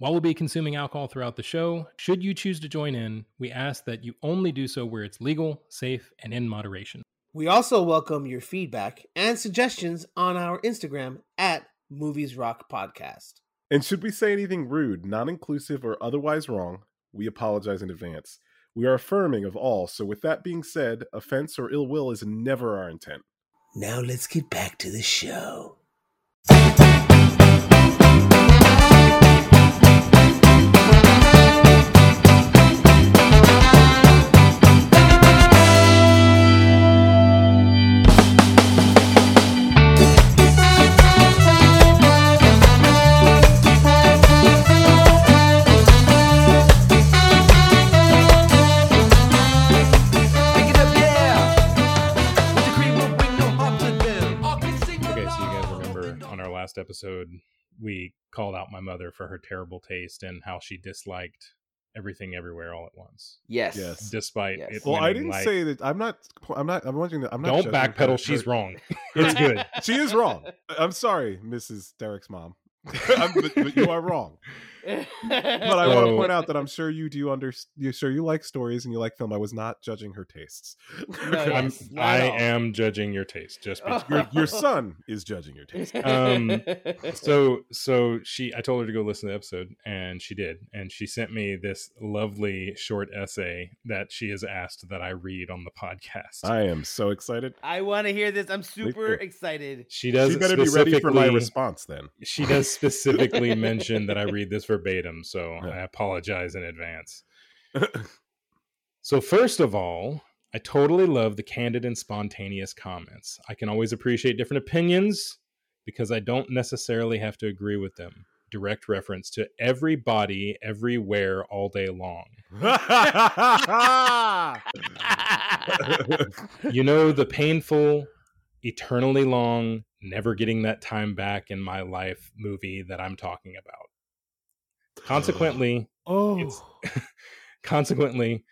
While we'll be consuming alcohol throughout the show, should you choose to join in, we ask that you only do so where it's legal, safe, and in moderation. We also welcome your feedback and suggestions on our Instagram at Movies Rock Podcast. And should we say anything rude, non inclusive, or otherwise wrong, we apologize in advance. We are affirming of all, so with that being said, offense or ill will is never our intent. Now let's get back to the show. Episode, we called out my mother for her terrible taste and how she disliked everything everywhere all at once. Yes. Yes. Despite Yes. it Well, I didn't like, say that. I'm not. I'm not. I'm wondering. That I'm not. don't backpedal. She's wrong. It's good. She is wrong. I'm sorry, Mrs. Derryk's mom. I'm- but, but you are wrong. But I want to point out that I'm sure you do under. You sure you like stories and you like film. I was not judging her tastes. No, I'm, yes, I am judging your taste just because. your your son is judging your taste. Um, so so she i told her to go listen to the episode and she did and she sent me this lovely short essay that she has asked that i read on the podcast I am so excited. I want to hear this. I'm super excited. she does She better be ready for my response then. she does specifically mention that i read this verbatim so Yeah. i apologize in advance. So first of all i totally love the candid and spontaneous comments. I can always appreciate different opinions because i don't necessarily have to agree with them. Direct reference to everybody everywhere all day long. You know the painful eternally long never getting that time back in my life movie that i'm talking about consequently oh, It's- consequently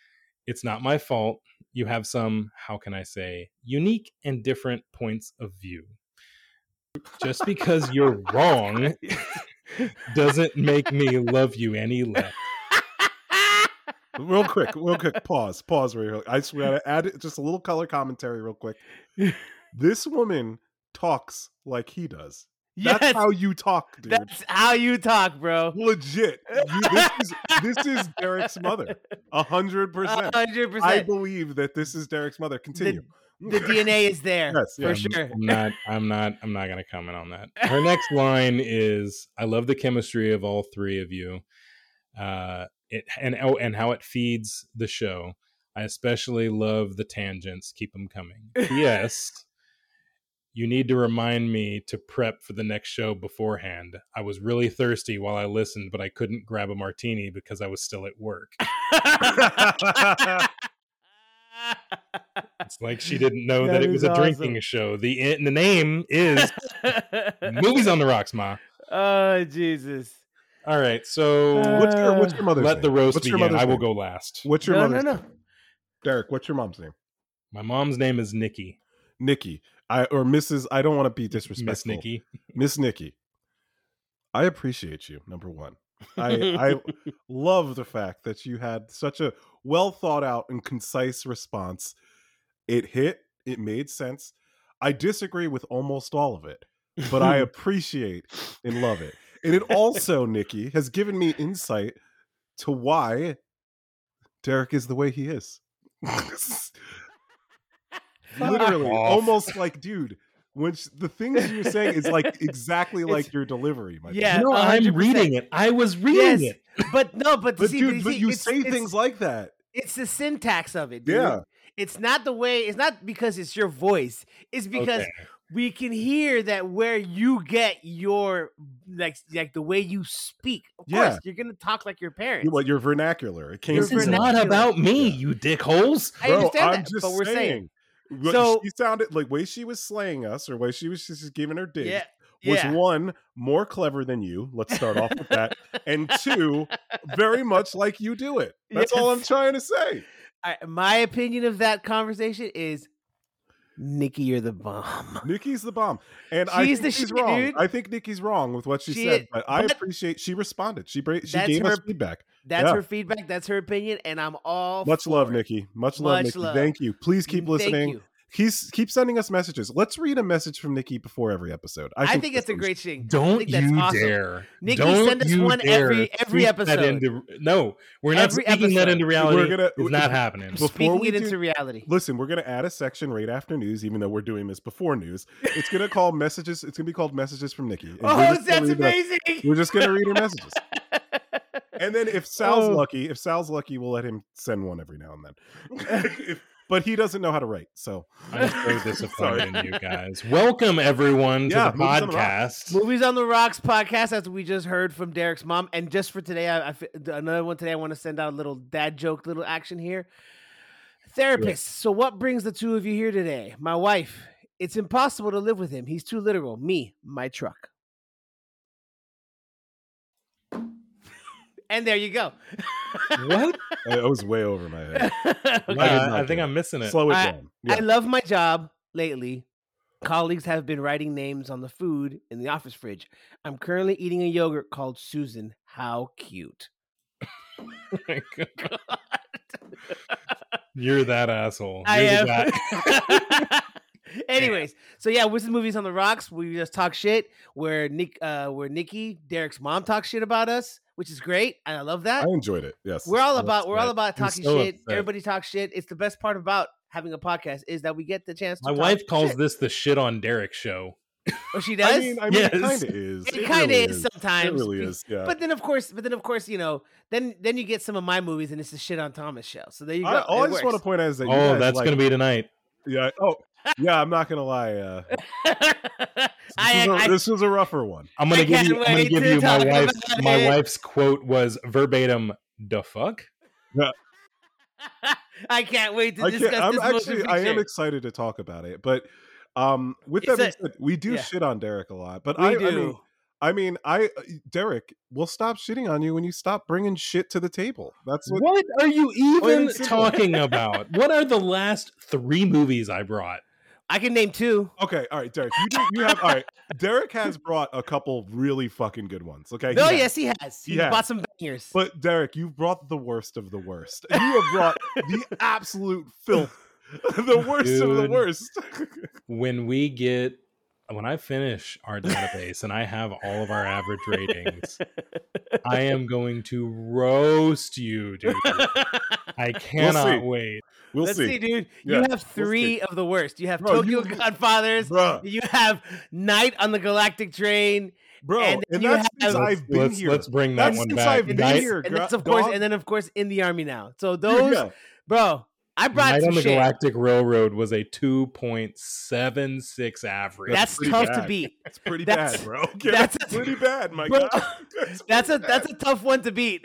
it's not my fault you have some how can i say unique and different points of view just because you're wrong doesn't make me love you any less real quick, real quick. Pause, pause. Real quick. I swear to add just a little color commentary, real quick. This woman talks like he does. That's yes, how you talk, dude. that's how you talk, bro. Legit. You, this is this is Derryk's mother. A hundred percent. hundred percent. I believe that this is Derryk's mother. Continue. The DNA is there Yes, for yeah. sure. I'm not I'm not I'm not gonna comment on that. Her next line is I love the chemistry of all three of you. Uh it and oh and how it feeds the show. I especially love the tangents. Keep them coming. Yes. You need to remind me to prep for the next show beforehand. I was really thirsty while I listened, but I couldn't grab a martini because I was still at work. It's like she didn't know that, That it was is a drinking show. The the name is Movies on the Rocks, Ma. oh Jesus! All right, so Uh, what's your what's your mother's let name? the roast what's begin. I will name? go last. What's your No, no, no. name? Derryk, what's your mom's name? My mom's name is Nikki. Nikki. I or Mrs. I don't want to be disrespectful. Miss Nikki. Miss Nikki. I appreciate you, number one. I I love the fact that you had such a well thought out and concise response. It hit, it made sense. I disagree with almost all of it, but I appreciate and love it. And it also, Nikki, has given me insight to why Derryk is the way he is. Literally, off. almost like, dude, which the things you're saying is like exactly like your delivery. My Yeah, no, I'm reading it. I was reading Yes. it. But no, but, but see, dude, but see, you it's- say it's- things like that. It's the syntax of it. Dude. Yeah. It's not the way. It's not because it's your voice. It's because Okay. we can hear that where you get your like like the way you speak. Of Yeah. course, you're gonna talk like your parents. You- What your vernacular? It came This from is your- not about me, Yeah. you dickholes. I Bro, understand I'm that, just but we're saying, saying. What So- she sounded like way she was slaying us, or way she was just giving her dig, yeah, was yeah. one more clever than you. Let's start off with that, and two, very much like you do it. That's all I'm trying to say. I, my opinion of that conversation is Nikki, you're the bomb. Nikki's the bomb, and I think the she's shit, wrong. dude. I think Nikki's wrong with what she, She said, is- but I appreciate she responded. She she That's gave us feedback. That's Yeah. her feedback. That's her opinion, and I'm all Much for love, it. Nikki. Much love, Much Nikki. love. Thank you. Please keep Thank listening. You. He's keep sending us messages. Let's read a message from Nikki before every episode. I I think, think, this it's a great thing. Don't think that's you awesome. dare. Nikki, Don't send us one every- every episode. into- no, we're not Every speaking that into reality. We're gonna- it's not happening. Before Speaking we it do- into reality. Listen, we're gonna add a section right after news, even though we're doing this before news. It's gonna call messages. It's gonna be called messages from Nikki. and we're Oh, just gonna that's read the- amazing. We're just gonna read her messages. And then if Sal's Oh. lucky, if Sal's lucky, we'll let him send one every now and then. If- but he doesn't know how to write, so I'm so Sorry. disappointed in you guys. Welcome everyone to Yeah, the Movies on the podcast. Movies on the Rocks podcast, as we just heard from Derryk's mom. And just for today, I, I fi- another one today. I want to send out a little dad joke, little action here. Therapist. So, what brings the two of you here today? My wife. It's impossible to live with him. He's too literal. Me, my truck. And there you go. What? I I was way over my head. Wow, did I, think get I'm missing it. Slow it I- down. I love my job lately. Colleagues have been writing names on the food in the office fridge. I'm currently eating a yogurt called Susan. How cute. My God. You're that asshole. I You're am. The guy- Anyways, so yeah, Wizard Movies on the Rocks. We just talk shit where Nick uh where Nikki, Derryk's mom talks shit about us, which is great. And I love that. I enjoyed it. Yes. We're all about we're all about talking so shit. upset. Everybody talks shit. It's the best part about having a podcast is that we get the chance to My talk wife calls shit. this the shit on Derryk show. Oh, she does? I mean, I mean, it kind of is. it kind of really is sometimes. It really is. Yeah. But then of course, but then of course, you know, then then you get some of my movies and it's the shit on Thomas show. So there you go. I, all It I just want to point out is that you Oh, guys that's like- gonna be tonight. yeah. Oh, yeah. I'm not gonna lie. Uh, this, I, was a, I, this was a rougher one. I'm gonna I give you. I'm gonna give to you my talk wife's. My it. wife's quote was verbatim. The fuck? I can't wait to I discuss can't, I'm this actually, I am excited to talk about it, but um, with that being said, we do yeah. shit on Derryk a lot. But We I, do. I mean, I mean, I, uh, Derryk, we'll stop shitting on you when you stop bringing shit to the table. That's what. What are you even talking about? What are the last three movies I brought? I can name two. Okay, all right, Derryk, you do, you have all right. Derryk has brought a couple really fucking good ones. Okay, No, He oh, yes, he has. He He has. bought some bangers. But Derryk, you've brought the worst of the worst. You have brought the absolute filth, the worst of the worst. When we get when I finish our database and I have all of our average ratings, I am going to roast you, dude. I cannot see. wait. We'll Let's see, see, dude. Yeah, you we'll have three of the worst. You have Bro, Tokyo you- Godfathers. Bruh, You have Night on the Galactic Train. bro, And and, then you that's since I've been let's, here. let's bring that That's one since back. I've been Night, here. And that's of course, dog. and then of course in the army now. So those, yeah. bro, I brought Night some on the shit. Galactic Railroad was a 2.76 average. That's pretty tough to beat. It's pretty That's- bad, bro. Okay, that's that's a- pretty bad, my Bro, guy. That's a pretty that's a tough one to beat.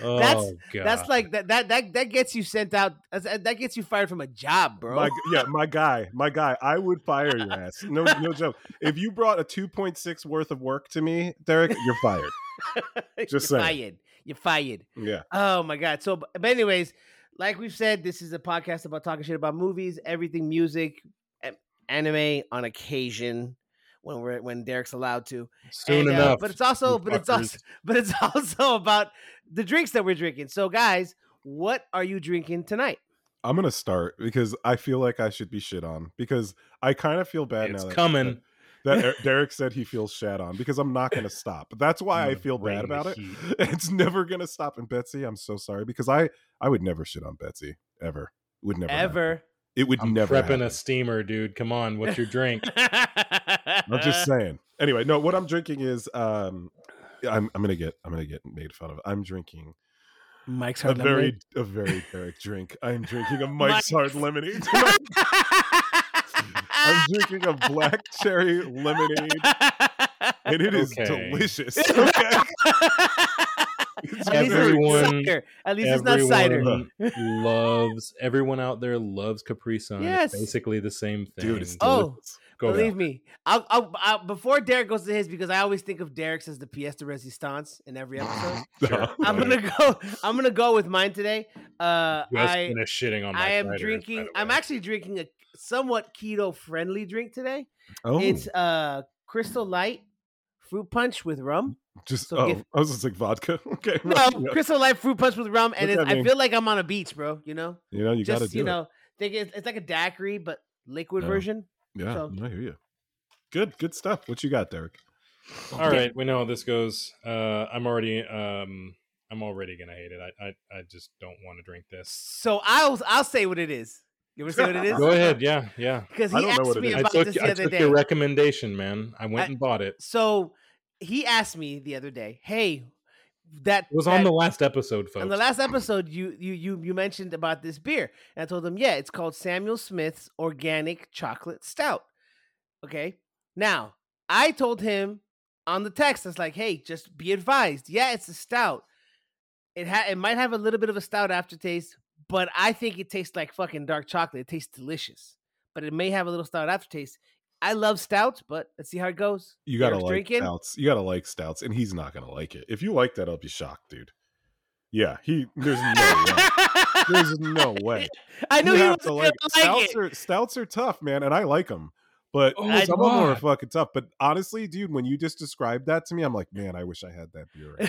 Oh, that's- God. that's like that that that that gets you sent out. Uh, that gets you fired from a job, bro. My, yeah, my guy, my guy. I would fire your ass. No, no joke. If you brought a two point six worth of work to me, Derryk, you're fired. Just You're saying. fired. You're fired. Yeah, Oh my god. So, but anyways, like we've said, this is a podcast about talking shit about movies, everything, music, anime on occasion when we're when Derryk's allowed to. soon And, uh, but it's also, you but it's also, but it's also about the drinks that we're drinking. So, guys, what are you drinking tonight? I'm gonna start because I feel like I should be shit on because I kind of feel bad It's now. that- coming. That, that Derryk said he feels shat on because I'm not gonna stop. That's why I'm I gonna feel bad about it. heat. It's never gonna stop. And Betsy, I'm so sorry because I I would never shit on Betsy ever. Would never happen. Ever. It would I'm never. prepping happen. a steamer, dude. Come on, what's your drink? I'm just saying. Anyway, no, what I'm drinking is um I'm I'm gonna get I'm gonna get made fun of. I'm drinking Mike's a hard very a very Derryk drink. I'm drinking a Mike's Hard Lemonade. I'm drinking a black cherry lemonade, and it is Okay. delicious. Okay. It's At least very it's Everyone- cider. At least it's not cider. Loves everyone out there loves Capri Sun. Yes. It's basically the same thing. Dude, it's Oh. Go Believe back. me, I'll, I'll, I'll before Derryk goes to his because I always think of Derryk's as the pièce de résistance in every episode. Sure. I'm gonna go. I'm gonna go with mine today. Uh, I finished shitting on my I am ciders, drinking. I'm actually drinking a somewhat keto friendly drink today. Oh, It's uh Crystal Light fruit punch with rum. just so oh, give- I was just like vodka. Okay, No, right, yeah. Crystal Light fruit punch with rum, and Look it's, I feel like I'm on a beach, bro. You know, you know you got to just do you it. know, think it's, it's like a daiquiri but liquid Yeah. version. Yeah, so- I hear you. Good, good stuff. What you got, Derryk? All right, we know how this goes. Uh, I'm already, um, I'm already gonna hate it. I, I, I just don't want to drink this. So I'll I'll say what it is. You say what it is? Go ahead, yeah, yeah. Because I he asked what it me is. I about took, this the I other took day. your recommendation, man. I went I- and bought it. so he asked me the other day, "Hey, that It was that, on the last episode, folks. on the last episode you you you you mentioned about this beer." And I told him, "Yeah, it's called Samuel Smith's Organic Chocolate Stout." Okay, now I told him on the text, I was like, "Hey, just be advised. Yeah, it's a stout. It ha- it might have a little bit of a stout aftertaste, but I think it tastes like fucking dark chocolate. It tastes delicious, but it may have a little stout aftertaste." I love stouts, but let's see how it goes. You gotta Derryk's like drinking? stouts. You gotta like stouts, and he's not gonna like it. If you like that, I'll be shocked, dude. Yeah, he. There's no way. There's no way. I knew you he was to gonna like like stouts. it. Are, stouts are tough, man, and I like them. But Oh, some of them are fucking tough. But honestly, dude, when you just described that to me, I'm like, man, I wish I had that beer. Right now.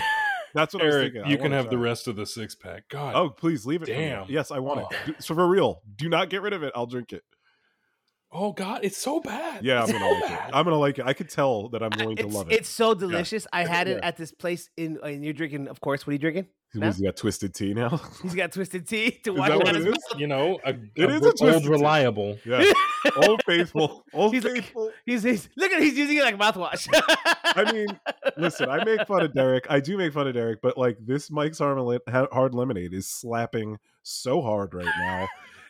That's what I was Eric, thinking. I you can have the rest of the six pack. God, Oh, please leave it. Damn. Yes, I want Oh. it. So for real, do not get rid of it. I'll drink it. Oh God, it's so bad. Yeah, I'm gonna so like it. I'm gonna like it. I could tell that I'm going to it's, love it. it's so delicious. I had it Yeah. at this place in and you're drinking, of course. What are you drinking? He's got twisted tea now. He's got twisted tea to Is wash that it what down it his is? mouth. You know, a, It a is a old twisted tea. reliable. Yeah, old faithful. Old He's like- faithful. He's, he's look at he's using it like mouthwash. I mean, listen, I make fun of Derryk. I do make fun of Derryk, but like this Mike's Hard, hard Lemonade is slapping so hard right now.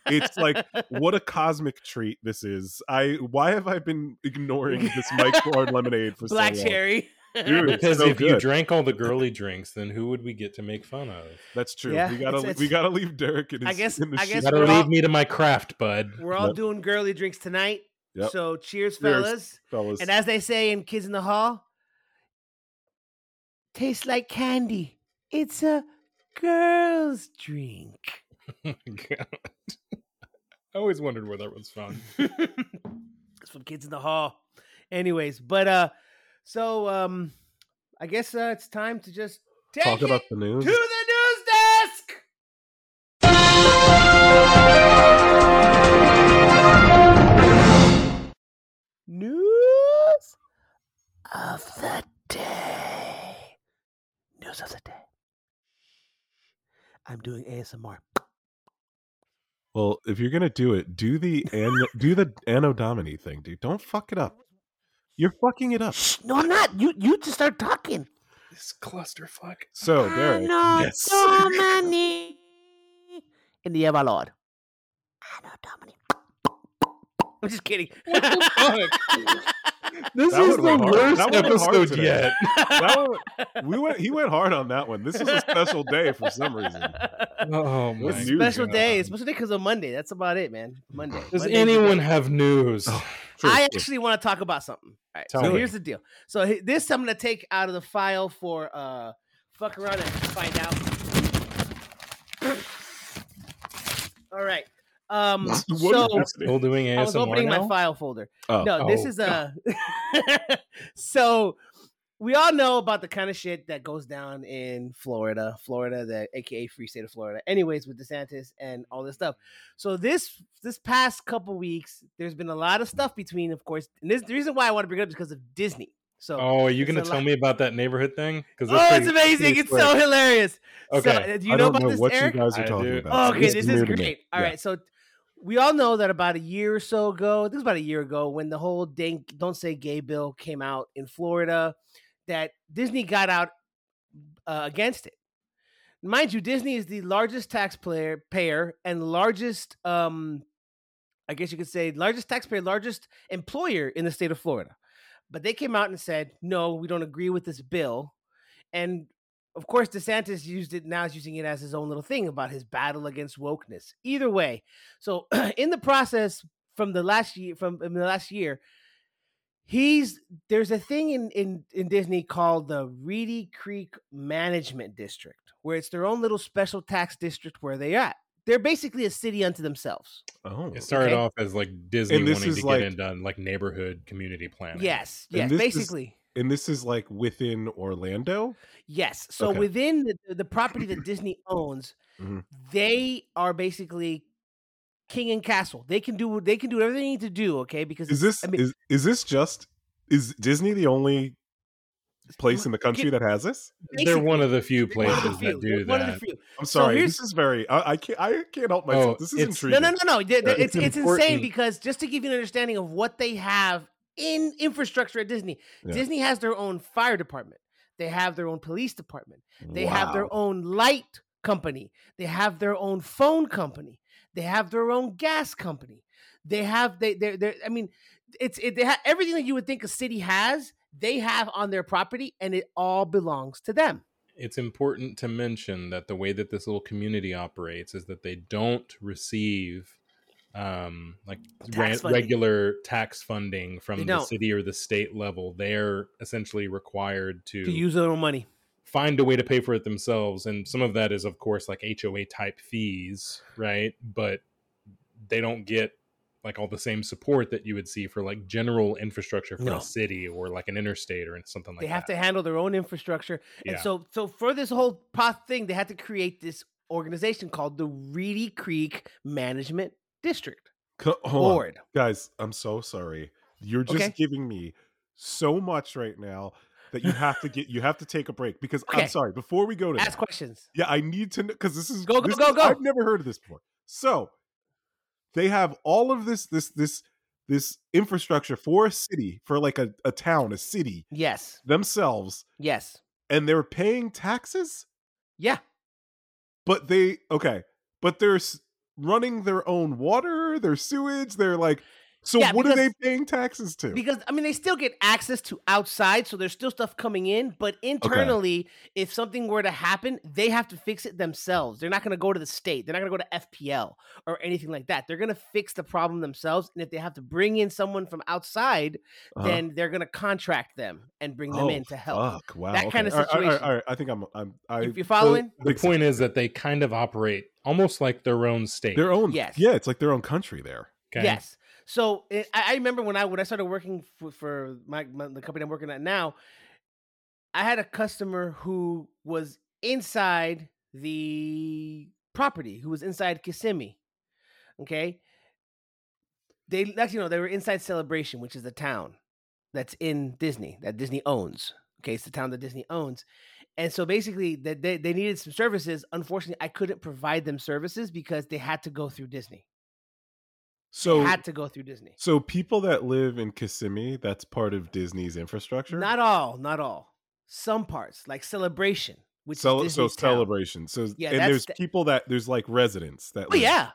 It's like what a cosmic treat this is. I why have I been ignoring this Mike's Hard Lemonade for black so long? cherry. Dude, Because so if you drank all the girly drinks, then who would we get to make fun of? That's true. Yeah, we gotta it's- we gotta leave Derryk in his. I guess- in the I guess Gotta leave all- me to my craft, bud. We're all Yep. doing girly drinks tonight. Yep. So cheers, Cheers. fellas. fellas. And as they say in Kids in the Hall, tastes like candy. It's a girl's drink. Oh my God. I always wondered where that was from. it's from Kids in the Hall. Anyways, but uh, so um, I guess uh, it's time to just take Talk it about the news to the news desk. News of the day. News of the day. I'm doing ASMR. Well, if you're gonna do it, do the an, do the Anno Domini thing, dude. Don't fuck it up. You're fucking it up. No, I'm not. You you just start talking. This clusterfuck. So, Derryk, Anno Yes. Domini. In the ever Lord. Anno Domini. I'm just kidding. This That is the worst That one went hard episode yet. that one, we went. He went hard on that one. This is a special day for some reason. Oh my What's new? Special God. day. Special day because of Monday. That's about it, man. Monday. Does Monday's anyone day. have news? True, I true. actually want to talk about something. All right. Tell so me. here's the deal. So this I'm gonna take out of the file for uh fuck around and find out. All right. Um What is so? Still doing ASMR I was opening now? my file folder. Oh, No, this Oh, is a so we all know about the kind of shit that goes down in Florida, Florida, the aka free state of Florida. Anyways, with DeSantis and all this stuff. So this this past couple weeks, there's been a lot of stuff between, of course, and this the reason why I want to bring it up is because of Disney. So Oh, are you going to tell lot. me about that neighborhood thing? Because oh, it's amazing! It's so hilarious. Okay. uh, do you I know don't about know this, what Eric? you guys are talking do. about. Oh, so okay, this is new great. All right, Yeah. so we all know that about a year or so ago, this was about a year ago, when the whole dang "Don't Say Gay" bill came out in Florida, that Disney got out uh, against it. Mind you, Disney is the largest taxpayer payer and largest, um, I guess you could say, largest taxpayer, largest employer in the state of Florida. But they came out and said, "No, we don't agree with this bill," and of course, DeSantis used it now is using it as his own little thing about his battle against wokeness. Either way, so in the process from the last year, from in the last year, He's there's a thing in in in Disney called the Reedy Creek Management District, where it's their own little special tax district where they at. They're basically a city unto themselves. Oh, It started Okay. off as like Disney And this wanting is to like- get into like neighborhood community planning. Yes, yes, this is- basically. And this is like within Orlando. Yes. So Okay. within the, the property that Disney owns, Mhm. they are basically king and castle. They can do they can do whatever they need to do. Okay, because Is this I mean, is is this just is Disney the only place in the country that has this? They're one of the few one of places the few. that do One of that. the few. I'm sorry. here's- this is very. I, I can't. I can't help myself. Oh, this is it's- No, no, no, no. Th- th- It's it's it's insane because just to give you an understanding of what they have in infrastructure at Disney, Yeah. Disney has their own fire department. They have their own police department. They have their own light company. They have their own phone company. They have their own gas company. They have they they they I mean it's it they have everything that you would think a city has, they have on their property and it all belongs to them. It's important to mention that the way that this little community operates is that they don't receive um like Tax regular tax funding from the city or the state level. They're essentially required to, To use their own money. find a way to pay for it themselves and some of that is of course like HOA type fees, right? But they don't get like all the same support that you would see for like general infrastructure for No. a city or like an interstate or something like that. they have that. to handle their own infrastructure. And Yeah. so so for this whole thing, they had to create this organization called the Reedy Creek Management District Co- hold on. Guys. I'm so sorry. You're just Okay. giving me so much right now that you have to get. You have to take a break because Okay. I'm sorry. Before we go to Ask that, questions. yeah, I need to know because this is Go, go, go, is- go. I've never heard of this before. So they have all of this this this this infrastructure for a city for like a, a town a city Yes. themselves Yes. and they're paying taxes Yeah. but they okay but they're s- running their own water their sewage they're like so Yeah, what are they paying taxes to Because I mean, they still get access to outside, so there's still stuff coming in. But internally, if something were to happen, they have to fix it themselves. They're not going to go to the state. They're not going to go to FPL or anything like that. They're going to fix the problem themselves. And if they have to bring in someone from outside, Uh-huh. then they're going to contract them and bring them Oh, in to help. fuck, wow That kind okay. of All right, all right, situation. all right, i think i'm i'm I, If you're So following, the point is that they kind of operate almost like their own state. their own Yes. yeah it's like their own country there okay? Yes. So eh, it, I, remember when I when I started working for, for my, my the company I'm working at now, I had a customer who was inside the property, who was inside Kissimmee. Okay. They actually know they were inside Celebration, which is the town that's in Disney that Disney owns. Okay, it's the town that Disney owns. And so basically they, they needed some services. Unfortunately, I couldn't provide them services because they had to go through Disney. So They had to go through Disney. so people that live in kissimmee that's part of disney's infrastructure Not all, not all. Some parts, like Celebration, which Cel- is so town. celebration so Yeah, and there's the- people that there's like residents that Oh live- yeah,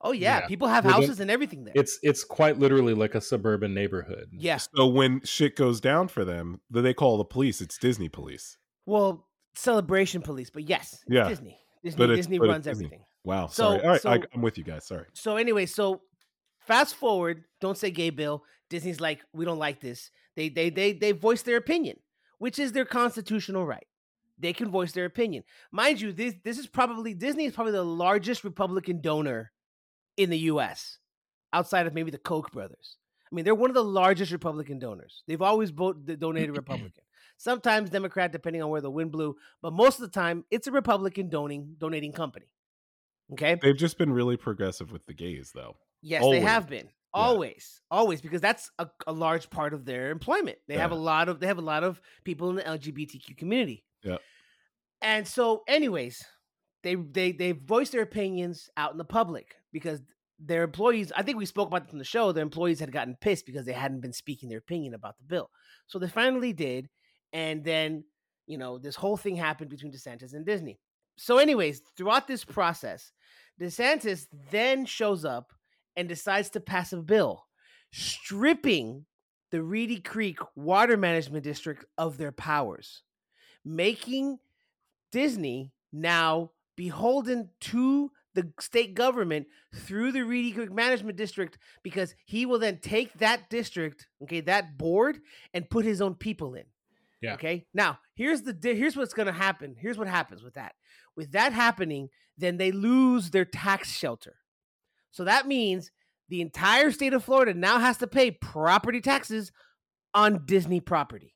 oh yeah. Yeah. People have Well, houses and everything there. It's it's quite literally like a suburban neighborhood. yeah. So when shit goes down for them, then they call the police. It's Disney police. Well, Celebration Police, but yes, Yeah. Disney. Disney, But Disney but runs Disney. everything. Wow. So- sorry. All right, I, so- I'm with you guys. Sorry. So anyway, so fast forward. Don't say gay bill. Disney's like, we don't like this. They they they they voice their opinion, which is their constitutional right. They can voice their opinion. Mind you, this this is probably Disney is probably the largest Republican donor in the U.S. outside of maybe the Koch brothers. I mean, they're one of the largest Republican donors. They've always vote, donated Republican. Sometimes Democrat, depending on where the wind blew, but most of the time it's a Republican donating donating company. Okay. They've just been really progressive with the gays, though. Yes, Always. they have been. Always. Always because that's a, a large part of their employment. They have a lot of they have a lot of people in the LGBTQ community. Yeah. And so anyways, they they they voice their opinions out in the public because their employees, I think we spoke about this on the show, their employees had gotten pissed because they hadn't been speaking their opinion about the bill. So they finally did and then, you know, this whole thing happened between DeSantis and Disney. So anyways, throughout this process, DeSantis then shows up and decides to pass a bill stripping the Reedy Creek Water Management District of their powers, making Disney now beholden to the state government through the Reedy Creek Management District because he will then take that district, okay, that board, and put his own people in. Yeah. Okay. Now here's the di- here's what's gonna happen. Here's what happens with that. With that happening, then they lose their tax shelter. So that means the entire state of Florida now has to pay property taxes on Disney property.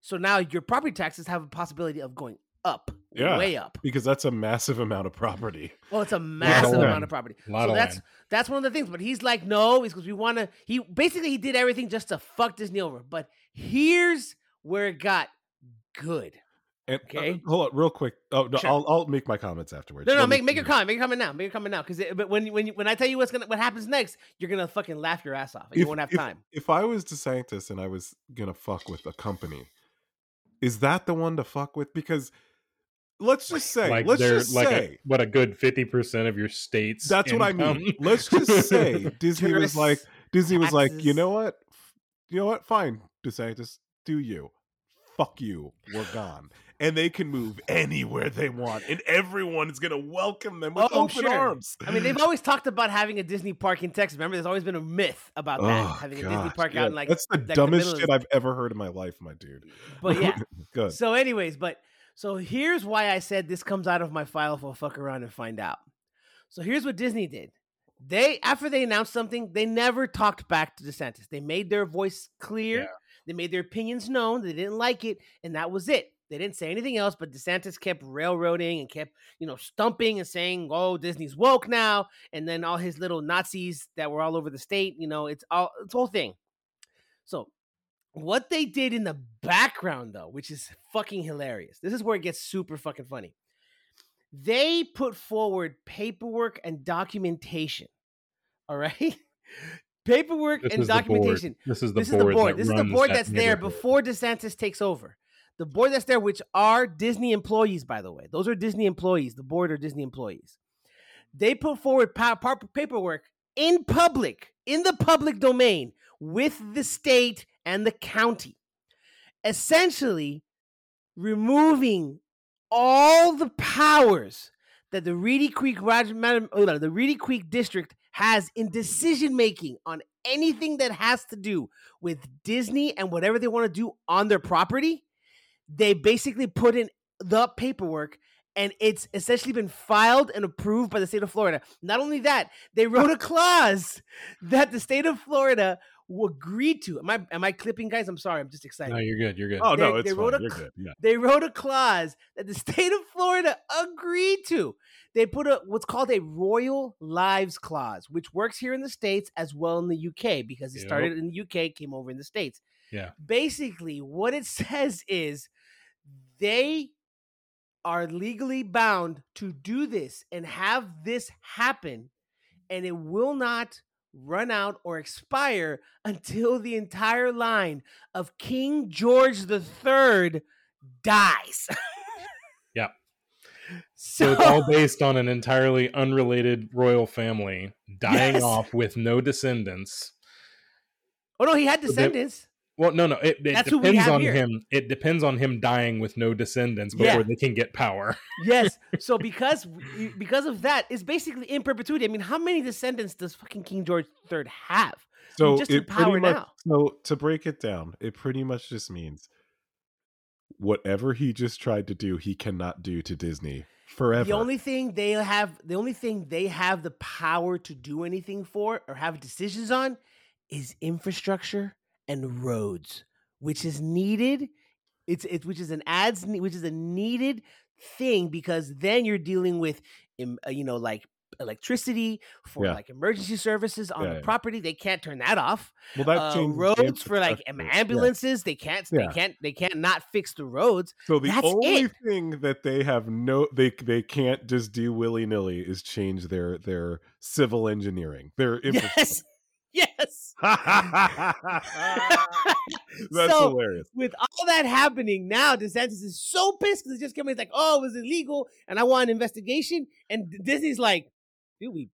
So now your property taxes have a possibility of going up, Yeah. way up. because that's a massive amount of property. Well, it's a massive land. amount of property. So of that's land. that's one of the things. But he's like, no, it's because we want to. He basically he did everything just to fuck Disney over. But here's where it got good. And Okay. uh, hold on, real quick. Oh no, Sure. I'll I'll make my comments afterwards. No, no, Let me make make your comment. Make your comment now. Make your comment now. Because but when when you, when I tell you what's gonna what happens next, you're gonna fucking laugh your ass off. And you won't have if- time. If I was DeSantis and I was gonna fuck with a company, is that the one to fuck with? Because let's just say, like let's just like say, a, what a good 50% of your state's that's what I mean. Let's just say Disney was like, Disney was like, you know what, you know what, fine, DeSantis, do you? Fuck you, we're gone. And they can move anywhere they want, and everyone is gonna welcome them with Oh, open sure. arms. I mean, they've always talked about having a Disney park in Texas. Remember, there's always been a myth about that Oh, having a Disney park yeah. out in like. that's the the dumbest of- shit I've ever heard in my life, my dude. But yeah. Good. So, anyways, but so here's why I said this comes out of my file for fuck around and find out. So here's what Disney did. They after they announced something, they never talked back to DeSantis. They made their voice clear. Yeah. They made their opinions known. They didn't like it, and that was it. They didn't say anything else, but DeSantis kept railroading and kept, you know, stumping and saying, "Oh, Disney's woke now," and then all his little Nazis that were all over the state. You know, it's all it's whole thing. So what they did in the background, though, which is fucking hilarious. This is where it gets super fucking funny. They put forward paperwork and documentation. All right, paperwork This and is documentation. This is the This is board. the board. This is the board that's there before DeSantis takes over. The board that's there, which are Disney employees, by the way. Those are Disney employees. The board are Disney employees. They put forward pa- pa- paperwork in public, in the public domain, with the state and the county, essentially removing all the powers that the Reedy Creek oh, the Reedy Creek district has in decision making on anything that has to do with Disney and whatever they want to do on their property. They basically put in the paperwork and it's essentially been filed and approved by the state of Florida. Not only that, they wrote a clause that the state of Florida will agree to. Am I am I clipping guys? I'm sorry, I'm just excited. No, you're good. You're good. Oh no, They- it's they fine. wrote a You're good. Yeah. they wrote a clause that the state of Florida agreed to. They put a what's called a royal lives clause, which works here in the states as well in the UK because it Yep. started in the UK, came over in the states. Yeah. Basically, what it says is they are legally bound to do this and have this happen, and it will not run out or expire until the entire line of King George III dies. yeah. So, So it's all based on an entirely unrelated royal family dying Yes. off with no descendants. oh no, he had descendants. Well, no, no. It, it That's depends on here. him. It depends on him dying with no descendants before Yeah. they can get power. yes. So because because of that, it's basically in perpetuity. I mean, how many descendants does fucking King George III have? So just in it pretty power much, now. So to break it down, it pretty much just means whatever he just tried to do, he cannot do to Disney forever. The only thing they have, the only thing they have the power to do anything for or have decisions on, is infrastructure and roads, which is needed. It's it, which is an ads, which is a needed thing because then you're dealing with, uh, you know, like electricity for Yeah. like emergency services on Yeah, the yeah. property. They can't turn that off. well, that Uh, roads for like ambulances. They can't. They can't. They can't not fix the roads. So the That's only it. thing that they have no they they can't just do willy nilly is change their their civil engineering, their infrastructure. Yes. Yes. That's so hilarious. with all that happening now, DeSantis is so pissed because it just came. It's like, oh, it was illegal, and I want an investigation. And Disney's like, dude, we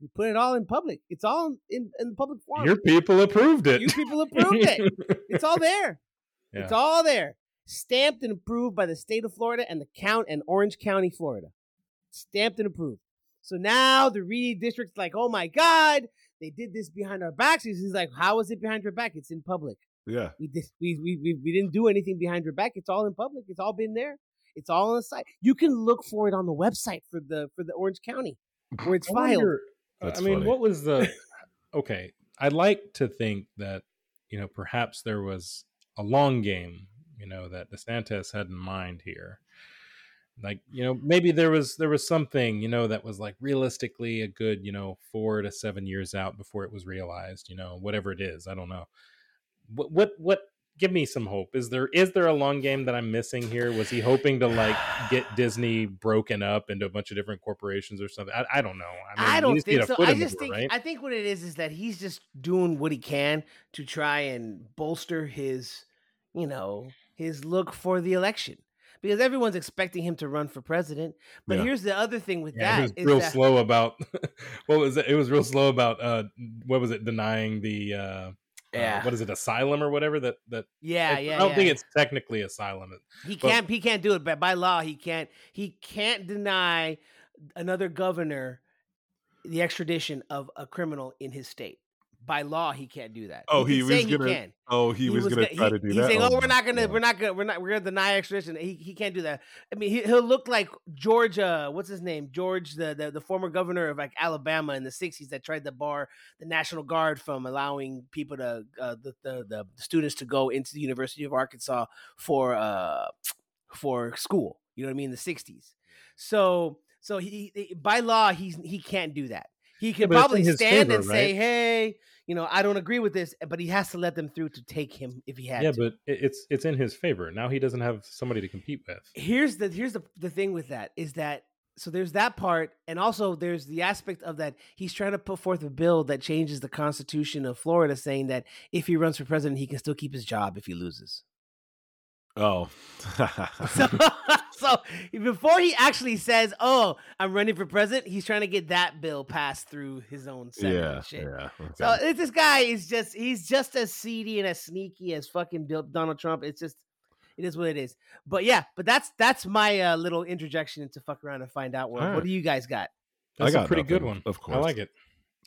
we put it all in public. It's all in in the public forum. Your people approved it. you people approved it. It's all there. It's all there, stamped and approved by the state of Florida and the count and Orange County, Florida. stamped and approved. So now the Reedy district's like, oh my god, they did this behind our backs. He's like, how is it behind your back? It's in public. Yeah. We did, we, we we we didn't do anything behind your back. It's all in public. It's all been there. It's all on the site. You can look for it on the website for the for the Orange County where it's I filed. wonder- That's I mean, funny. what was the? okay, I'd like to think that you know perhaps there was a long game, you know, that DeSantis had in mind here. Like you know, maybe there was there was something you know that was like realistically a good you know four to seven years out before it was realized. You know, whatever it is, I don't know. What what what? Give me some hope. Is there is there a long game that I'm missing here? Was he hoping to like get Disney broken up into a bunch of different corporations or something? I, I don't know. I, mean, I don't needs to get think so. I just think right? I think what it is is that he's just doing what he can to try and bolster his, you know, his look for the election. Because everyone's expecting him to run for president. But Yeah. here's the other thing with Yeah, he was that is real that slow about what was it? It was real slow about uh what was it? Denying the uh, uh, Yeah. what is it? Asylum or whatever that that yeah, I- yeah. I don't yeah. think it's technically asylum. He But- can't. He can't do it. But by law, he can't. He can't deny another governor the extradition of a criminal in his state. By law, he can't do that. Oh, can he was gonna- can. Oh, he, was, gonna gonna- try he- to do he's that. He's saying, "Oh, we're not gonna, God. we're not gonna, we're not, we're gonna deny extradition." He he can't do that. I mean, he, he'll look like George. Uh, what's his name? George, the, the the former governor of like Alabama in the '60s that tried to bar the National Guard from allowing people to uh, the, the the students to go into the University of Arkansas for uh for school. You know what I mean? In the '60s. So so he, he by law he's he can't do that. He can but probably stand favor, and say, "Hey, you know, I don't agree with this," but he has to let them through to take him if he had Yeah, to. but it's it's in his favor. Now he doesn't have somebody to compete with. here's the here's the the thing with that is that so there's that part and also there's the aspect of that he's trying to put forth a bill that changes the constitution of Florida saying that if he runs for president he can still keep his job if he loses. Oh. So, so before he actually says, "Oh, I'm running for president," he's trying to get that bill passed through his own Senate yeah. and shit. Yeah. So okay. it- this guy is just he's just as seedy and as sneaky as fucking Bill, Donald Trump. It's just it is what it is. But yeah, but that's that's my uh, little interjection into fuck around and find out. World. All What do you guys got? I That's a got pretty good one. of course, I like it.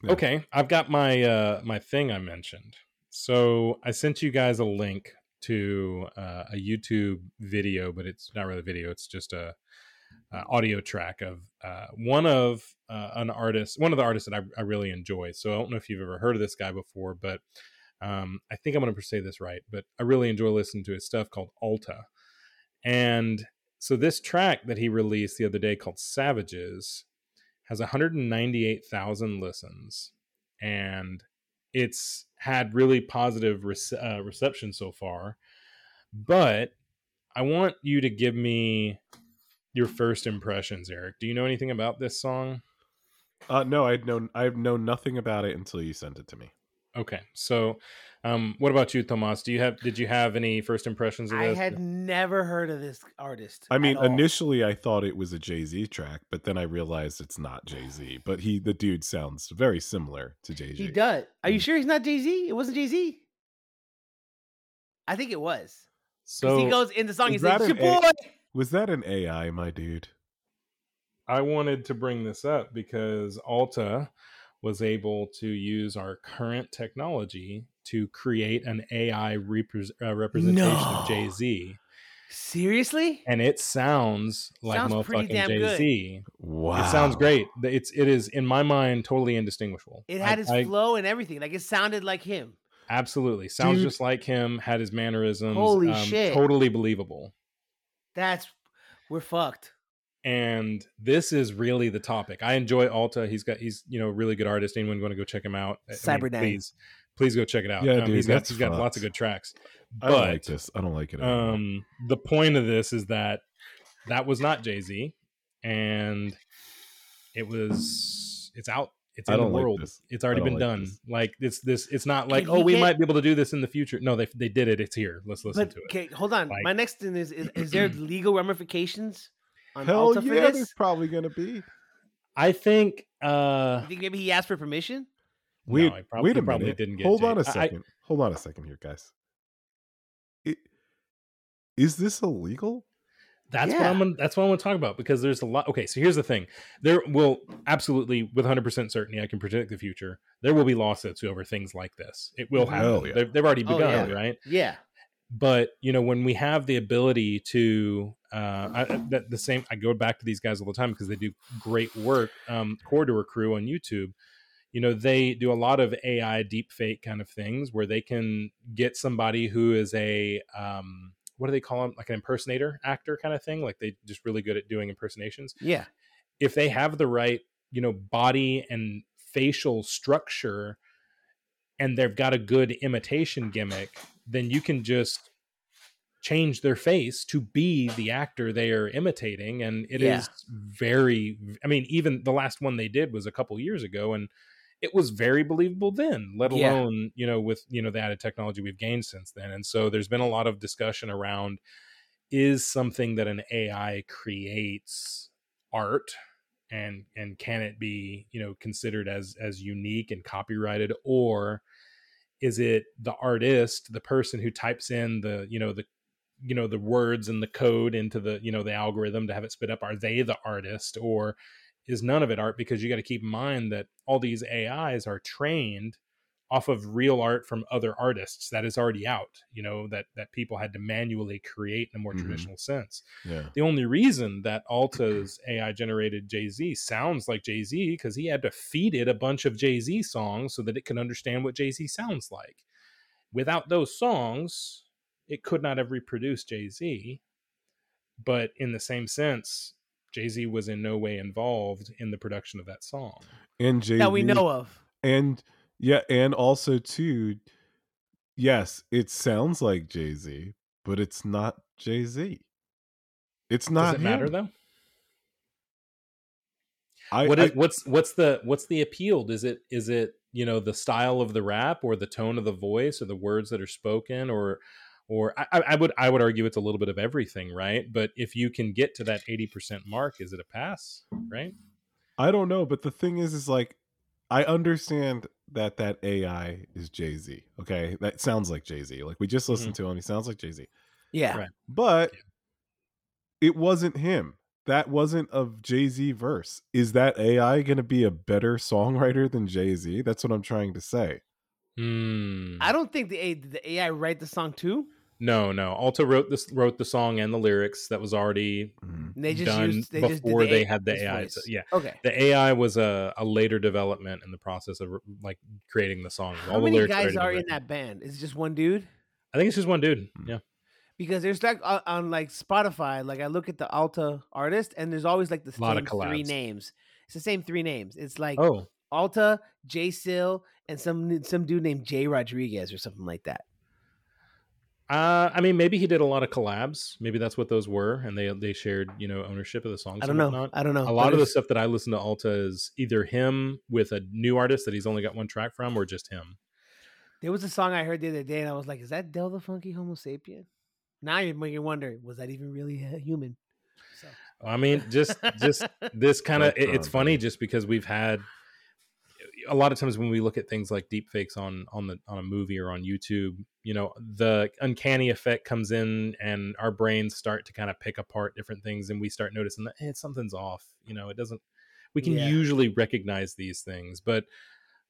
Yeah. Okay, I've got my uh my thing I mentioned. So I sent you guys a link to uh, a YouTube video, but it's not really a video. It's just a, uh audio track of uh, one of uh, an artist, one of the artists that I, I really enjoy. So I don't know if you've ever heard of this guy before, but um, I think I'm going to say this right. But I really enjoy listening to his stuff called Alta, and so this track that he released the other day called Savages has 198,000 listens and it's had really positive rece- uh, reception so far. But i want you to give me your first impressions eric. Do you know anything about this song? Uh, no, I'd known I've known nothing about it until you sent it to me. okay so um, what about you tomas do you have did you have any first impressions of this? I had never heard of this artist. I at mean, all. initially I thought it was a Jay Z track, but then I realized it's not Jay Z. But he, the dude, sounds very similar to Jay Z. he does. Are you Mm. sure he's not Jay Z? It wasn't Jay Z. I think it was. So he goes in the song. He is says, "Your an A- boy." Was that an AI, my dude? I wanted to bring this up because Alta was able to use our current technology to create an AI repres uh, representation No. of Jay Z, Seriously? and it sounds like Sounds motherfucking Jay Z. Wow, It sounds great. It's it is in my mind totally indistinguishable. It had I- his I- flow and everything. Like it sounded like him. absolutely sounds Dude. just like him. Had his mannerisms. Holy um, shit. Totally believable. That's we're fucked. and this is really the topic. I enjoy Alta. He's got he's you know a really good artist. Anyone want to go check him out? I mean, please, please go check it out. Yeah, um, dude, he's got he's got lots of good tracks. I don't like this. I don't like it. um, the point of this is that that was not Jay Z, and it was it's out. It's in the don't like world. this. It's already been don't like done. this. Like it's this. It's not like Can oh we get- might be able to do this in the future. No, they they did it. It's here. Let's listen But to it. okay, hold on. Like- My next thing is is, is there legal ramifications on Hell Alta for yeah, this? there's probably gonna be. I think. uh You think maybe he asked for permission? Wait, no, I prob- wait a probably minute. didn't get Hold Jay- on a second. Hold on a second here, guys. It, is this illegal? That's what I'm. Gonna, that's what I want to talk about because there's a lot. Okay, so here's the thing: there will absolutely, with 100 percent certainty, I can predict the future. There will be lawsuits over things like this. It will happen. Hell yeah. They've, they've already Oh, begun, yeah. right? Yeah. but you know when we have the ability to uh I, that the same i go back to these guys all the time because they do great work um corridor crew on youtube you know they do a lot of ai deep fake kind of things where they can get somebody who is a um what do they call them like an impersonator actor kind of thing like they just really good at doing impersonations Yeah. if they have the right you know body and facial structure and they've got a good imitation gimmick then you can just change their face to be the actor they are imitating and it is Yeah. very i mean even the last one they did was a couple years ago and it was very believable then let Yeah. alone you know with you know the added technology we've gained since then. And so there's been a lot of discussion around is something that an ai creates art and and can it be you know considered as as unique and copyrighted? Or is it the artist the person who types in the you know the you know the words and the code into the you know the algorithm to have it spit up are they the artist? Or is none of it art because you got to keep in mind that all these ais are trained off of real art from other artists that is already out you know that that people had to manually create in a more Mhm. traditional sense Yeah. the only reason that Alta's AI generated Jay Z sounds like Jay Z because he had to feed it a bunch of Jay Z songs so that it could understand what Jay Z sounds like. Without those songs, it could not have reproduced Jay Z. But in the same sense, Jay Z was in no way involved in the production of that song. And Jay That we know of. and yeah, and also too, yes, it sounds like Jay Z, but it's not Jay Z. It's not Does it matter though? I, What I- what's what's the what's the appeal? Is it is it you know the style of the rap or the tone of the voice or the words that are spoken or or I, I I would I would argue it's a little bit of everything, right? But if you can get to that eighty percent mark, is it a pass, right? I don't know, but the thing is, is like, I understand that that AI is Jay Z. Okay, that sounds like Jay Z. Like we just listened to him, he sounds like Jay Z. Yeah. Right. But it wasn't him. That wasn't of Jay Z verse. Is that AI going to be a better songwriter than Jay Z? That's what I'm trying to say. Hmm. I don't think the A, the AI write the song too. No, no. Alta wrote this wrote the song and the lyrics that was already Mhm. They just done used they just did before the they A- had the AI. So, yeah, Okay. the AI was a, a later development in the process of like creating the song. How All the many lyrics guys are in that band? Is it just one dude? I think it's just one dude. Hmm. Yeah. Because there's like on, on like Spotify, like I look at the Alta artist, and there's always like the Lot same of three names. It's the same three names. It's like Oh, Alta, Jay Sill, and some some dude named Jay Rodriguez or something like that. Uh, I mean, maybe he did a lot of collabs. Maybe that's what those were, and they they shared you know ownership of the songs. I don't and know. whatnot. I don't know. A but lot of the stuff that I listen to Alta is either him with a new artist that he's only got one track from, or just him. There was a song I heard the other day, and I was like, "Is that Del the Funky Homosapien?" Now you're making you wonder: Was that even really a human? So. I mean, just just this kind of it, it's funny just because we've had a lot of times when we look at things like deep fakes on on the on a movie or on YouTube, you know, the uncanny effect comes in and our brains start to kind of pick apart different things and we start noticing that hey, something's off. You know, it doesn't we can Yeah. usually recognize these things, but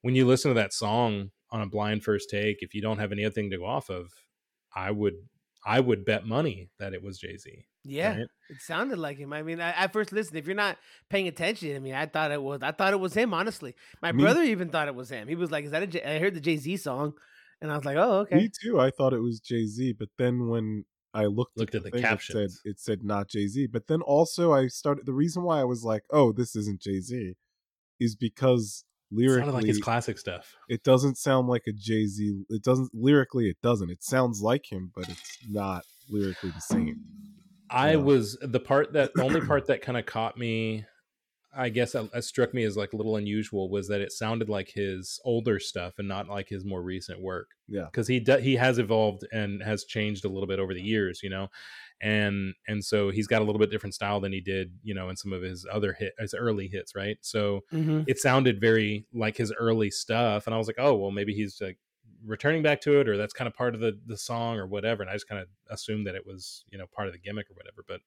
when you listen to that song on a blind first take, if you don't have anything to go off of, I would I would bet money that it was Jay-Z. Yeah, right? it sounded like him. I mean, I, I first listened. If you're not paying attention, I mean, I thought it was. I thought it was him. Honestly, my Me- brother even thought it was him. He was like, "Is that a?" J-? I heard the Jay Z song, and I was like, "Oh, okay." Me too. I thought it was Jay Z, but then when I looked, Looked at the thing, captions. it said it said not Jay Z. But then also I started. The reason why I was like, oh, this isn't Jay Z, is because lyrically sounded like his classic stuff. it doesn't sound like a Jay Z. It doesn't lyrically. It doesn't. It sounds like him, but it's not lyrically the same. I Yeah. was the part that the only part that kind of caught me, I guess, that, that struck me as like a little unusual was that it sounded like his older stuff and not like his more recent work. Yeah. because he do, he has evolved and has changed a little bit over the years, you know, and and so he's got a little bit different style than he did, you know, in some of his other hit his early hits, right? So Mhm. it sounded very like his early stuff, and I was like, oh well, maybe he's like returning back to it, or that's kind of part of the the song or whatever. And I just kind of assumed that it was you know part of the gimmick or whatever. But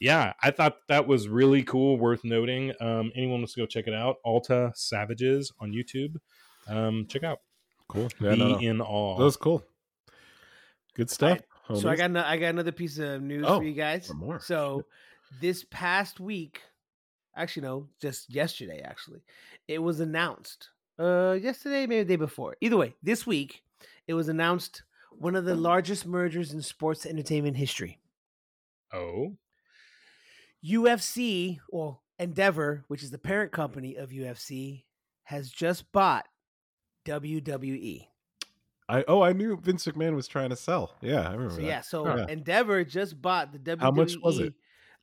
yeah, I thought that was really cool, worth noting. Um, anyone wants to go check it out? Alta Savages on YouTube. Um, check out. Cool. Yeah, Be no, no. in awe. That was cool. Good stuff. So I got no, I got another piece of news Oh, for you guys. more. So this past week, actually no, just yesterday actually, it was announced. Uh yesterday, maybe the day before. Either way, this week it was announced one of the largest mergers in sports entertainment history. oh, UFC, well, Endeavor, which is the parent company of UFC, has just bought. WWE. I oh I knew Vince McMahon was trying to sell. Yeah, I remember So yeah, so Huh. Endeavor just bought the WWE. How much was it?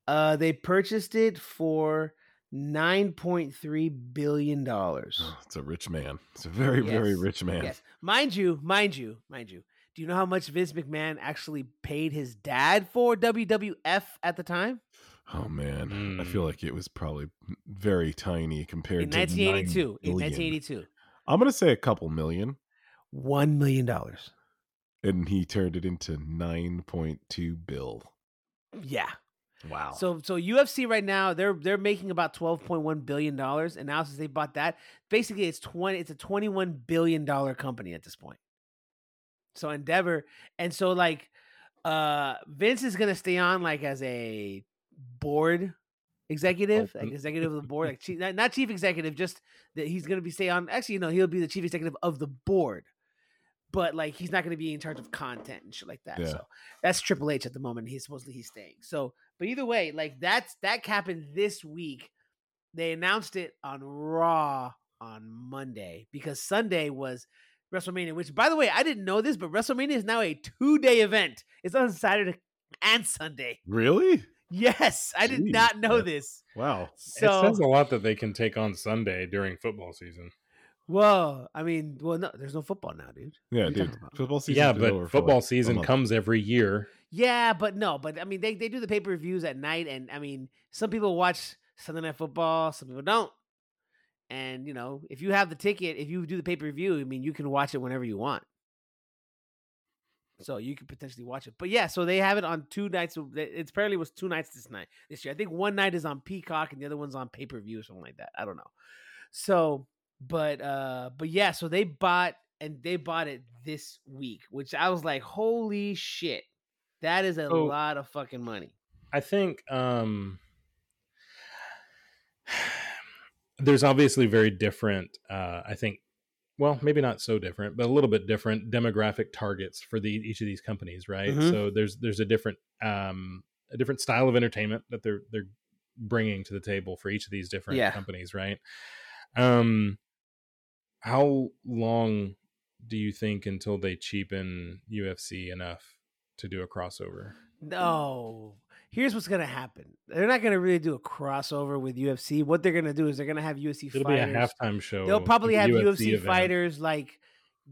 Uh, they purchased it for nine point three billion dollars. It's a rich man. It's a very very rich man. Yes, mind you, mind you, mind you. Do you know how much Vince McMahon actually paid his dad for WWF at the time? Oh man, I Mm. feel like it was probably very tiny compared In to 1982. 9 In 1982, I'm gonna say a couple million, one million dollars. and he turned it into nine point two bill. Yeah. Wow. So so UFC right now they're they're making about twelve point one billion dollars, and now since they bought that, basically it's twenty it's a twenty one billion dollar company at this point. So Endeavor, and so like uh Vince is gonna stay on like as a board executive, like executive of the board, like chief, not, not chief executive, just that he's gonna be stay on. Actually, you know, he'll be the chief executive of the board, but like he's not gonna be in charge of content and shit like that. Yeah. So that's Triple H at the moment. He's supposedly he's staying. So, but either way, like that's that happened this week. They announced it on Raw on Monday because Sunday was WrestleMania. Which, by the way, I didn't know this, but WrestleMania is now a two day event. It's on Saturday and Sunday. really? Yes, I did not know this. Wow. it So, says a lot that they can take on Sunday during football season. Whoa, I mean, well, no, there's no football now, dude. Yeah, What are you dude. Football season. yeah, but football season comes every year. Yeah, but no, but I mean, they, they do the pay per views at night, and I mean, some people watch Sunday Night Football, some people don't. And you know, if you have the ticket, if you do the pay per view, I mean, you can watch it whenever you want. So you could potentially watch it, but yeah. So they have it on two nights. it- It's apparently was two nights this night this year. I think one night is on Peacock and the other one's on pay per view or something like that. I don't know. So, but uh, but yeah. So they bought and they bought it this week, which I was like, holy shit, that is a So- lot of fucking money. I think um there's obviously very different uh I think well, maybe not so different, but a little bit different demographic targets for the each of these companies, right? Mhm. So there's there's a different um a different style of entertainment that they're they're bringing to the table for each of these different Yeah. companies, right? Um how long do you think until they cheapen UFC enough to do a crossover? No. Here's what's gonna happen. They're not gonna really do a crossover with UFC. What they're gonna do is they're gonna have UFC It'll fighters. be a halftime show. They'll probably have the UFC, fighters like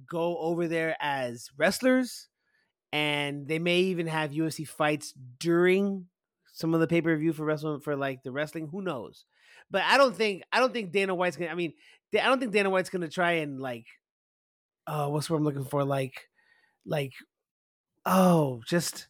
go over there as wrestlers, and they may even have UFC fights during some of the pay per view for wrestling for like the wrestling. Who knows? But I don't think I don't think Dana White's gonna. I mean, I don't think Dana White's gonna try and like, uh, what's what I'm looking for? Like, like, oh, just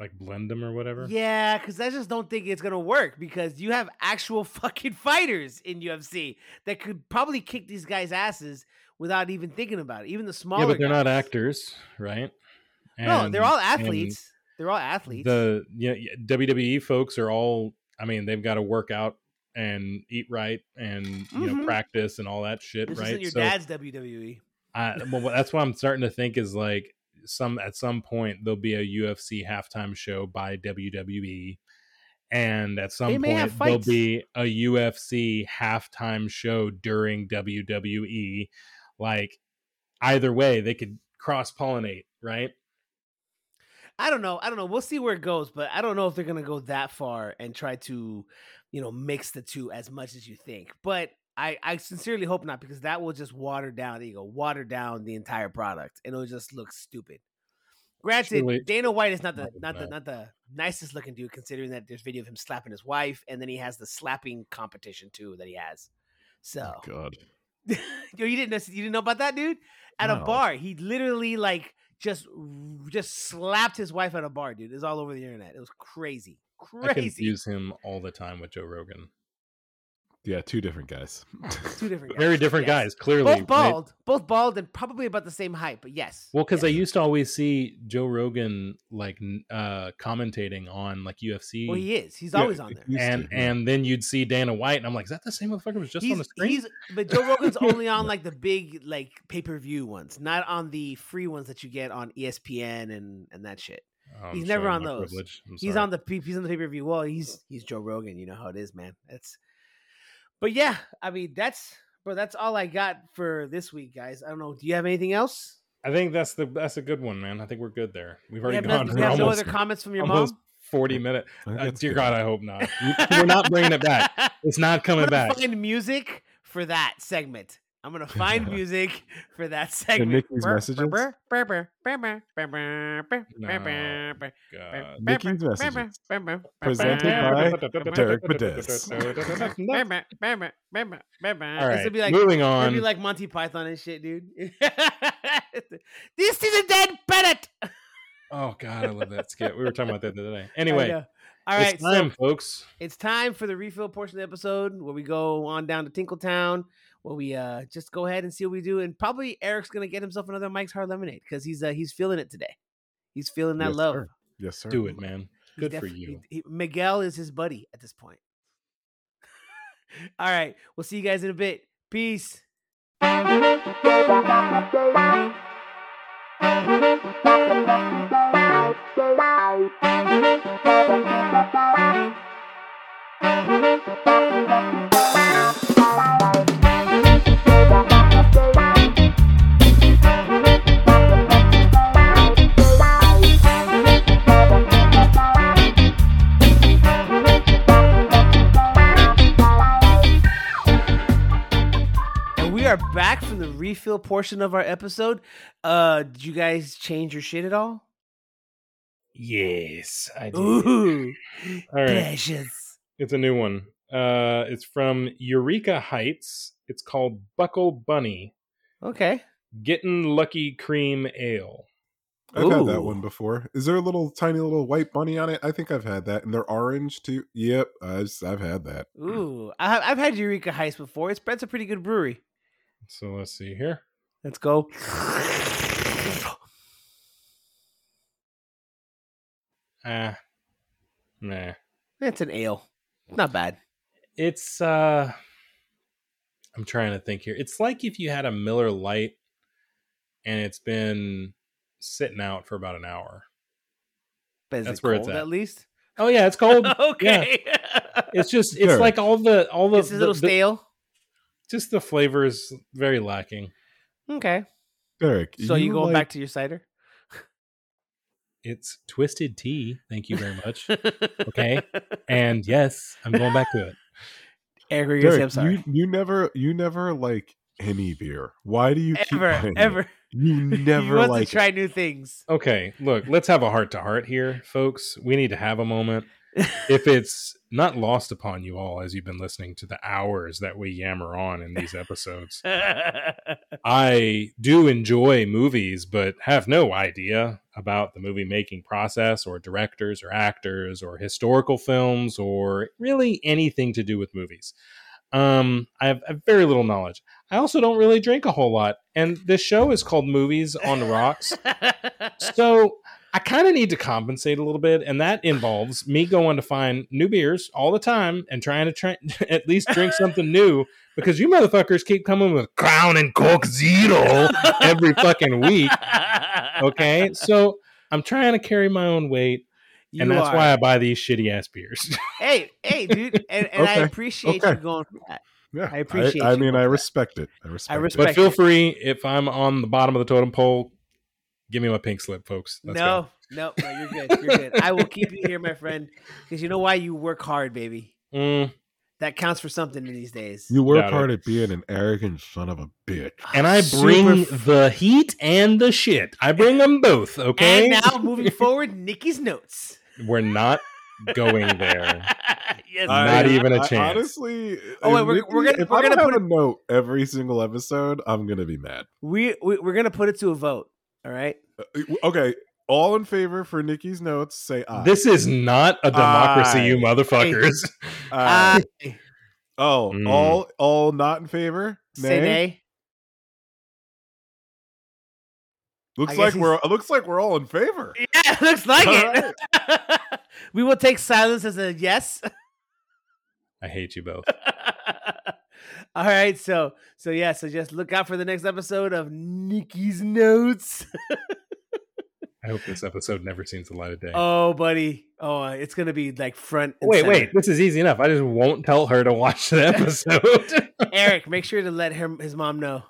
like blend them or whatever. yeah, because I just don't think it's gonna work because you have actual fucking fighters in UFC that could probably kick these guys' asses without even thinking about it. Even the smaller, Yeah, but they're not actors, right? no, they're all athletes. They're all athletes. The yeah, yeah, WWE folks are all. I mean, they've got to work out and eat right, and you know, Mhm. practice and all that shit, this right? your So, dad's. WWE. I, well, that's what I'm starting to think is like some at some point there'll be a UFC halftime show by WWE, and at some point there'll be a UFC halftime show during WWE. Like either way, they could cross pollinate, right? I don't know. I don't know. We'll see where it goes, but I don't know if they're gonna go that far and try to, you know, mix the two as much as you think. But I, I sincerely hope not because that will just water down. the ego, water down the entire product, and it'll just look stupid. Granted, Surely- Dana White is not the not the not. the nicest looking dude, considering that there's video of him slapping his wife, and then he has the slapping competition too that he has. So, God. yo, you didn't know you didn't know about that dude at a bar. He literally like just just slapped his wife at a bar, dude. It's all over the internet. It was crazy, I confuse him all the time with Joe Rogan. Yeah, two different guys. Two different, guys. Very different Yes. guys, clearly. Both right? bald, both bald, and probably about the same height. But yes, Well, because I used to always see Joe Rogan like n- uh commentating on like UFC, Well, he is. He's Yeah, always on there. and to, yeah. and then you'd see Dana White, and I'm like, is that the same motherfucker who was just he's, on the screen? he's but Joe Rogan's only on like the big like pay per view ones, not on the free ones that you get on ESPN and and that shit. Oh, I'm he's never on those. privilege. He's on the he's on the pay per view. Well, he's he's Joe Rogan. You know how it is, man. That's. But yeah, I mean that's bro. That's all I got for this week, guys. I don't know. Do you have anything else? I think that's the that's a good one, man. I think we're good there. We've You already have, gone nothing- for you have no other comments from your almost mom. 40 minutes. I think Uh, dear good. God, I hope not. We- We're not bringing it back. It's not coming gonna back. find music for that segment. I'm gonna find music for that segment. Mickey's messages. Mickey's messages. Presented by Derryk Bedes. All right. Be like moving on. Be like Monty Python and shit, dude. this is a dead Bennett. Oh God, I love that skit. We were talking about that the other day. Anyway. All right, it's time, so folks. It's time for the refill portion of the episode where we go on down to Tinkletown where we uh just go ahead and see what we do, and probably Eric's gonna get himself another Mike's Hard Lemonade because he's uh he's feeling it today. He's feeling that Yes, love. sir. Yes, sir. Do it, man. He's Good for you. he- he- Miguel is his buddy at this point. All right, we'll see you guys in a bit. Peace. And we are back from the refill portion of our episode. Uh, did you guys change your shit at all? Yes, I did. Ooh, All right, precious. it's a new one. Uh, it's from Eureka Heights. It's called Buckle Bunny Okay. Getting Lucky Cream Ale. I've had that one before. Is there a little tiny little white bunny on it? I think I've had that, and they're orange too. Yep, I've, I've had that. Ooh, I have, I've had Eureka Heights before. It's it's a pretty good brewery. So let's see here. Let's go. Ah, nah. It's an ale. Not bad. It's uh I'm trying to think here. It's like if you had a Miller Lite and it's been sitting out for about an hour. But is That's it where it's at. at least? Oh yeah, it's cold. okay. It's just it's Sure. like all the all the, It's a little the- the- stale. Just the flavor is very lacking. Okay. Derryk, So you, going like- back to your cider? It's twisted tea. Thank you very much. Okay. and yes, I'm going back to it. Eric, what were you gonna? I'm sorry. you you never you never like any beer. Why do you keep ever, it? ever. You he never wants like to try new things. Okay, look, let's have a heart to heart here, folks. We need to have a moment. If it's not lost upon you all as you've been listening to the hours that we yammer on in these episodes, I do enjoy movies, but have no idea about the movie making process or directors or actors or historical films or really anything to do with movies. Um, I have, I have very little knowledge. I also don't really drink a whole lot, and this show is called Movies on the Rocks. So I kind of need to compensate a little bit, and that involves me going to find new beers all the time and trying to try at least drink something new because you motherfuckers keep coming with Crown and Coke Zero every fucking week. Okay, so I'm trying to carry my own weight, and that's are. why I buy these shitty ass beers. hey, hey, dude, and, and I Okay, appreciate you going for that. Yeah, I appreciate I, you mean, for I that. respect it. I respect. respect- but feel free if I'm on the bottom of the totem pole, give me my pink slip, folks. Let's no, no, no, you're good. You're good. I will keep you here, my friend, because you know why you work hard, baby. Mm, That counts for something in these days. You work Got it. hard at being an arrogant son of a bitch. and I bring f- the heat and the shit. I bring them both. Okay. And now moving forward, Nikki's notes. We're not going there. yes, Not sir. even a chance. honestly, Oh, wait, if we're- Nikki- we're gonna- if we're I don't gonna have put a note every single episode, I'm gonna be mad. we, we we're gonna put it to a vote. All right. Uh, Okay, all in favor for Nikki's notes, say aye. This is not a democracy, you motherfuckers. Aye. I oh, Mm. all all not in favor? say nay. Looks like guess we're looks like we're all in favor. Yeah, looks like All it. we will take silence as a yes. I hate you both. All right, so so yeah, so just look out for the next episode of Nikki's notes. I hope this episode never sees the light of day. oh, buddy, oh, it's gonna be like front. and wait, center. wait. This is easy enough. I just won't tell her to watch the episode. Eric, make sure to let him his mom know.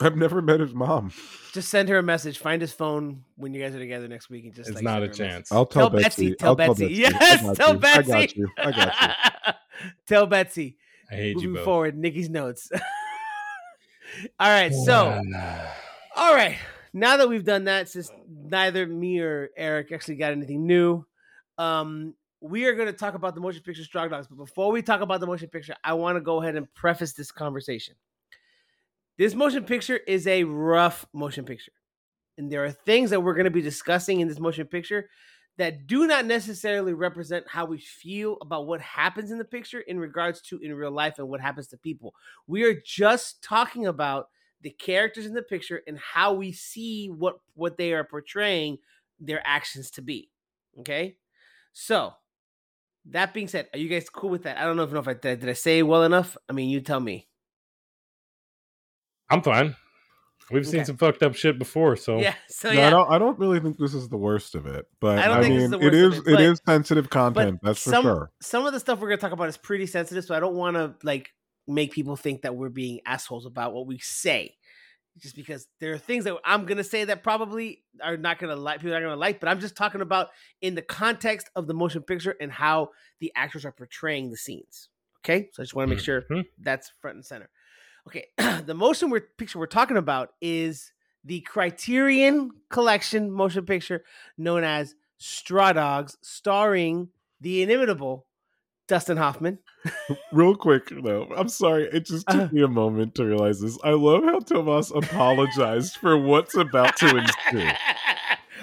I've never met his mom. Just send her a message. Find his phone when you guys are together next week, and just it's like, not a chance. I'll tell, Tell Betsy. Tell I'll Betsy. I Yes, tell you. Betsy. I got you. I got you. tell Betsy. I hate you Moving both. forward, Nikki's notes. all right, so all right. Now that we've done that, since neither me or Eric actually got anything new, um, we are going to talk about the motion picture Straw Dogs. But before we talk about the motion picture, I want to go ahead and preface this conversation. This motion picture is a rough motion picture. And there are things that we're going to be discussing in this motion picture that do not necessarily represent how we feel about what happens in the picture in regards to in real life and what happens to people. We are just talking about the characters in the picture and how we see what what they are portraying their actions to be. Okay? So, that being said, are you guys cool with that? I don't know if, know if I did, did I say well enough. I mean, you tell me. I'm fine. We've seen Okay. some fucked up shit before, so Yeah. So No, yeah. I don't. I don't really think this is the worst of it, but I I, don't think mean, the it worst of is. it, but- it is sensitive content. That's for some sure. some of the stuff we're gonna talk about is pretty sensitive, so I don't want to like make people think that we're being assholes about what we say. Just because there are things that I'm gonna say that probably are not gonna like people are not gonna like, but I'm just talking about in the context of the motion picture and how the actors are portraying the scenes. Okay, so I just want to make sure Mhm. that's front and center. Okay, the motion we're, picture we're talking about is the Criterion Collection motion picture known as Straw Dogs, starring the inimitable Dustin Hoffman. Real quick though, I'm sorry. It just took Uh. me a moment to realize this. I love how Tomas apologized for what's about to ensue.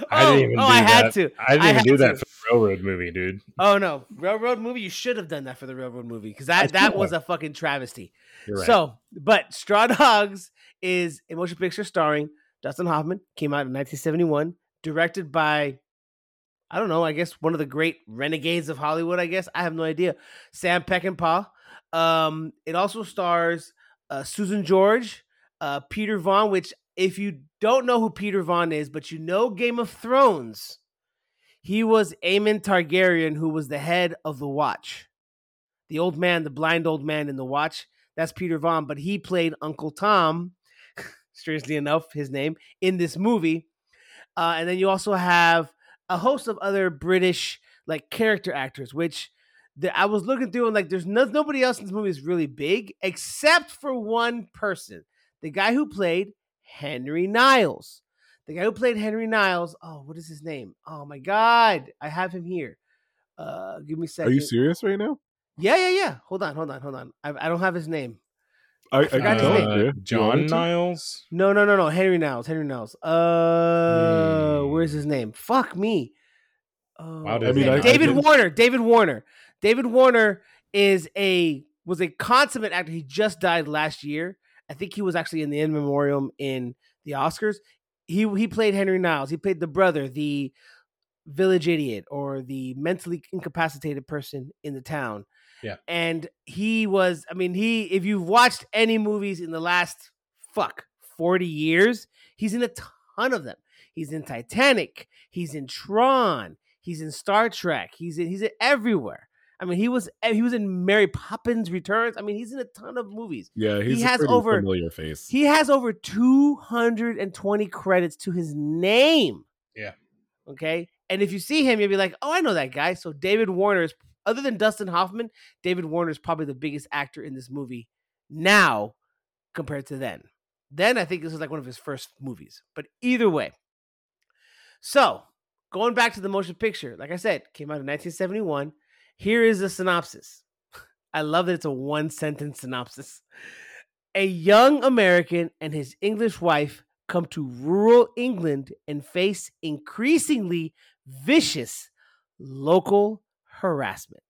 I didn't even oh, do I had to. I didn't I even do that to. for the railroad movie, dude. Oh no, Railroad movie. You should have done that for the Railroad movie because that that was a fucking travesty. Right. So, but Straw Dogs is a motion picture starring Dustin Hoffman. Came out in 1971, directed by, I don't know, I guess one of the great renegades of Hollywood. I guess I have no idea. Sam Peckinpah. Um, it also stars uh, Susan George, uh, Peter Vaughan. Which, if you don't know who Peter Vaughn is, but you know Game of Thrones, he was Aemon Targaryen, who was the head of the Watch. The old man, the blind old man in the Watch. That's Peter Vaughan, but he played Uncle Tom, strangely enough, his name, in this movie. Uh, and then you also have a host of other British like character actors, which the, I was looking through and like there's no, nobody else in this movie is really big except for one person, the guy who played Henry Niles. The guy who played Henry Niles. Oh, what is his name? Oh my God, I have him here. Uh, give me a Are you serious right now? Yeah, yeah, yeah. Hold on, hold on, hold on. I, I don't have his name. I, I forgot can his tell name. it. Yeah. You John want me to? Niles. No, no, no, no. Henry Niles. Henry Niles. Uh, Hmm. where's his name? Fuck me. Oh, Wow, I mean, I- I David didn't- Warner. David Warner. David Warner is a was a consummate actor. He just died last year. I think he was actually in the in memoriam in the Oscars. He he played Henry Niles. He played the brother, the village idiot, or the mentally incapacitated person in the town. Yeah. and he was. I mean, he. If you've watched any movies in the last fuck forty years, he's in a ton of them. He's in Titanic. He's in Tron. He's in Star Trek. He's in. He's in everywhere. I mean, he was. Eh, he was in Mary Poppins Returns. I mean, he's in a ton of movies. Yeah, he's He has over- familiar face. He has over 220 credits to his name. Yeah. Okay. And if you see him, you'll be like, oh, I know that guy. So David Warner is, other than Dustin Hoffman, David Warner is probably the biggest actor in this movie now compared to then. Then I think this is like one of his first movies. But either way. So going back to the motion picture, like I said, came out in 1971. Here is the synopsis. I love that it's a one sentence synopsis. A young American and his English wife come to rural England and face increasingly vicious local harassment.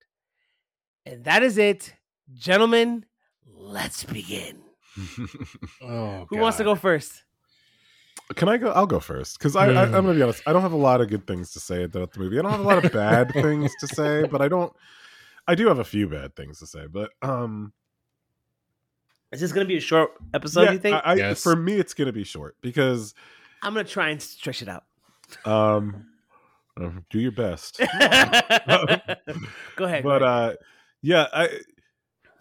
And that is it. Gentlemen, let's begin. Oh, Who wants to go oh, first? Can I go? I'll go first because I, I, I'm gonna be honest. I don't have a lot of good things to say about the movie. I don't have a lot of bad things to say, but I don't. I do have a few bad things to say, but um, Is this going to be a short episode, yeah, you think? I, I- Yes. for me it's gonna be short because I'm going to try and stretch it out. um, uh, do your best. Go ahead. but uh yeah i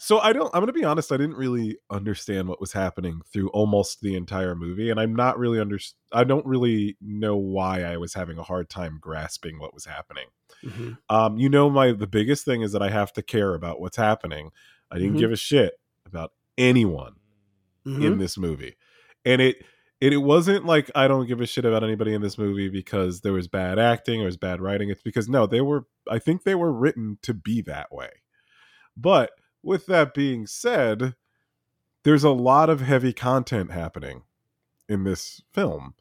so i don't i'm gonna be honest i didn't really understand what was happening through almost the entire movie and i'm not really under i don't really know why i was having a hard time grasping what was happening Mhm. um you know my the biggest thing is that i have to care about what's happening i didn't Mhm. give a shit about anyone Mhm. in this movie and it it, it wasn't like i don't give a shit about anybody in this movie because there was bad acting or was bad writing it's because no they were i think they were written to be that way but with that being said there's a lot of heavy content happening in this film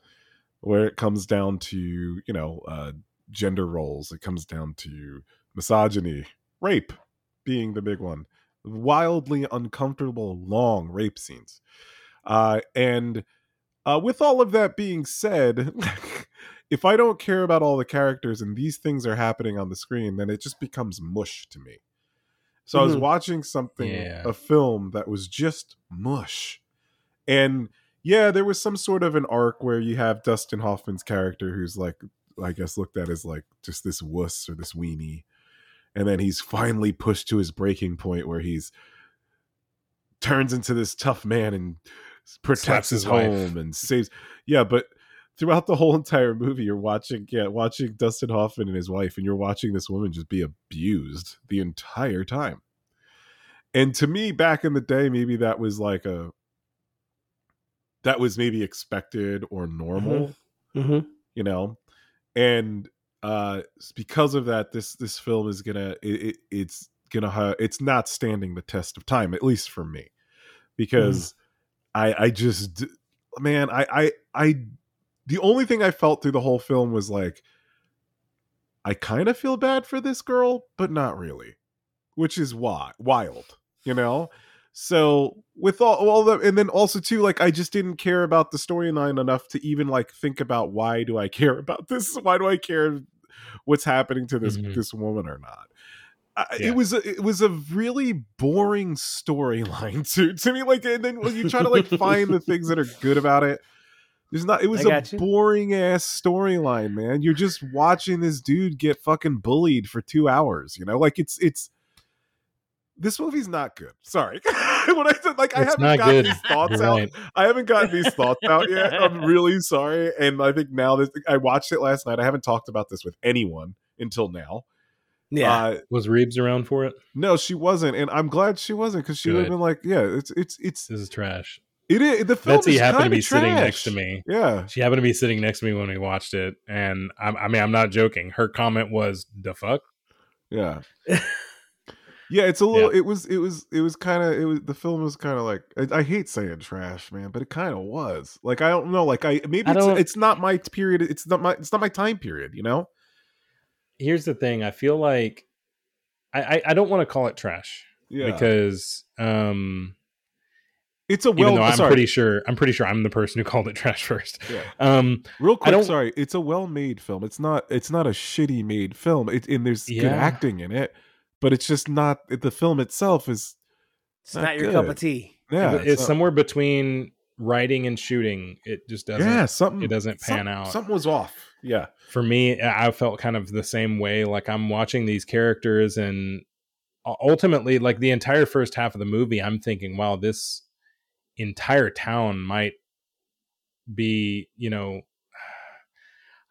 where it comes down to you know uh gender roles it comes down to misogyny rape being the big one wildly uncomfortable long rape scenes uh, and uh, with all of that being said, if I don't care about all the characters and these things are happening on the screen, then it just becomes mush to me. So I was Mhm. watching something, Yeah. a film that was just mush. And yeah, there was some sort of an arc where you have Dustin Hoffman's character who's like, I guess, looked at as like just this wuss or this weenie. And then he's finally pushed to his breaking point where he's turns into this tough man and protects Slaps his, his wife. home and saves. Yeah, but throughout the whole entire movie, you're watching, yeah, watching Dustin Hoffman and his wife, and you're watching this woman just be abused the entire time. And to me, back in the day, maybe that was like a that was maybe expected or normal Mhm. you know and uh because of that this this film is gonna it, it, it's gonna ha- it's not standing the test of time at least for me because i i just man i i i the only thing i felt through the whole film was like i kind of feel bad for this girl but not really which is why wild you know so with all, all the and then also too like i just didn't care about the storyline enough to even like think about why do i care about this why do i care what's happening to this Mhm. this woman or not Yeah. it was a, it was a really boring storyline to to me like and then when you try to like find the things that are good about it there's not it was a you. boring ass storyline man you're just watching this dude get fucking bullied for 2 hours you know like it's it's this movie's not good. Sorry. when I said like I haven't not gotten good. these thoughts You're out. right. I haven't gotten these thoughts out yet. I'm really sorry. And I think now that I watched it last night. I haven't talked about this with anyone until now. Yeah. Uh, Was Reeves around for it? no, she wasn't, and I'm glad she wasn't because she would have been like, "Yeah, it's it's it's This is trash. It is the film Betsy happened to be sitting next to me. Yeah, She happened to be sitting next to me when we watched it, and I, I mean, I'm not joking. Her comment was, "The fuck." yeah, yeah. It's a little. It was. It was. It was kind of. It was. The film was kind of like. I, I hate saying trash, man, but it kind of was. Like I don't know. Like I maybe I it's, it's not my period. It's not my. It's not my time period. You know. Here's the thing. I feel like I, I, I don't want to call it trash Yeah. because um, it's a even well. though I'm sorry. pretty sure I'm pretty sure I'm the person who called it trash first. Yeah. Um, Real quick, don't- sorry. It's a well-made film. It's not. It's not a shitty made film. It and there's good acting in it, but it's just not. The film itself is. it's not not your cup of tea. Yeah, it's not- somewhere between writing and shooting. It just doesn't. yeah, something. it doesn't pan some- out. Something was off. Yeah, for me i felt kind of the same way like i'm watching these characters and ultimately like the entire first half of the movie i'm thinking wow this entire town might be you know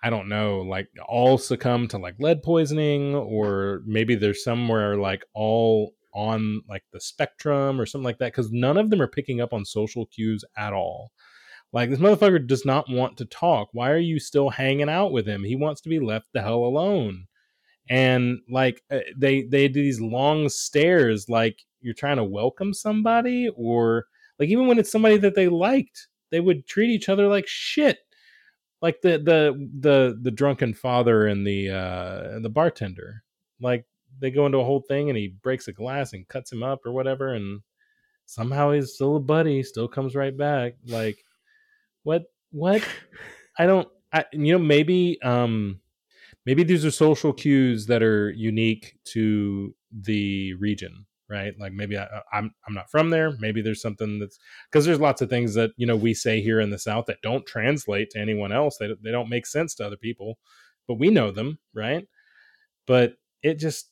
i don't know like all succumb to like lead poisoning or maybe there's somewhere like all on like the spectrum or something like that because none of them are picking up on social cues at all like this motherfucker does not want to talk. Why are you still hanging out with him? He wants to be left the hell alone. And like uh, they they do these long stares, like you're trying to welcome somebody, or like even when it's somebody that they liked, they would treat each other like shit. Like the the the the drunken father and the uh and the bartender. Like they go into a whole thing and he breaks a glass and cuts him up or whatever and somehow he's still a buddy still comes right back. Like what what? I don't I, you know maybe um maybe these are social cues that are unique to the region right? Like maybe I, i'm i'm not from there. Maybe there's something that's because there's lots of things that you know we say here in the south that don't translate to anyone else. They, they don't make sense to other people but we know them right? But it just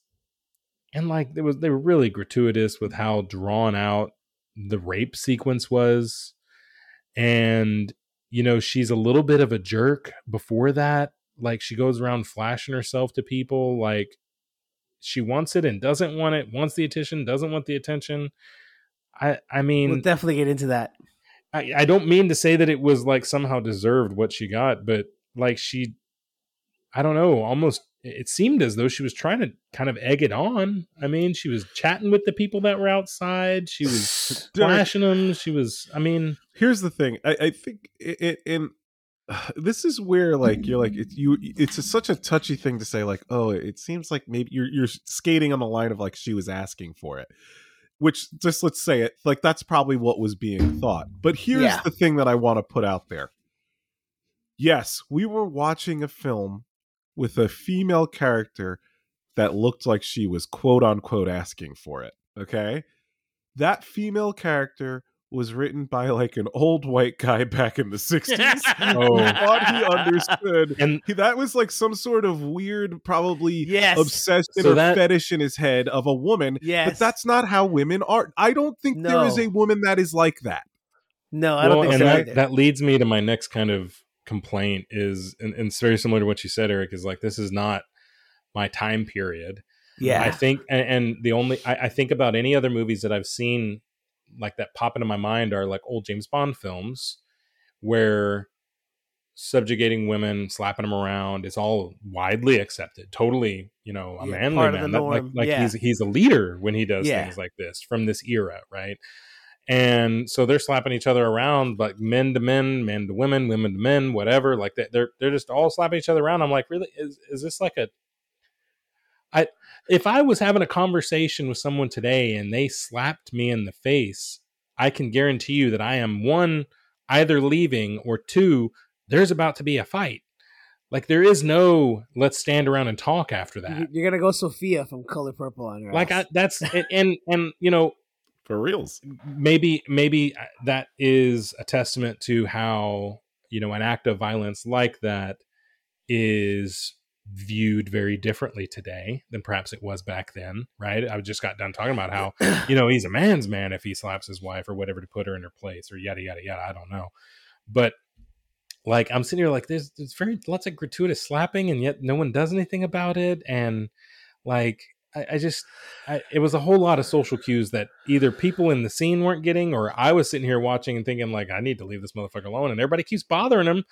and like it was they were really gratuitous with how drawn out the rape sequence was. And you know she's a little bit of a jerk before that. Like she goes around flashing herself to people like she wants it and doesn't want it wants the attention doesn't want the attention. I i mean we'll definitely get into that. I, I don't mean to say that it was like somehow deserved what she got but like she i don't know almost it seemed as though she was trying to kind of egg it on. I mean she was chatting with the people that were outside. She was flashing them she was i mean here's the thing. I, I think it, in this is where like you're like mm. it's you it's a, such a touchy thing to say like oh it seems like maybe you're you're skating on the line of like she was asking for it which just let's say it like that's probably what was being thought but here's yeah. the thing that i want to put out there. Yes we were watching a film with a female character that looked like she was quote unquote asking for it okay? That female character was written by like an old white guy back in the 60s oh. thought he understood and he, that was like some sort of weird probably yes. obsession so or that, fetish in his head of a woman yes. but that's not how women are i don't think no. there is a woman that is like that no i don't think and so that, that leads me to my next kind of complaint is and, and it's very similar to what you said eric is like this is not my time period yeah i think and, and the only I, I think about any other movies that i've seen like that pop into my mind are like old James Bond films where subjugating women, slapping them around is all widely accepted. Totally, you know, a yeah, manly man. That, like, like yeah. he's he's a leader when he does yeah. things like this from this era, right? And so they're slapping each other around, like men to men, men to women, women to men, whatever. Like they're they're just all slapping each other around. I'm like, really? Is is this like a if I was having a conversation with someone today and they slapped me in the face, I can guarantee you that I am one either leaving or two there's about to be a fight. Like there is no let's stand around and talk after that. You're gonna go Sofia from Color Purple on your like I, that's and and you know for reals. Maybe maybe uh, that is a testament to how you know an act of violence like that is viewed very differently today than perhaps it was back then, right? I just got done talking about how, you know, he's a man's man if he slaps his wife or whatever to put her in her place or yada yada yada. I don't know. But like I'm sitting here like there's there's very lots of gratuitous slapping and yet no one does anything about it. And like I, I just I, it was a whole lot of social cues that either people in the scene weren't getting or I was sitting here watching and thinking like I need to leave this motherfucker alone and everybody keeps bothering him.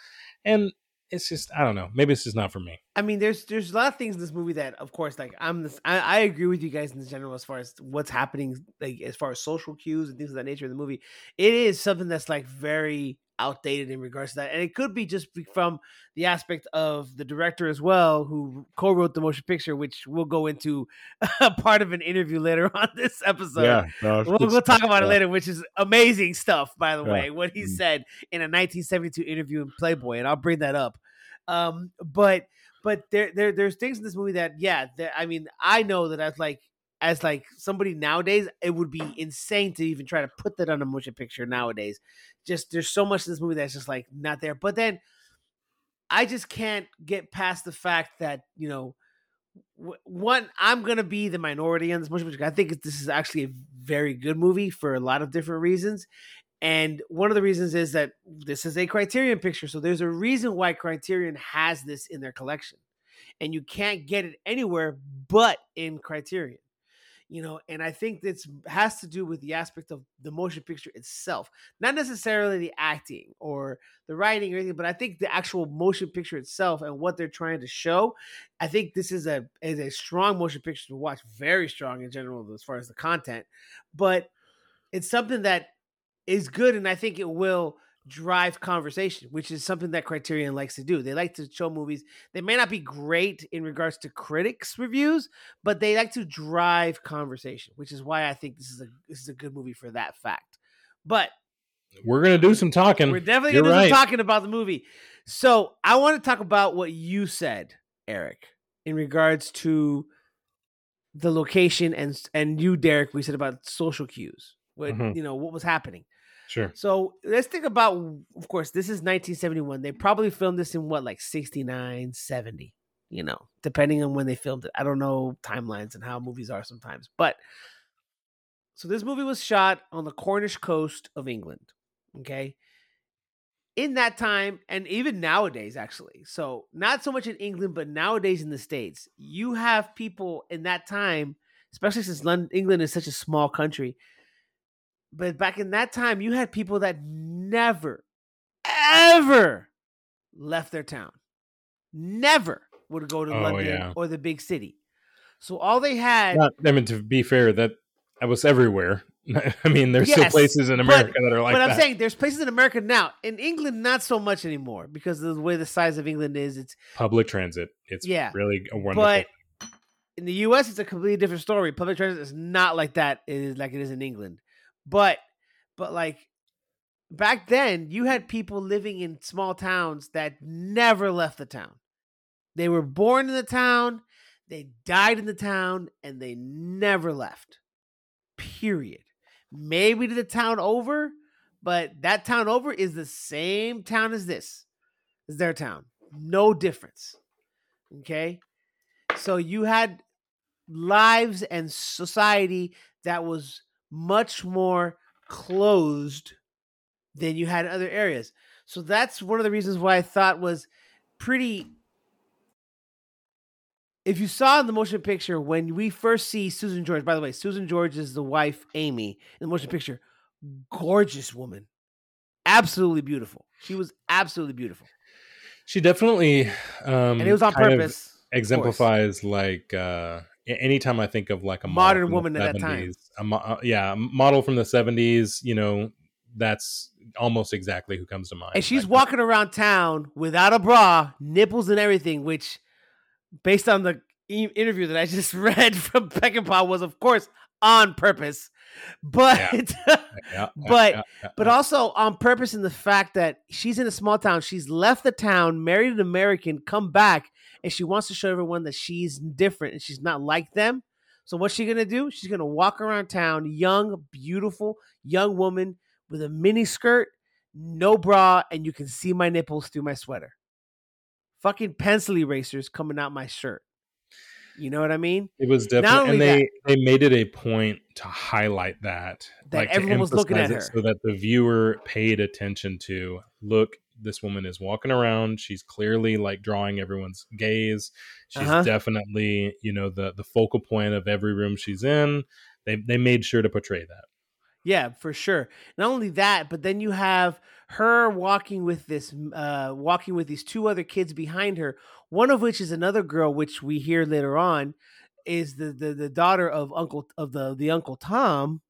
And it's just I don't know. Maybe it's just not for me. I mean, there's there's a lot of things in this movie that, of course, like I'm this. I, I agree with you guys in general as far as what's happening, like as far as social cues and things of that nature in the movie. It is something that's like very outdated in regards to that. And it could be just from the aspect of the director as well, who co-wrote the motion picture, which we'll go into a part of an interview later on this episode. Yeah, no, we'll, we'll, talk about yeah. it later, which is amazing stuff, by the yeah. way, what he mm said in a 1972 interview in Playboy, and I'll bring that up. Um, but but there, there there's things in this movie that yeah, I mean, I know that I've like as like somebody nowadays, it would be insane to even try to put that on a motion picture nowadays. Just there's so much in this movie that's just like not there. But then I just can't get past the fact that you know, one I'm gonna be the minority on this motion picture. I think this is actually a very good movie for a lot of different reasons. And one of the reasons is that this is a Criterion picture, so there's a reason why Criterion has this in their collection, and you can't get it anywhere but in Criterion you know and i think this has to do with the aspect of the motion picture itself not necessarily the acting or the writing or anything but i think the actual motion picture itself and what they're trying to show i think this is a is a strong motion picture to watch very strong in general as far as the content but it's something that is good and i think it will drive conversation, which is something that Criterion likes to do. They like to show movies. They may not be great in regards to critics' reviews, but they like to drive conversation, which is why I think this is a this is a good movie for that fact. But We're gonna do some talking. we're definitely You're gonna do right. some talking about the movie. So I want to talk about what you said, Eric, in regards to the location and and you, Derryk. We said about social cues. What Mhm. you know what was happening. Sure. So let's think about, of course, this is 1971. They probably filmed this in what, like 69, 70, you know, depending on when they filmed it. I don't know timelines and how movies are sometimes. But so this movie was shot on the Cornish coast of England. Okay. In that time, and even nowadays, actually. So not so much in England, but nowadays in the States, you have people in that time, especially since London, England is such a small country but back in that time, you had people that never, ever left their town. Never would go to Oh, London yeah. or the big city. So all they had, Not, I mean, to be fair, that that was everywhere. I mean, there's still places in but- America that are like but I'm that. saying there's places in America now. In England, not so much anymore because of the way the size of England is. It's Public transit. It's Yeah, really a wonderful. but in the U.S., it's a completely different story. Public transit is not like that. It is like it is in England. But, but like back then, you had people living in small towns that never left the town. They were born in the town, they died in the town, and they never left. Period. Maybe to the town over, but that town over is the same town as this. Is their town. No difference. Okay? So you had lives and society that was much more closed than you had in other areas. So that's one of the reasons why I thought was pretty. If you saw in the motion picture when we first see Susan George, by the way, Susan George is the wife, Amy, in the motion picture. Gorgeous woman. Absolutely beautiful. She was absolutely beautiful. she definitely, um, And it was on purpose. of exemplifies like uh anytime I think of like a Modern woman at that time. a mo- uh, yeah, a model from the 70s, you know, that's almost exactly who comes to mind. And she's Like, walking around town without a bra, nipples and everything, which, based on the e- interview that I just read from Peckinpah, was of course on purpose, but yeah, yeah, but- yeah, but also on purpose in the fact that she's in a small town. She's left the town, married an American, come back, and she wants to show everyone that she's different and she's not like them. So what's she gonna do? She's gonna walk around town, young, beautiful, young woman with a mini skirt, no bra, and you can see my nipples through my sweater. Fucking pencil erasers coming out my shirt. You know what I mean? It was definitely, and they they made it a point to highlight that, That like, everyone was looking at it her. so that the viewer paid attention to. Look, this woman is walking around. She's clearly like drawing everyone's gaze. She's Uh-huh. definitely, you know, the the focal point of every room she's in. They they made sure to portray that. Yeah, for sure. Not only that, but then you have her walking with this, uh, walking with these two other kids behind her. One of which is another girl, which we hear later on, is the the, the daughter of Uncle of the the Uncle Tom,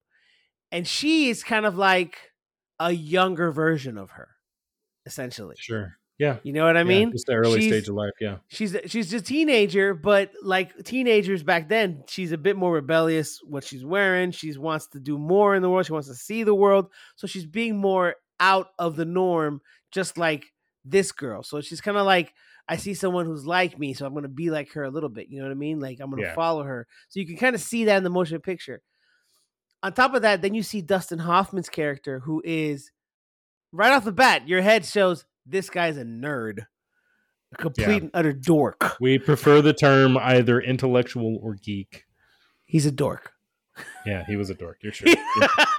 and she is kind of like a younger version of her, essentially. Sure. Yeah. You know what I Yeah, mean? just the early She's- stage of life. Yeah. she's she's a teenager, but like teenagers back then, she's a bit more rebellious. What she's wearing, she wants to do more in the world. She wants to see the world, so she's being more out of the norm, just like this girl. So she's kind of like, I see someone who's like me, so I'm gonna be like her a little bit. You know what I mean? Like I'm gonna Yeah. follow her. So you can kind of see that in the motion picture. On top of that, then you see Dustin Hoffman's character, who is right off the bat, your head shows this guy's a nerd, a complete and utter dork. We prefer the term either intellectual or geek. He's a dork. Yeah, he was a dork. You're sure.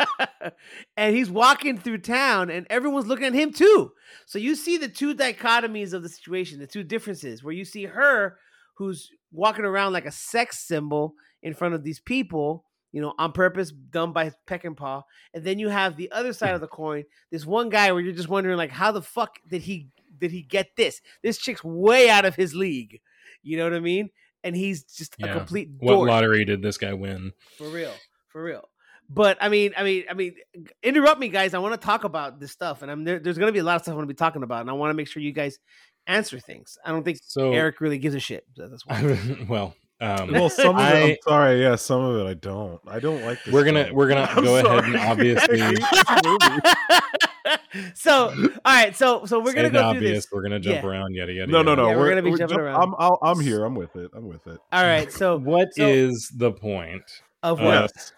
and he's walking through town and everyone's looking at him too. So you see the two dichotomies of the situation, the two differences where you see her who's walking around like a sex symbol in front of these people, you know, on purpose, done by Peckinpah. And paw. And then you have the other side of the coin, this one guy where you're just wondering like how the fuck did he did he get this? This chick's way out of his league. You know what I mean? And he's just a Yeah. complete what lottery did this guy win? For real. For real. But I mean, I mean, I mean, interrupt me, guys. I want to talk about this stuff, and I'm there, there's going to be a lot of stuff I want to be talking about, and I want to make sure you guys answer things. I don't think So Eric really gives a shit. That's why. well, um, Well, some of it, I'm sorry. Yeah, some of it I don't. I don't like this. we're gonna film. we're gonna I'm go ahead and obviously I hate this movie. so, all right, so so we're say gonna the go through this. We're gonna jump Yeah. around yada yada. No, no, no. Yeah, we're gonna be we're jumping jump- around. I'm, I'll, I'm here. I'm with it. I'm with it. All right, so What so- is the point? of what? Yes,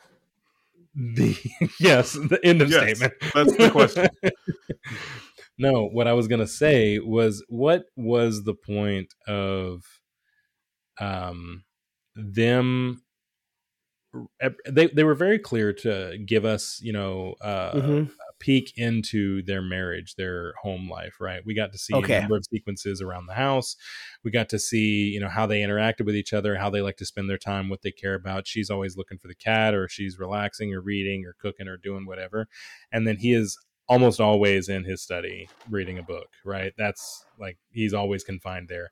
The yes, the end of Yes, statement. that's the question. no, what I was gonna say was, what was the point of um them? They they were very clear to give us, you know, uh, Mhm. a peek into their marriage, their home life. Right, we got to see Okay. a number of sequences around the house. We got to see, you know, how they interacted with each other, how they like to spend their time, what they care about. She's always looking for the cat, or she's relaxing, or reading, or cooking, or doing whatever. And then he is almost always in his study reading a book. Right, that's like he's always confined there,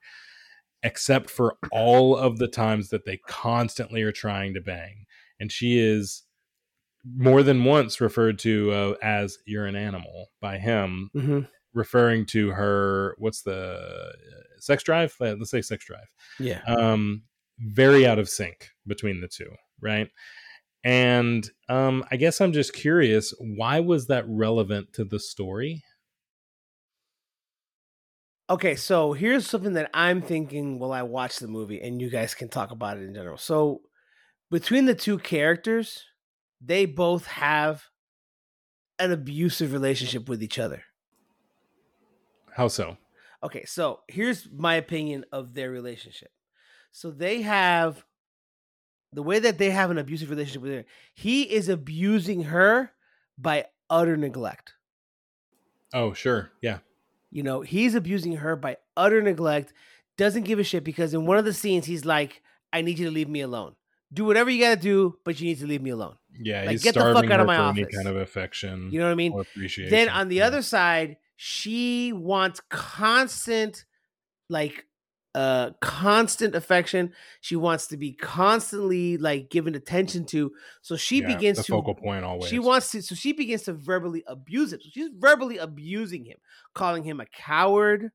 except for all of the times that they constantly are trying to bang, and she is more than once referred to uh, as "you're an animal" by him Mhm. referring to her what's the uh, sex drive? Uh, let's say sex drive. Yeah. um very out of sync between the two right? And um i guess i'm just curious why was that relevant to the story Okay, so here's something that I'm thinking while I watch the movie, and you guys can talk about it in general. So, between the two characters, they both have an abusive relationship with each other. how so Okay, so here's my opinion of their relationship. So they have the way that they have an abusive relationship with her. He is abusing her by utter neglect. oh sure yeah You know, he's abusing her by utter neglect, doesn't give a shit because in one of the scenes he's like, I need you to leave me alone. Do whatever you gotta do, but you need to leave me alone. yeah Like, get the fuck out of my for any kind of affection You know what I mean? or appreciation Then on the Yeah. other side, she wants constant, like, uh, constant affection. She wants to be constantly like given attention to. So she Yeah, begins the to focal point always She wants to, so she begins to verbally abuse him. So she's verbally abusing him, calling him a coward,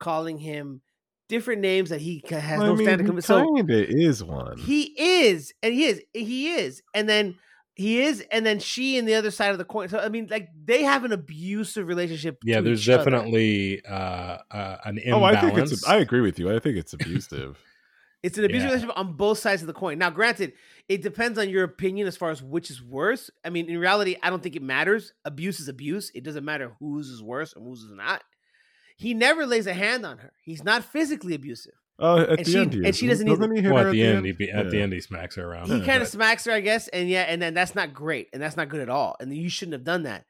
calling him different names that he has I no mean, stand to he come. So kinda is one. he is, and he is, he is, and then he is, and then she in the other side of the coin. So I mean, like they have an abusive relationship. yeah to there's each other. definitely uh, uh an imbalance oh, I think it's. I agree with you. I think it's abusive. It's an abusive Yeah. relationship on both sides of the coin. Now, granted, it depends on your opinion as far as which is worse. I mean, in reality, I don't think it matters. Abuse is abuse. It doesn't matter whose is worse and whose is not. He never lays a hand on her. He's not physically abusive. Oh, at And the she- end, and she doesn't Doesn't he hit well, her at the end, he be, at the Yeah. end he smacks her around He kind of smacks her, I guess, and yeah, and then that's not great, and that's not good at all. And you shouldn't have done that.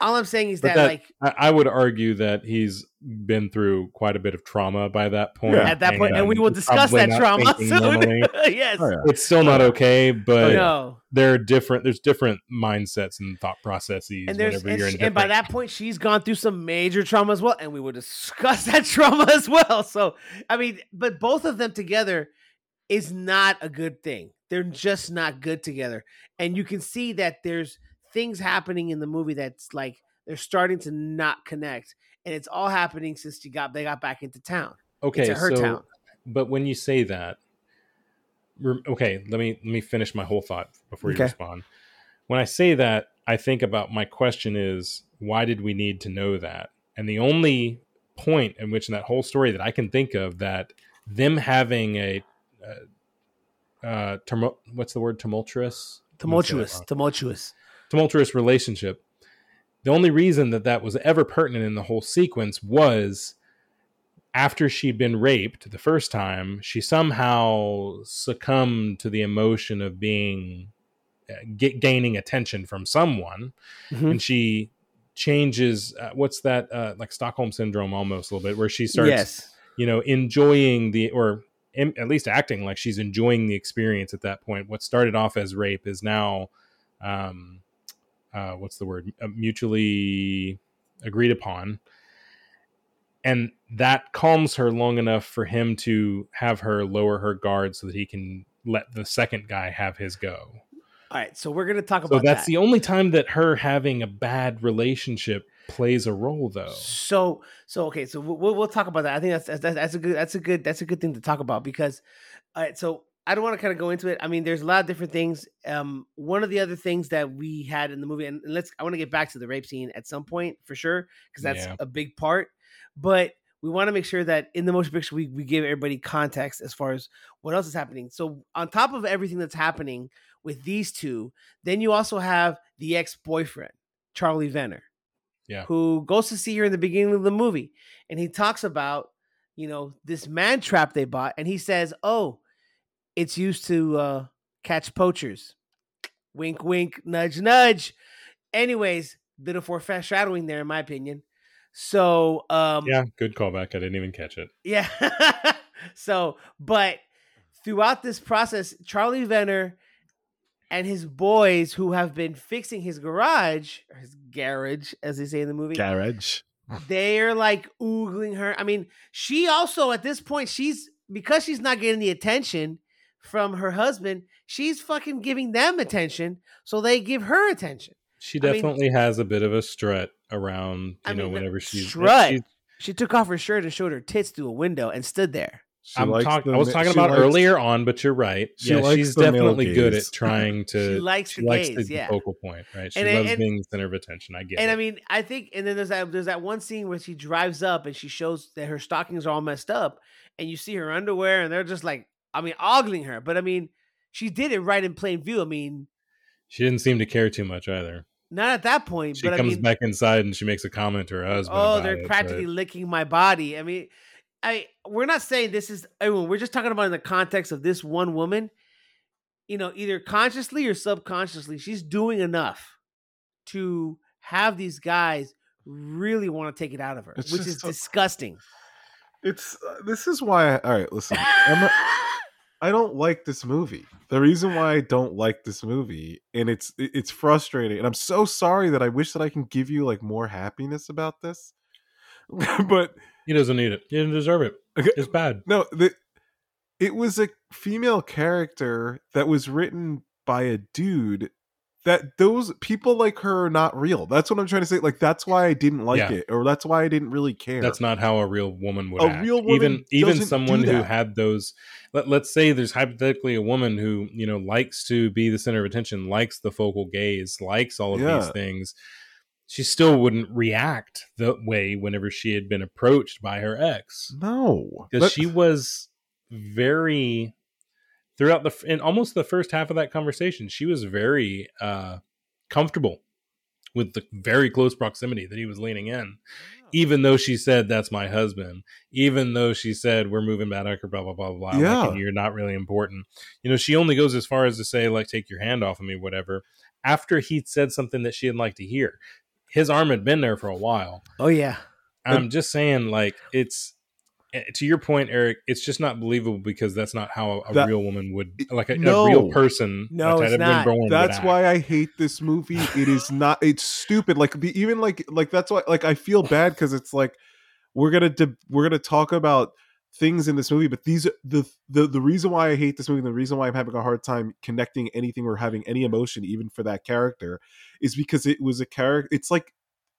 All I'm saying is that, that- like, I, I would argue that he's been through quite a bit of trauma by that point. Yeah. at that point, and we will discuss that trauma soon. yes. Oh, yeah. It's still not okay, but oh, No. there are different. There's different mindsets and thought processes. and there's and, you're in she- and by that point she's gone through some major trauma as well and we will discuss that trauma as well so i mean but both of them together is not a good thing they're just not good together and you can see that there's things happening in the movie that's like they're starting to not connect and it's all happening since she got they got back into town okay, it's her so town but when you say that, okay, let me let me finish my whole thought before you Okay. respond. When I say that, I think about my question is why did we need to know that? And the only point in which in that whole story that I can think of that them having a uh, uh what's the word tumultuous I'm gonna say that tumultuous tumultuous tumultuous relationship. The only reason that that was ever pertinent in the whole sequence was after she'd been raped the first time, she somehow succumbed to the emotion of being uh, get, gaining attention from someone, Mhm. and she changes. Uh, what's that? Uh, like Stockholm syndrome, almost a little bit, where she starts yes you know, enjoying the or in, at least acting like she's enjoying the experience at that point. What started off as rape is now, um, uh, what's the word? Uh, mutually agreed upon, and that calms her long enough for him to have her lower her guard so that he can let the second guy have his go. All right, so we're gonna talk So about that's that. the only time that her having a bad relationship plays a role, though. So so okay, so we'll we'll- we'll talk about that. I think that's that's, that's a good that's a good that's a good thing to talk about because, all right, so I don't want to kind of go into it. I mean, there's a lot of different things. Um, one of the other things that we had in the movie, and, let's I want to get back to the rape scene at some point for sure because that's Yeah. a big part. But we want to make sure that in the motion picture we we give everybody context as far as what else is happening. So on top of everything that's happening with these two, then you also have the ex boyfriend Charlie Venner Yeah. who goes to see her in the beginning of the movie and he talks about you know this man trap they bought and he says oh it's used to uh catch poachers wink wink nudge nudge anyways bit of foreshadowing there in my opinion so um Yeah, good callback. I didn't even catch it. yeah. so, but throughout this process, Charlie Venner and his boys who have been fixing his garage, or his garage, as they say in the movie, Garage. they're like oogling her. I mean, she also at this point, she's because she's not getting the attention from her husband, she's fucking giving them attention, so they give her attention. She I mean- definitely has a bit of a strut around, you I know, mean, whenever she's strut. she's- She took off her shirt and showed her tits through a window and stood there. She I'm likes talk- the I was talking about likes- earlier on, but you're right. she yeah, likes she's the male definitely good at trying to. She likes the likes gaze, the yeah. focal point, right? She And- loves and- being the center of attention. I get And it. I mean, I think, and then there's that there's that one scene where she drives up and she shows that her stockings are all messed up, and you see her underwear, and they're just like, I mean, ogling her. But I mean, she did it right in plain view. I mean, she didn't seem to care too much either. not at that point, She but I comes mean, back inside and she makes a comment to her husband. oh, about they're it, practically but- licking my body. I mean, I we're not saying this is everyone. We're just talking about in the context of this one woman. You know, either consciously or subconsciously, she's doing enough to have these guys really want to take it out of her, It's which is so- disgusting. It's uh, this is why. I, all right, listen. I'm not, I don't like this movie. The reason why I don't like this movie, and it's it's frustrating, and I'm so sorry that I wish that I can give you like more happiness about this, but He doesn't need it. He didn't deserve it. Okay. It's bad. no, the, it was a female character that was written by a dude. That those people like her are not real. That's what I'm trying to say. Like that's why I didn't like Yeah. it, or that's why I didn't really care. That's not how a real woman would A act. real woman even even someone who had those let, let's say there's hypothetically a woman who you know likes to be the center of attention likes the focal gaze likes all of these things she still wouldn't react the way whenever she had been approached by her ex no, because she was very throughout the in almost the first half of that conversation she was very uh comfortable with the very close proximity that he was leaning in. Even though she said that's my husband. Even though she said we're moving back or blah blah blah blah like, Yeah. and you're not really important. You know she only goes as far as to say like take your hand off of me whatever after he'd said something that she didn't like to hear. His arm had been there for a while. Oh yeah, i'm just saying like it's Eh, to your point eric it's just not believable because that's not how a, That- real woman would like a, a real person No, it's not. that's why I hate this movie. It is not. It's stupid. Like even like like that's why like I feel bad because it's like we're gonna de- we're gonna talk about things in this movie, but these the the the reason why I hate this movie, and the reason why I'm having a hard time connecting anything or having any emotion even for that character, is because it was a character. It's like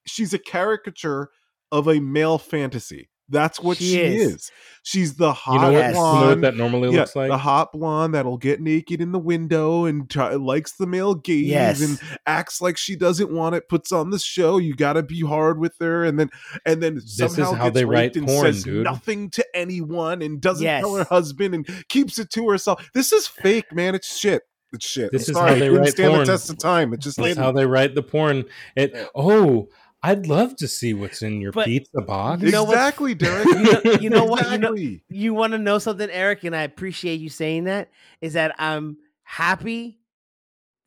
she's a caricature of a male fantasy. That's what She she, is. is. She's the hot you know, what, Yes. you know what blonde that normally yeah, looks like the hot blonde that'll get naked in the window and try, likes the male gaze Yes. and acts like she doesn't want it. Puts on the show. You got to be hard with her, and then and then is somehow how gets they write raped and porn, says dude. nothing to anyone and doesn't tell her husband and keeps it to herself. This is fake, man. It's shit. It's shit. This I'm is sorry, how they write stand porn. the test of time. It just That's didn't. how they write the porn. It oh, I'd love to see what's in your But pizza box. you know what's- exactly, Derryk. you know, you know what? You know, Exactly. you want to know something, Eric, and I appreciate you saying that. Is that I'm happy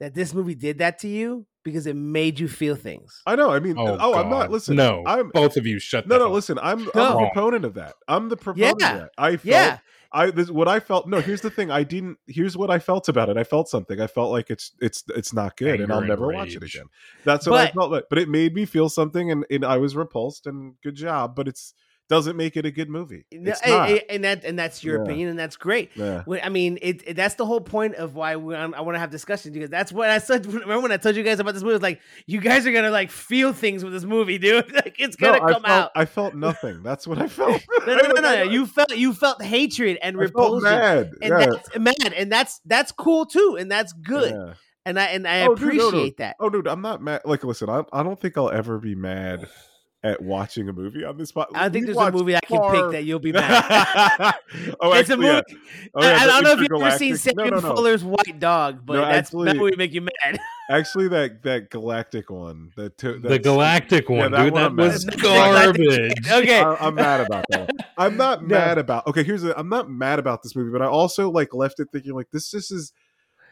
that this movie did that to you because it made you feel things. I know. I mean, oh, oh, I'm not. God. Listen, No, I'm both of you shut. No, the no. hell- Listen, I'm, No. I'm a proponent of that. I'm the proponent Yeah. of that. I felt, Yeah. I this what I felt. No, here's the thing. I didn't. Here's what I felt about it. I felt something. I felt like it's it's it's not good, and I'll and never watch it again. That's what I felt like. But it made me feel something, and, and I was repulsed. And good job. But it's doesn't make it a good movie. No, and, and- that and that's your Yeah. opinion, and that's great. Yeah. I mean, it, it- that's the whole point of why we, I want to have discussions because that's what I said. Remember when I told you guys about this movie? It's like you guys are gonna like feel things with this movie, dude. Like it's gonna I come felt, out. I felt nothing. That's what I felt. No, no, no, no, no. You felt you felt hatred and I repulsion, mad. and yeah. that's mad, and that's that's cool too, and that's good, and I and I Oh, dude, no, appreciate no. that. Oh, dude, I'm not mad. Like, listen, I, I don't think I'll ever be mad at watching a movie on this spot. I think We there's a watched movie I can far- pick that you'll be mad. oh, it's a movie. yeah. Oh, yeah, I, I don't know if you've ever seen Sagan no, no, no. Fuller's White Dog, but No, that's actually- that would make you mad. Actually, that that galactic one, that to, the that's- galactic one, that dude. one That was garbage. okay, I, I'm mad about that. I'm not No. mad about. Okay, here's the. I'm not mad about this movie, but I also like left it thinking like this. Just is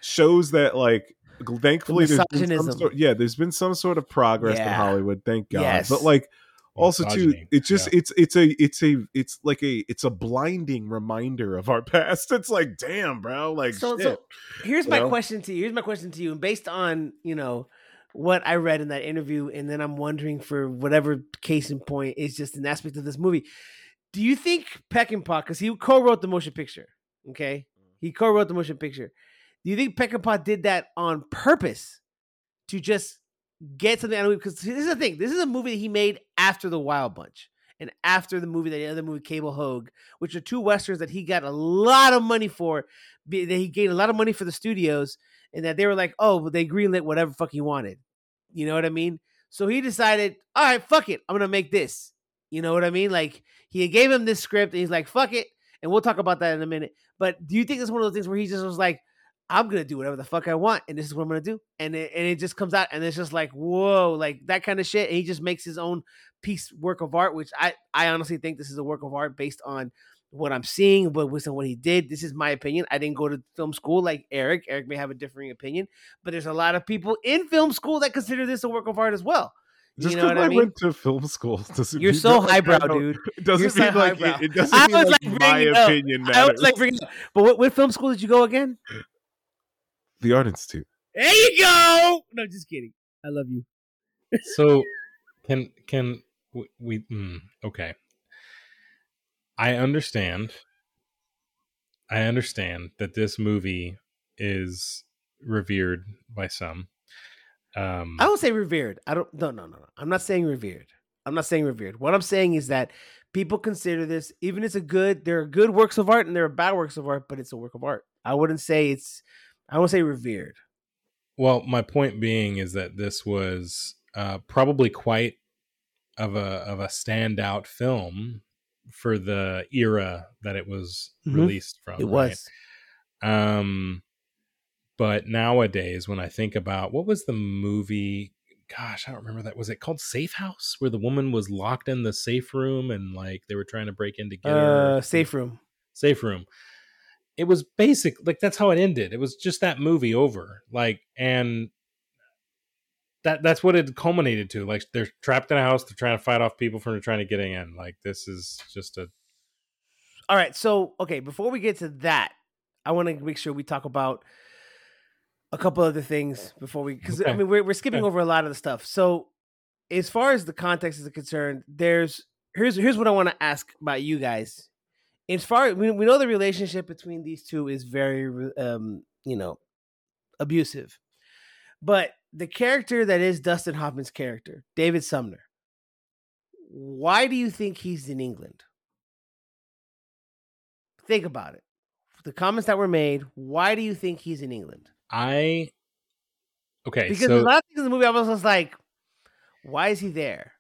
shows that like thankfully there's been some sort, yeah there's been some sort of progress in Hollywood. Thank God. Yes. But like also too it's just yeah. it's it's a it's a it's like a it's a blinding reminder of our past it's like damn bro like so, shit. so here's you my know? question to you. Here's my question to you. And based on, you know, what I read in that interview, and then I'm wondering for whatever case in point is just an aspect of this movie. Do you think Peckinpah, because he co-wrote the motion picture, okay? Mm. He co-wrote the motion picture. Do you think Peckinpah did that on purpose to just get something out of it? Because this is the thing. This is a movie that he made after the Wild Bunch and after the movie, that the other movie, Cable Hogue, which are two westerns that he got a lot of money for. That he gained a lot of money for the studios, and that they were like, "Oh, they greenlit whatever fuck he wanted." You know what I mean? So he decided, "All right, fuck it, I'm gonna make this." You know what I mean? Like he gave him this script, and he's like, "Fuck it," and we'll talk about that in a minute. But do you think it's one of those things where he just was like, "I'm gonna do whatever the fuck I want, and this is what I'm gonna do," and it, and it just comes out, and it's just like, "Whoa!" Like that kind of shit. And he just makes his own piece work of art, which I I honestly think this is a work of art based on what I'm seeing, but based on what he did. This is my opinion. I didn't go to film school like Eric. Eric may have a differing opinion, but there's a lot of people in film school that consider this a work of art as well. just you know because what I I, mean? went to film school doesn't You're mean so like, highbrow, dude. It doesn't You're so like it, it doesn't I mean was, like, like, my bringing it up. opinion I matters. was like, bringing up. but what, what film school did you go again? The Art Institute. There you go. No, just kidding. I love you. so can can we, we mm, okay i understand i understand that this movie is revered by some um I don't say revered. I don't. No, no, no, no. I'm not saying revered. I'm not saying revered. What I'm saying is that people consider this, even it's a good. There are good works of art and there are bad works of art, but it's a work of art. I wouldn't say it's. I won't say revered. well my point being is that this was uh probably quite of a of a standout film for the era that it was Mhm. released from It right? was. Um, but nowadays, when I think about what was the movie, gosh, I don't remember that. Was it called Safe House, where the woman was locked in the safe room and like they were trying to break in to get her? Uh, safe room. Safe room. It was basic, like that's how it ended. It was just that movie over, like, and that that's what it culminated to. Like they're trapped in a house, they're trying to fight off people from trying to get in. Like this is just a All right. So, okay, before we get to that, I want to make sure we talk about a couple other things before we, because I mean, we're, we're skipping Okay. over a lot of the stuff. So, as far as the context is concerned, there's here's here's what I want to ask about you guys. As far as we, we know, the relationship between these two is very, um, you know, abusive. But the character that is Dustin Hoffman's character, David Sumner, why do you think he's in England? Think about it. The comments that were made, why do you think he's in England? I. Okay, Because so a lot of things in the movie, I was just like, why is he there?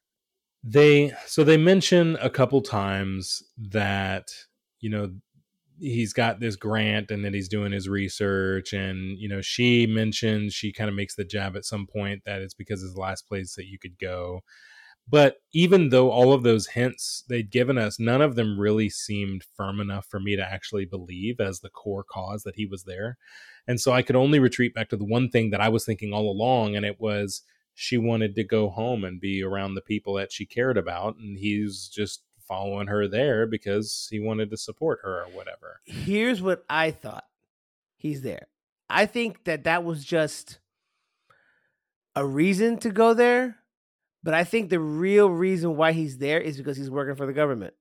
they so they mention a couple times that you know he's got this grant and then he's doing his research and you know she mentions she kind of makes the jab at some point that it's because it's the last place that you could go. But even though all of those hints they'd given us none of them really seemed firm enough for me to actually believe as the core cause that he was there. And so i could only retreat back to the one thing that i was thinking all along and it was she wanted to go home and be around the people that she cared about and he's just following her there because he wanted to support her or whatever Here's what I thought he's there. I think that that was just a reason to go there, but I think the real reason why he's there is because he's working for the government.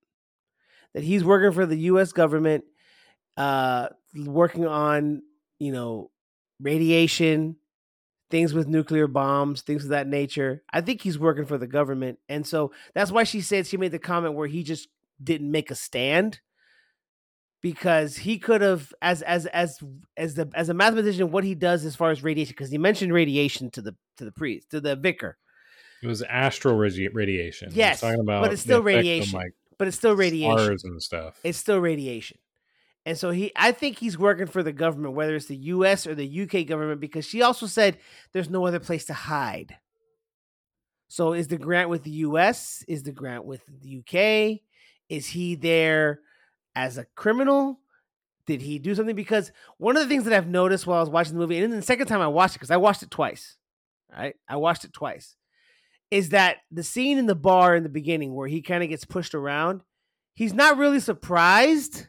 that he's working for the U.S. government, uh, working on you know radiation, things with nuclear bombs, things of that nature. I think he's working for the government, and so that's why she said she made the comment where he just didn't make a stand because he could have as as as as the as a mathematician what he does as far as radiation because he mentioned radiation to the to the priest to the vicar It was astral radi- radiation. Yes, talking about but it's still radiation. like but it's still radiation stars and stuff. it's still radiation and so he i think he's working for the government whether it's the us or the uk government because she also said there's no other place to hide. So is the grant with the us is the grant with the uk is he there as a criminal? Did he do something? Because one of the things that i've noticed while i was watching the movie and then the second time i watched it because i watched it twice right? I watched it twice is that the scene in the bar in the beginning where he kind of gets pushed around he's not really surprised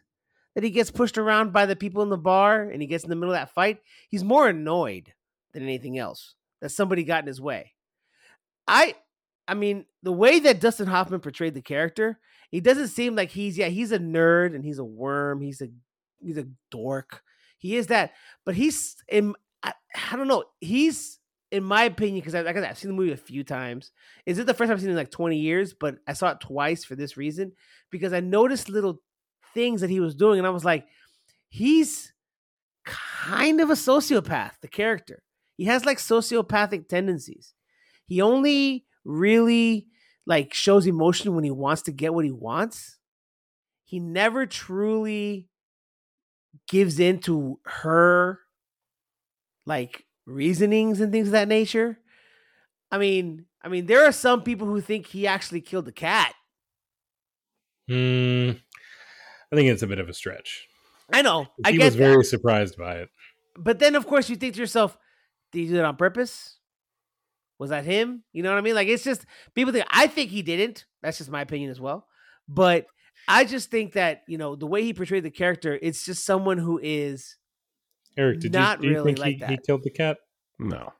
that he gets pushed around by the people in the bar and he gets in the middle of that fight. He's more annoyed than anything else that somebody got in his way. I I mean, the way that Dustin Hoffman portrayed the character, he doesn't seem like he's yeah, he's a nerd and he's a worm, he's a he's a dork. He is that, but he's in I, I don't know, he's in my opinion, because I, like I I've seen the movie a few times. Is it the first time I've seen it in like 20 years? But I saw it twice for this reason because I noticed little things that he was doing, and I was like, he's kind of a sociopath, the character. He has like sociopathic tendencies. He only really like shows emotion when he wants to get what he wants. He never truly gives in to her like reasonings and things of that nature. I mean, I mean, there are some people who think he actually killed the cat. Hmm. I think it's a bit of a stretch. I know. I he get was that. very surprised by it. But then, of course, you think to yourself, did he do it on purpose? Was that him? You know what I mean? Like, it's just people think, I think he didn't. That's just my opinion as well. But I just think that, you know, the way he portrayed the character, it's just someone who is, Eric, did Not you, do you really think like he, he killed the cat? No,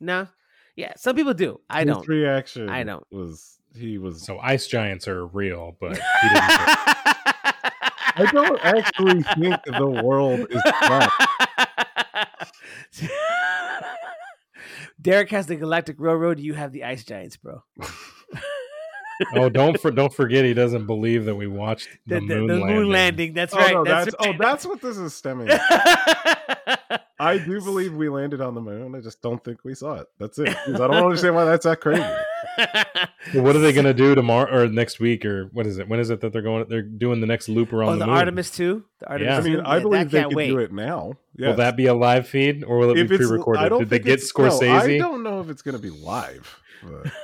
No. Yeah, some people do. I His don't. reaction. I don't. Was he was? So ice giants are real, but he didn't kill- I don't actually think the world is flat. Derryk has the Galactic Railroad. You have the Ice Giants, bro. oh, don't for, don't forget he doesn't believe that we watched the, The, the- moon, the landing. moon landing. That's oh right. no, that's that's, oh that's what this is stemming. I do believe we landed on the moon. I just don't think we saw it. That's it. I don't understand why that's that crazy. Well, what are they going to do tomorrow or next week or what is it? When is it that they're going? They're doing the next loop around oh, the, the moon. Artemis II. The Artemis Yeah. I mean, I Yeah, believe that they can't wait. do it now. Will that be a live feed or will it if be pre-recorded? Did they get it's- no, Scorsese? I don't know if it's going to be live. but-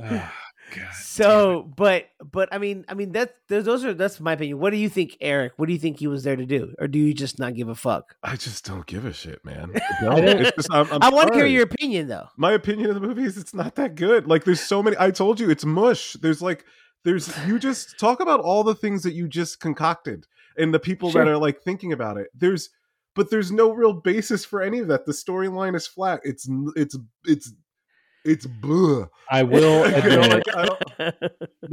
Ah, God So, but but I mean, I mean that those those are that's my opinion. What do you think, Eric? What do you think he was there to do, or do you just not give a fuck? I just don't give a shit, man. I I, it's just, I'm, I'm i want to hear your opinion, though. my opinion of the movie is it's not that good. Like there's so many I told you it's mush. There's like there's you just talk about all the things that you just concocted and the people Sure. that are like thinking about it. There's but there's no real basis for any of that. The storyline is flat. It's it's it's it's bleh. I will admit I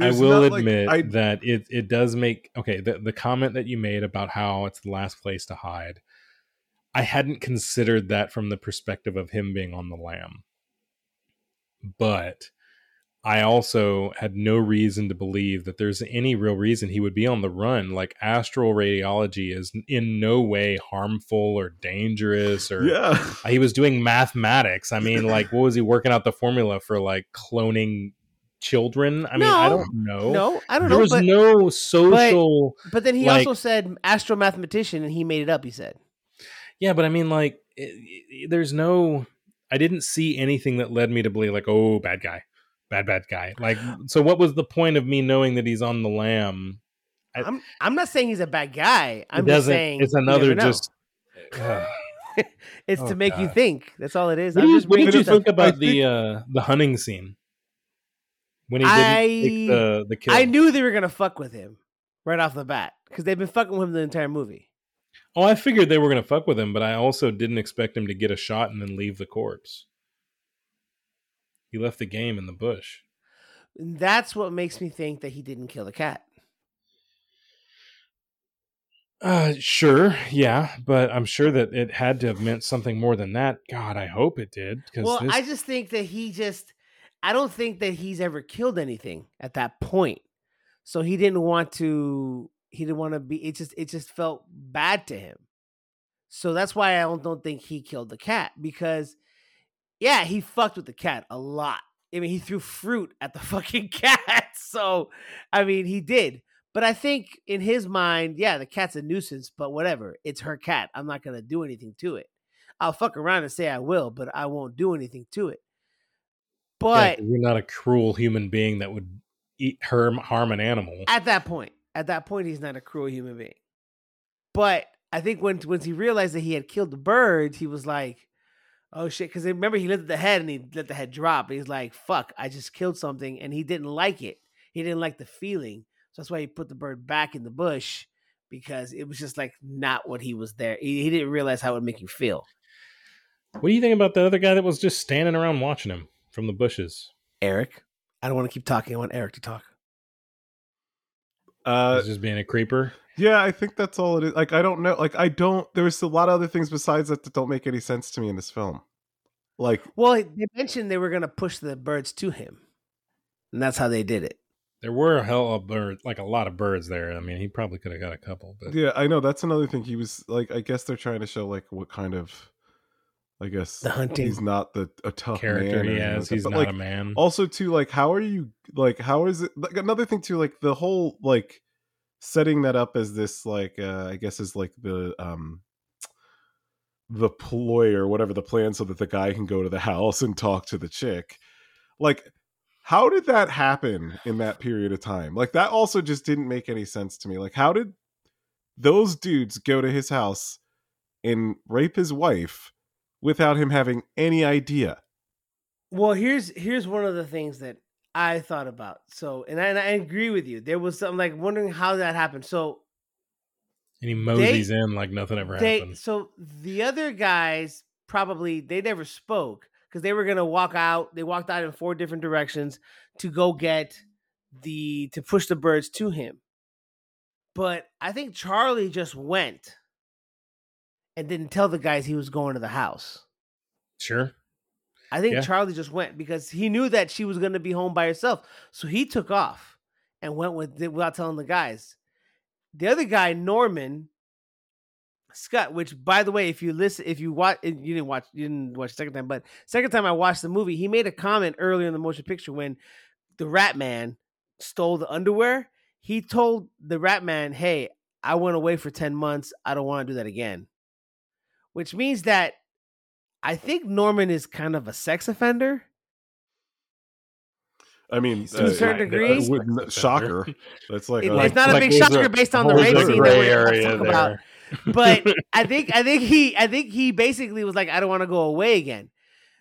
I will not, like, admit I- that it it does make okay the the comment that you made about how it's the last place to hide. I hadn't considered that from the perspective of him being on the lam. But I also had no reason to believe that there's any real reason he would be on the run. Like astral radiology is in no way harmful or dangerous or yeah. he was doing mathematics. I mean, like, what was he working out the formula for, like cloning children? I mean, I don't know. no, I don't there know. There was But, no social. but then he like- also said astro mathematician, and he made it up. He said, yeah, but I mean, like, it, it- there's no. I didn't see anything that led me to believe, like, oh, bad guy, bad bad guy. Like, so what was the point of me knowing that he's on the lam? I- "I'm I'm not saying he's a bad guy. I'm just saying it's another just. Ugh. it's Oh, to make you think. That's all it is. What I'm did you, just what did you think about I the think- uh the hunting scene when he didn't take I- the the kill? I knew they were gonna fuck with him right off the bat because they've been fucking with him the entire movie. Oh, I figured they were going to fuck with him, but I also didn't expect him to get a shot and then leave the corpse. He left the game in the bush. That's what makes me think that he didn't kill the cat. Uh, sure, yeah, but I'm sure that it had to have meant something more than that. God, I hope it did. Well, this, I just think that he just I don't think that he's ever killed anything at that point. So he didn't want to he didn't want to be it just it just felt bad to him. So that's why I don't, don't think he killed the cat because yeah, he fucked with the cat a lot. I mean, he threw fruit at the fucking cat. So, I mean, he did. But I think in his mind, yeah, the cat's a nuisance, but whatever. It's her cat. I'm not going to do anything to it. I'll fuck around and say I will, but I won't do anything to it. yeah, you're not a cruel human being that would eat harm harm an animal. at that point, at that point, he's not a cruel human being. But I think when once he realized that he had killed the birds, he was like, "Oh shit!" Because remember, he lifted the head and he let the head drop. He's like, "Fuck! I just killed something," and he didn't like it. He didn't like the feeling, so that's why he put the bird back in the bush because it was just like not what he was there. He, he didn't realize how it would make you feel. What do you think about the other guy that was just standing around watching him from the bushes? Eric, I don't want to keep talking. I want Eric to talk. Uh, He's just being a creeper. Yeah, I think that's all it is. Like, I don't know. Like, I don't. There's a lot of other things besides that that don't make any sense to me in this film. Like, Well, they mentioned they were going to push the birds to him, and that's how they did it. There were a hell of birds, like a lot of birds there. I mean, he probably could have got a couple, but yeah, I know that's another thing. He was like, I guess they're trying to show like what kind of, I guess The hunting. He's not the a tough character man he anything has, he's but, not like, a man. also too like how are you like how is it like another thing too like the whole like setting that up as this like uh i guess is like the um the ploy or whatever the plan so that the guy can go to the house and talk to the chick like how did that happen in that period of time? Like that also just didn't make any sense to me. Like how did those dudes go to his house and rape his wife without him having any idea? Well, here's here's one of the things that I thought about. So, and I, and I agree with you. There was something like wondering how that happened. So and he moseys in like nothing ever they happened. so the other guys probably they never spoke because they were gonna walk out. They walked out in four different directions to go get the to push the birds to him. But I think Charlie just went and didn't tell the guys he was going to the house. Sure. I think Yeah. Charlie just went because he knew that she was going to be home by herself. So he took off and went with it without telling the guys. The other guy, Norman Scutt, which by the way, if you listen, if you watch, you didn't watch, you didn't watch the second time, but second time I watched the movie, he made a comment earlier in the motion picture when the Rat Man stole the underwear. He told the Rat Man, "Hey, I went away for ten months. I don't want to do that again," which means that I think Norman is kind of a sex offender. I mean, uh, To a certain degree. Uh, it wouldn't- shocker. That's like, It- a- it's uh, not a big there's shocker a based on the rape scene that we're gonna talk about. but I think I think he I think he basically was like, I don't want to go away again.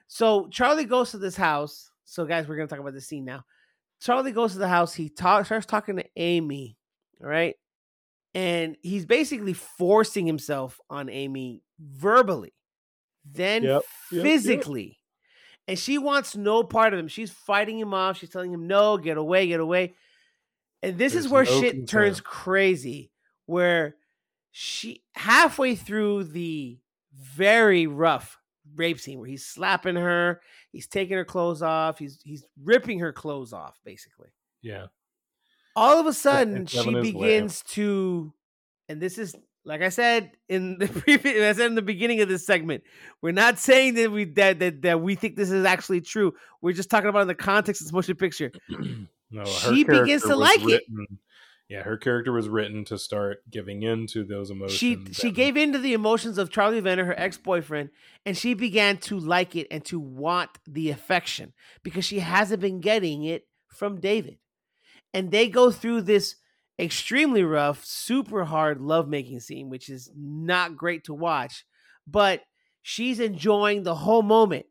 So Charlie goes to this house. So guys, we're gonna talk about this scene now. Charlie goes to the house. He talk, starts talking to Amy. All right, and he's basically forcing himself on Amy verbally, then Yep, yep, yep. physically. And she wants no part of him. She's fighting him off. She's telling him, no, get away, get away. And this is where no shit concern. turns crazy, where she halfway through the very rough rape scene where he's slapping her, he's taking her clothes off, he's he's ripping her clothes off, basically. Yeah. All of a sudden, she begins to, and this is like I said in the previous, I said in the beginning of this segment, we're not saying that we that that, that we think this is actually true. We're just talking about in the context of this motion picture. no, She begins to like it. Yeah, her character was written to start giving in to those emotions. She she gave in to the emotions of Charlie Venner, her ex boyfriend, and she began to like it and to want the affection because she hasn't been getting it from David. And they go through this extremely rough, super hard lovemaking scene, which is not great to watch, but she's enjoying the whole moment.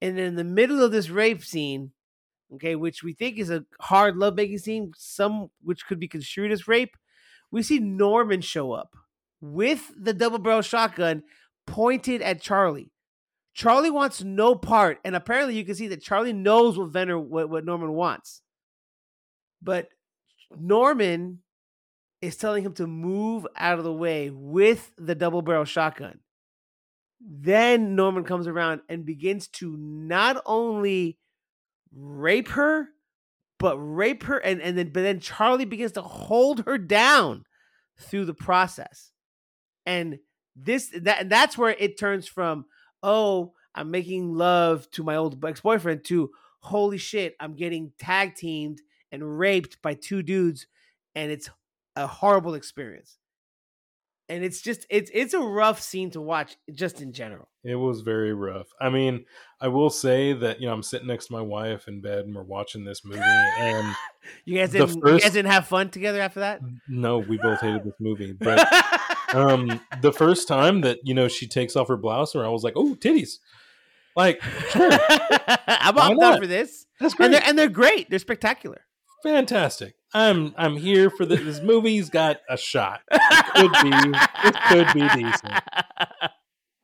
And in the middle of this rape scene, okay, which we think is a hard lovemaking scene, some which could be construed as rape, we see Norman show up with the double barrel shotgun pointed at Charlie. Charlie wants no part, and apparently you can see that Charlie knows what Venner what, what Norman wants. But Norman is telling him to move out of the way with the double barrel shotgun. Then Norman comes around and begins to not only rape her, but rape her and, and then but then Charlie begins to hold her down through the process. And this that that's where it turns from, oh, I'm making love to my old ex-boyfriend to holy shit, I'm getting tag teamed and raped by two dudes, and it's a horrible experience. And it's just it's it's a rough scene to watch just in general. It was very rough. I mean, I will say that you know I'm sitting next to my wife in bed and we're watching this movie, and you guys didn't you guys didn't have fun together after that. no, we both hated this movie. But um, the first time that you know she takes off her blouse, or I was like, "Oh, titties!" Like, sure, I'm not? for this, that's and great, they're and they're great. They're spectacular. fantastic. I'm I'm here for this. This movie's got a shot. It could be it could be decent.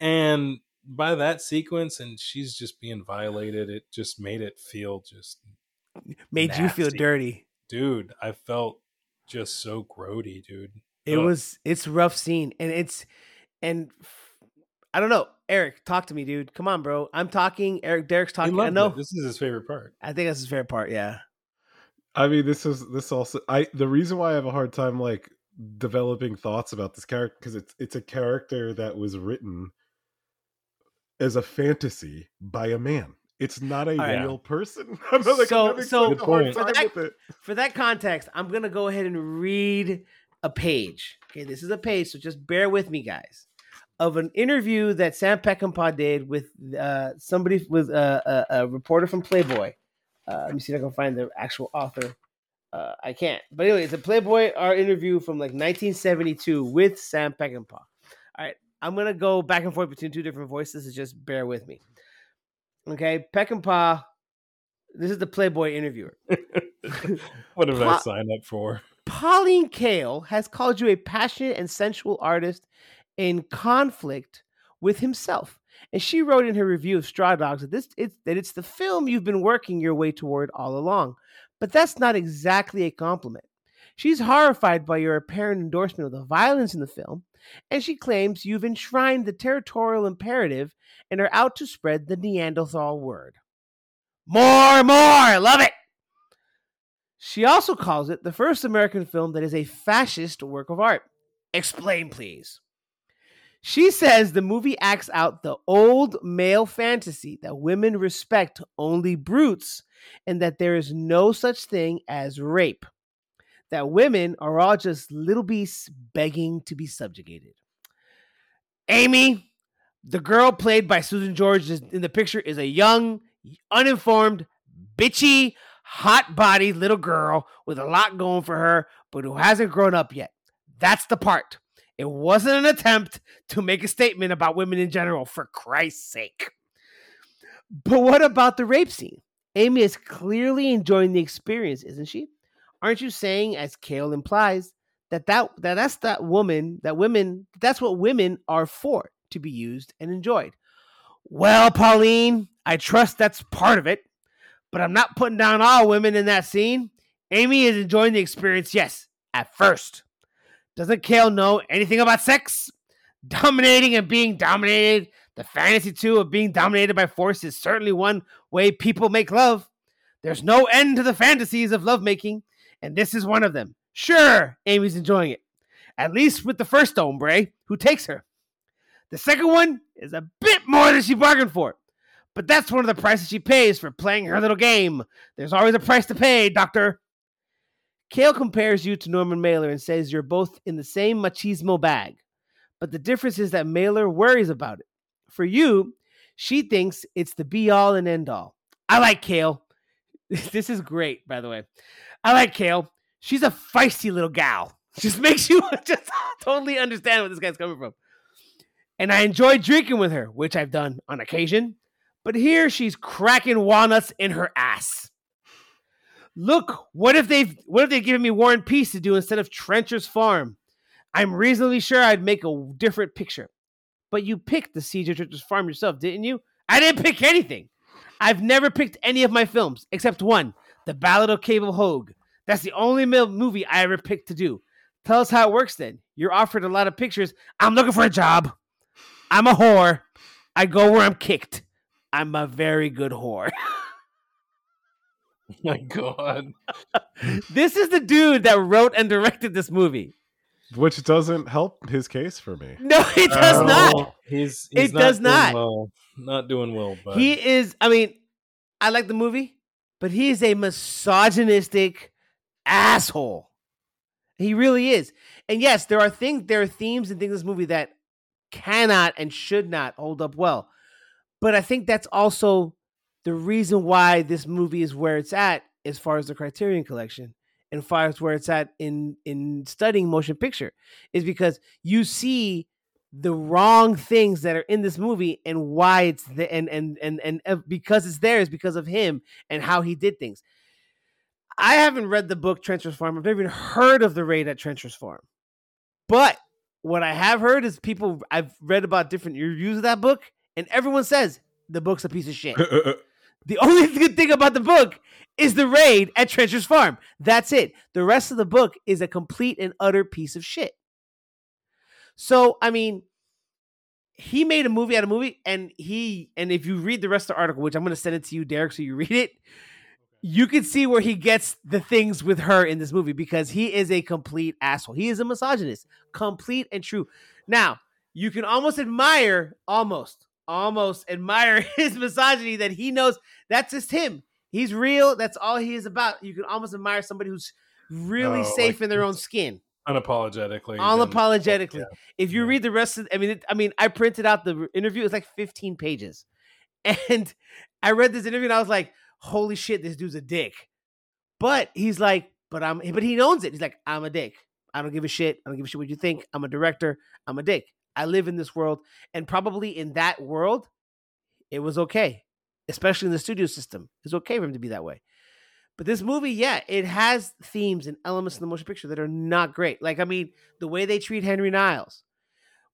And by that sequence, and she's just being violated, it just made it feel just, Made you feel dirty. dude. I felt just so grody, dude. It Ugh. was it's rough scene, and it's and I don't know. Eric, talk to me, dude. Come on, bro. I'm talking. Eric, Derryk's talking. I know. it. This is his favorite part. I think that's his favorite part. Yeah. I mean, this is this also. I the reason why I have a hard time like developing thoughts about this character because it's it's a character that was written as a fantasy by a man. It's not a right. real person. I'm not, like, So- I'm so- a Good hard point. time For that- with it. For that context, I'm gonna go ahead and read a page. Okay, this is a page, so just bear with me, guys. Of an interview that Sam Peckinpah did with uh, somebody with uh, a, a reporter from Playboy. Uh, let me see if I can find the actual author. Uh, I can't. But anyway, it's a Playboy art interview from like 1972 with Sam Peckinpah. All right, I'm gonna go back and forth between two different voices. So just bear with me. Okay, Peckinpah. This is the Playboy interviewer. What did I sign up for? Pauline Kael has called you a passionate and sensual artist in conflict with himself. And she wrote in her review of Straw Dogs that this it's that it's the film you've been working your way toward all along. But that's not exactly a compliment. She's horrified by your apparent endorsement of the violence in the film, and she claims you've enshrined the territorial imperative and are out to spread the Neanderthal word. More, more, love it. She also calls it the first American film that is a fascist work of art. Explain, please. She says the movie acts out the old male fantasy that women respect only brutes and that there is no such thing as rape. That women are all just little beasts begging to be subjugated. Amy, the girl played by Susan George in the picture, is a young, uninformed, bitchy, hot bodied little girl with a lot going for her, but who hasn't grown up yet. That's the part. It wasn't an attempt to make a statement about women in general, for Christ's sake. But what about the rape scene? Amy is clearly enjoying the experience, isn't she? Aren't you saying, as Kael implies, that, that, that that's that woman, that women, that's what women are for, to be used and enjoyed? Well, Pauline, I trust that's part of it but I'm not putting down all women in that scene. Amy is enjoying the experience, yes, at first. Doesn't Kael know anything about sex? Dominating and being dominated. The fantasy, too, of being dominated by force is certainly one way people make love. There's no end to the fantasies of lovemaking, and this is one of them. Sure, Amy's enjoying it. At least with the first hombre who takes her. The second one is a bit more than she bargained for. But that's one of the prices she pays for playing her little game. There's always a price to pay, Doctor. Kael compares you to Norman Mailer and says you're both in the same machismo bag. But the difference is that Mailer worries about it. For you, she thinks it's the be all and end all. I like Kael. This is great, by the way. I like Kael. She's a feisty little gal. Just makes you just totally understand where this guy's coming from. And I enjoy drinking with her, which I've done on occasion. But here she's cracking walnuts in her ass. Look, what if they've what if they've given me War and Peace to do instead of Trencher's Farm? I'm reasonably sure I'd make a different picture. But you picked the Siege of Trencher's Farm yourself, didn't you? I didn't pick anything. I've never picked any of my films except one, The Ballad of Cable Hogue. That's the only movie I ever picked to do. Tell us how it works then. You're offered a lot of pictures. I'm looking for a job. I'm a whore. I go where I'm kicked. I'm a very good whore. my god. this is the dude that wrote and directed this movie. Which doesn't help his case for me. No, it does Oh, not. He's, he's It does doing not. Well. Not doing well, but He is, I mean, I like the movie, but he is a misogynistic asshole. He really is. And yes, there are things, there are themes and things in this movie that cannot and should not hold up well. But I think that's also the reason why this movie is where it's at as far as the Criterion collection and far as where it's at in in studying motion picture is because you see the wrong things that are in this movie and why it's the and and and and uh, because it's there is because of him and how he did things. I haven't read the book Trencher's Farm. I've never even heard of the raid at Trencher's Farm. But what I have heard is people I've read about different reviews of that book, and everyone says the book's a piece of shit. The only good thing about the book is the raid at Trencher's Farm. That's it. The rest of the book is a complete and utter piece of shit. So, I mean, he made a movie out of movie, and he and if you read the rest of the article, which I'm going to send it to you, Derryk, so you read it, you can see where he gets the things with her in this movie because he is a complete asshole. He is a misogynist, complete and true. Now, you can almost admire, almost, almost admire his misogyny that he knows that's just him. He's real. That's all he is about. You can almost admire somebody who's really Oh, safe like in their own skin, unapologetically. unapologetically. yeah. If you Yeah. read the rest of, I mean, it, I mean, I printed out the interview. It's like 15 pages, and I read this interview and I was like, "Holy shit, this dude's a dick." But he's like, "But I'm," but he owns it. He's like, "I'm a dick. I don't give a shit. I don't give a shit what you think. I'm a director. I'm a dick. I live in this world, and probably in that world, it was okay, especially in the studio system. It's okay for him to be that way." But this movie, yeah, it has themes and elements in the motion picture that are not great. Like, I mean, the way they treat Henry Niles,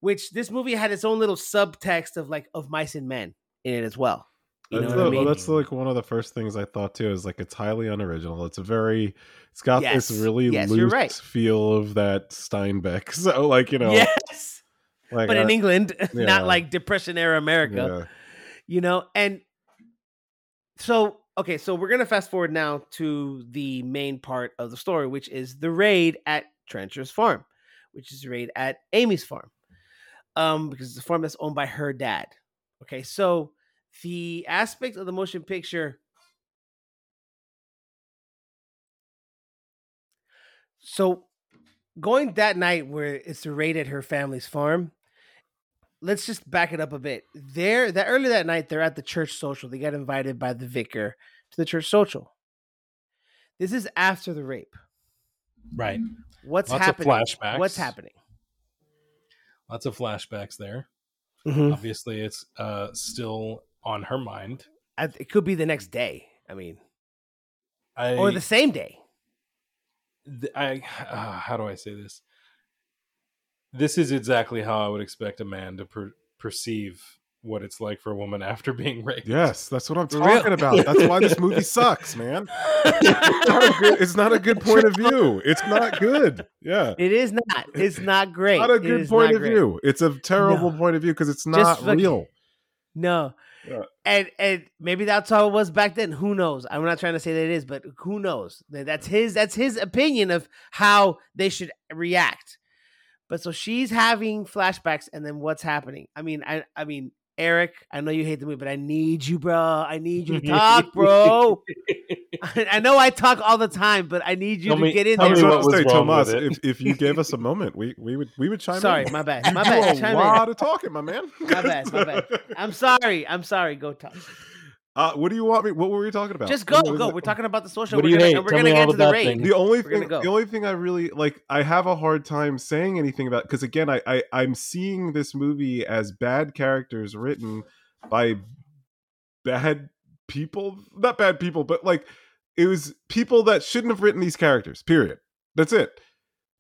which this movie had its own little subtext of like of mice and men in it as well. You know that's, what the- I mean? that's like one of the first things I thought too. Is like it's highly unoriginal. It's a very, it's got Yes. this really Yes, loose right. feel of that Steinbeck. So like you know, yes, like but in I- England, yeah. not like Depression era America. yeah. You know, and so okay, so we're gonna fast forward now to the main part of the story, which is the raid at Trencher's farm, which is the raid at Amy's farm, um, because it's a farm that's owned by her dad. Okay, so the aspect of the motion picture. So going that night where it's the raid at her family's farm, let's just back it up a bit. There, that early that night, they're at the church social. They got invited by the vicar to the church social. This is after the rape. Right. What's Lots of happening? flashbacks. What's happening? Lots of flashbacks there. Mhm. Obviously, it's uh, still on her mind. I- It could be the next day. I mean, I, or the same day. I uh, how do I say this? This is exactly how I would expect a man to per- perceive what it's like for a woman after being raped. Yes, that's what I'm talking about. That's why this movie sucks, man. It's not a good, it's not a good point of view. It's not good. Yeah. It is not. It's not great. Not a good point of great. view. It's a terrible No. point of view because it's not fucking- real. No. Yeah. And and maybe that's how it was back then. Who knows? I'm not trying to say that it is, but who knows? That's his that's his opinion of how they should react. But so she's having flashbacks, and then what's happening? I mean, I I mean, Eric, I know you hate the movie, but I need you, bro. I need you to talk, bro. I, I know I talk all the time, but I need you Tell to me- get in tell there. me what was wrong Tomas, with it. if, if you gave us a moment, we, we would we would chime Sorry, in. my bad. You My do bad. a Chime in. lot of talking, my man. My bad, my bad. I'm sorry. I'm sorry. Go talk. Uh, what do you want me? What were we talking about? Just go, What go. it? We're talking about the social. What do we're you gonna, hate? we're Tell gonna me get all into the the bad raid. things. The only We're gonna thing, go. the only thing I really like, I have a hard time saying anything about because again, I, I I'm seeing this movie as bad characters written by bad people, not bad people, but like it was people that shouldn't have written these characters. Period. That's it.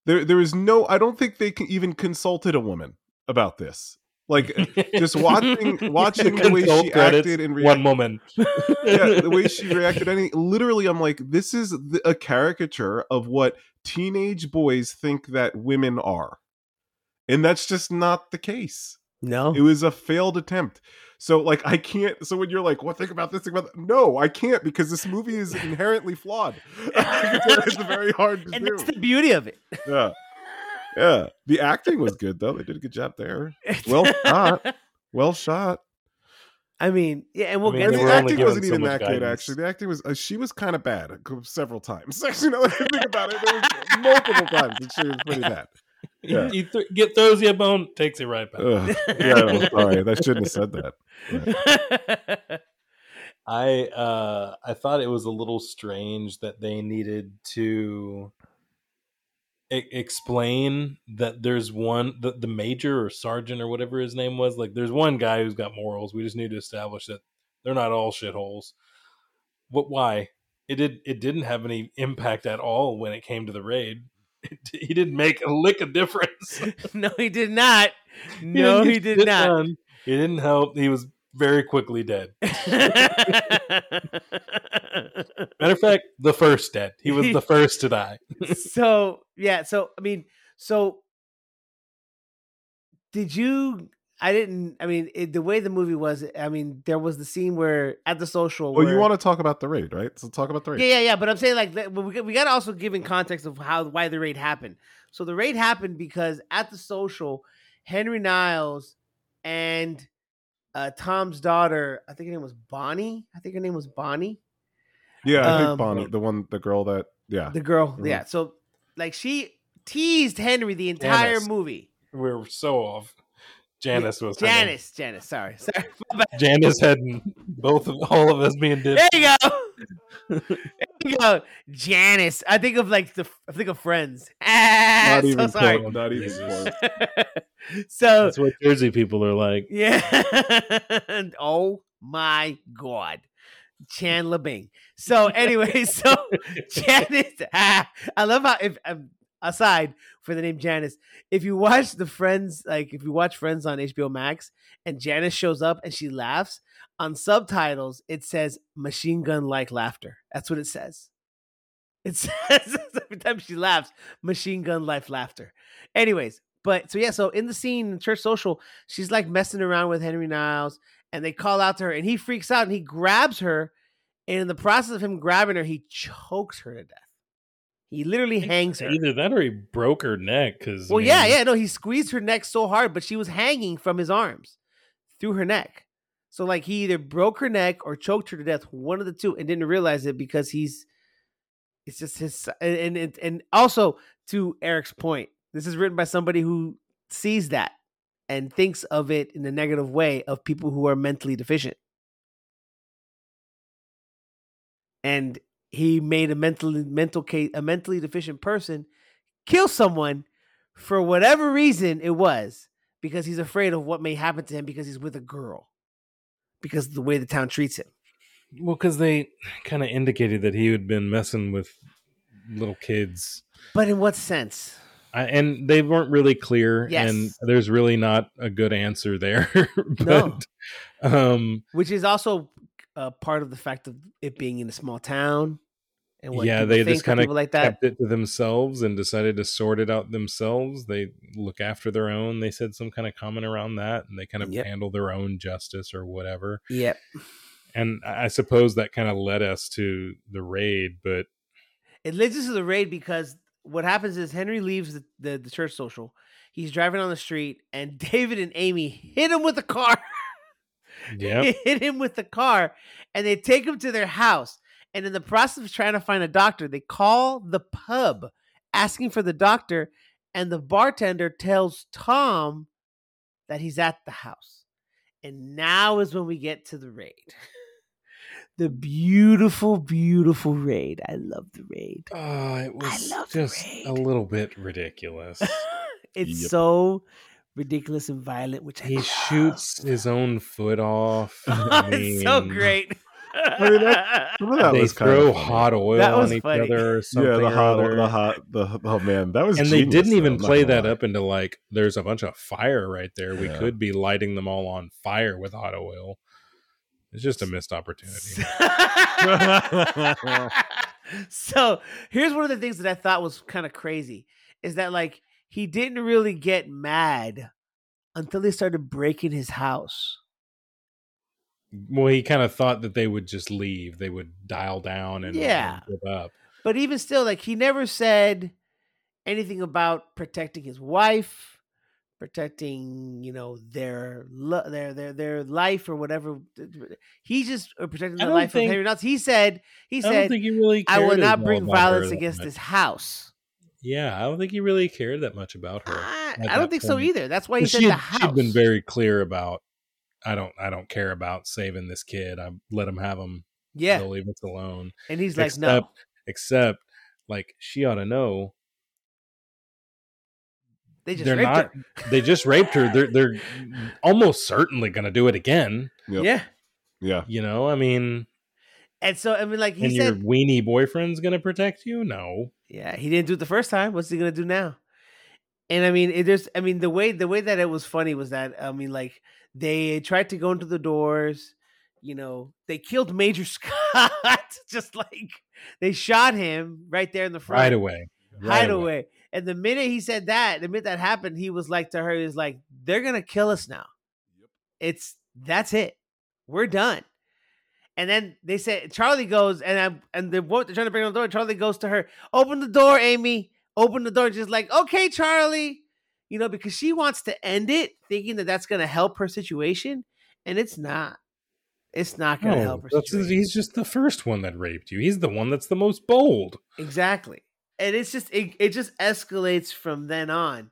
There there is no. I don't think they can even consulted a woman about this. Like uh, just watching watching the way she credits, acted and one moment. yeah, the way she reacted. Any literally, I'm like, this is the, a caricature of what teenage boys think that women are, and that's just not the case. No. It was a failed attempt. So like I can't. So when you're like, "What think about this? Think about that?" No, I can't because this movie is inherently flawed. it's, it's very hard to and do. that's the beauty of it. yeah, yeah. The acting was good though. They did a good job there. Well shot. Well shot. I mean, yeah, and we'll I mean, get And they to the were that. only acting wasn't so even much that good. Actually, the acting was. Uh, she was kind of bad uh, several times. Actually, now that I think about it, there was multiple times that she was pretty bad. Yeah. He th- get throws you a bone, takes it right back. Ugh. Yeah, no, sorry, I shouldn't have said that. Right. I uh I thought it was a little strange that they needed to e- explain that there's one the, the major or sergeant or whatever his name was like there's one guy who's got morals we just need to establish that they're not all shitholes what why it did it didn't have any impact at all when it came to the raid it, he didn't make a lick of difference no, he did not. No, didn't he did not. done. he didn't help he was very quickly dead Matter of fact, the first dead. He was the first to die. so yeah, so I mean, so did you? I didn't. I mean, it, the way the movie was. I mean, there was the scene where at the social. Well, you want to talk about the raid, right? So talk about the raid. Yeah, yeah, yeah. But I'm saying like but we got- we got to also give in context of how why the raid happened. So the raid happened because at the social, Henry Niles and uh, Tom's daughter, I think her name was Bonnie. I think her name was Bonnie. Yeah, I think Um, Bonnie, the one, the girl that, yeah, The girl, Mhm. yeah. So like she teased Henry the entire Janice. movie. We were so off. Janice was her name. Janice, Janice. Sorry, sorry. Janice had both of all of us being There you go. there you go, Janice. I think of like the I think of Friends. Ah, not so even sorry. close. Not even close. so That's what Jersey people are like. yeah. And oh my god. Chandler Bing. So anyway, so Janice. ah, I love how if um, aside for the name Janice, if you watch the Friends, like if you watch Friends on HBO Max, and Janice shows up and she laughs on subtitles, it says "machine gun like laughter." That's what it says. It says every time she laughs, machine gun like laughter. Anyways, but so yeah, so in the scene in Church Social, she's like messing around with Henry Niles, and they call out to her, and he freaks out and he grabs her, and in the process of him grabbing her, he chokes her to death. He literally hangs her. Either that or he broke her neck. Because Well, yeah, yeah, no, he squeezed her neck so hard, but she was hanging from his arms through her neck. So like he either broke her neck or choked her to death, one of the two, and didn't realize it because he's it's just his and and and also to Eric's point, this is written by somebody who sees that and thinks of it in a negative way of people who are mentally deficient. And he made a mentally mental case a mentally deficient person kill someone for whatever reason it was because he's afraid of what may happen to him because he's with a girl because of the way the town treats him Well, because they kind of indicated that he had been messing with little kids. but in what sense I, and they weren't really clear yes. and there's really not a good answer there but No. um which is also uh, part of the fact of it being in a small town and what yeah they just kind of people like that. kept it to themselves and decided to sort it out themselves. They look after their own. They said some kind of comment around that and they kind of Yep. handle their own justice or whatever. Yep. And i I suppose that kind of led us to the raid but it leads us to the raid because what happens is henry leaves the, the, the church social. He's driving on the street and david and amy hit him with a car yeah hit him with the car and they take him to their house. And in the process of trying to find a doctor, they call the pub asking for the doctor. And the bartender tells Tom that he's at the house. And now is when we get to the raid. the beautiful, beautiful raid. I love the raid. Oh, it was just a little bit ridiculous. it's Yep. so ridiculous and violent, which I he love. shoots his own foot off. Oh, I it's so great. I mean, that- Some of that they was kind throw of hot oil That was on each funny. other or something. Yeah, the hot, other. the hot, the oh man, that was and they didn't though, even I'm play that lie. up into like there's a bunch of fire right there. We could be lighting them all on fire with hot oil. It's just a missed opportunity. so here's one of the things that I thought was kind of crazy is that like he didn't really get mad until they started breaking his house. well, he kind of thought that they would just leave. They would dial down and, and Yeah. give up. But even still, like he never said anything about protecting his wife, protecting you know their lo- their their their life or whatever. He just or protecting I the life think- of Henry Nuts. He said he I don't said think he really. I will not bring all about her violence against this house. Yeah, I don't think he really cared that much about her. I, I don't think so either. That's why he 'Cause said she the house. she'd been very clear about. I don't. I don't care about saving this kid. I let him have him. yeah, They'll leave us alone. and he's like, except, no, except like she ought to know they just they're raped not. her. They just raped her. They're they're almost certainly going to do it again. Yep. Yeah, Yeah, You know, I mean, and so I mean, like he and said, your weenie boyfriend's going to protect you? No. Yeah, he didn't do it the first time. What's he gonna do now? And I mean, it just I mean, the way the way that it was funny was that I mean, like they tried to go into the doors. You know, they killed Major Scott. just like they shot him right there in the front, Right away. Right hide away. And the minute he said that, the minute that happened, he was like to her, he was like, "They're gonna kill us now. It's that's it. We're done." And then they said Charlie goes and I, and the they're trying to bring on the door. Charlie goes to her, "Open the door, Amy. Open the door." She's like, "Okay, Charlie." You know, because she wants to end it, thinking that that's gonna help her situation, and it's not. It's not gonna No, help her. situation. he's just the first one that raped you. He's the one that's the most bold. Exactly. And it's just it, it just escalates from then on.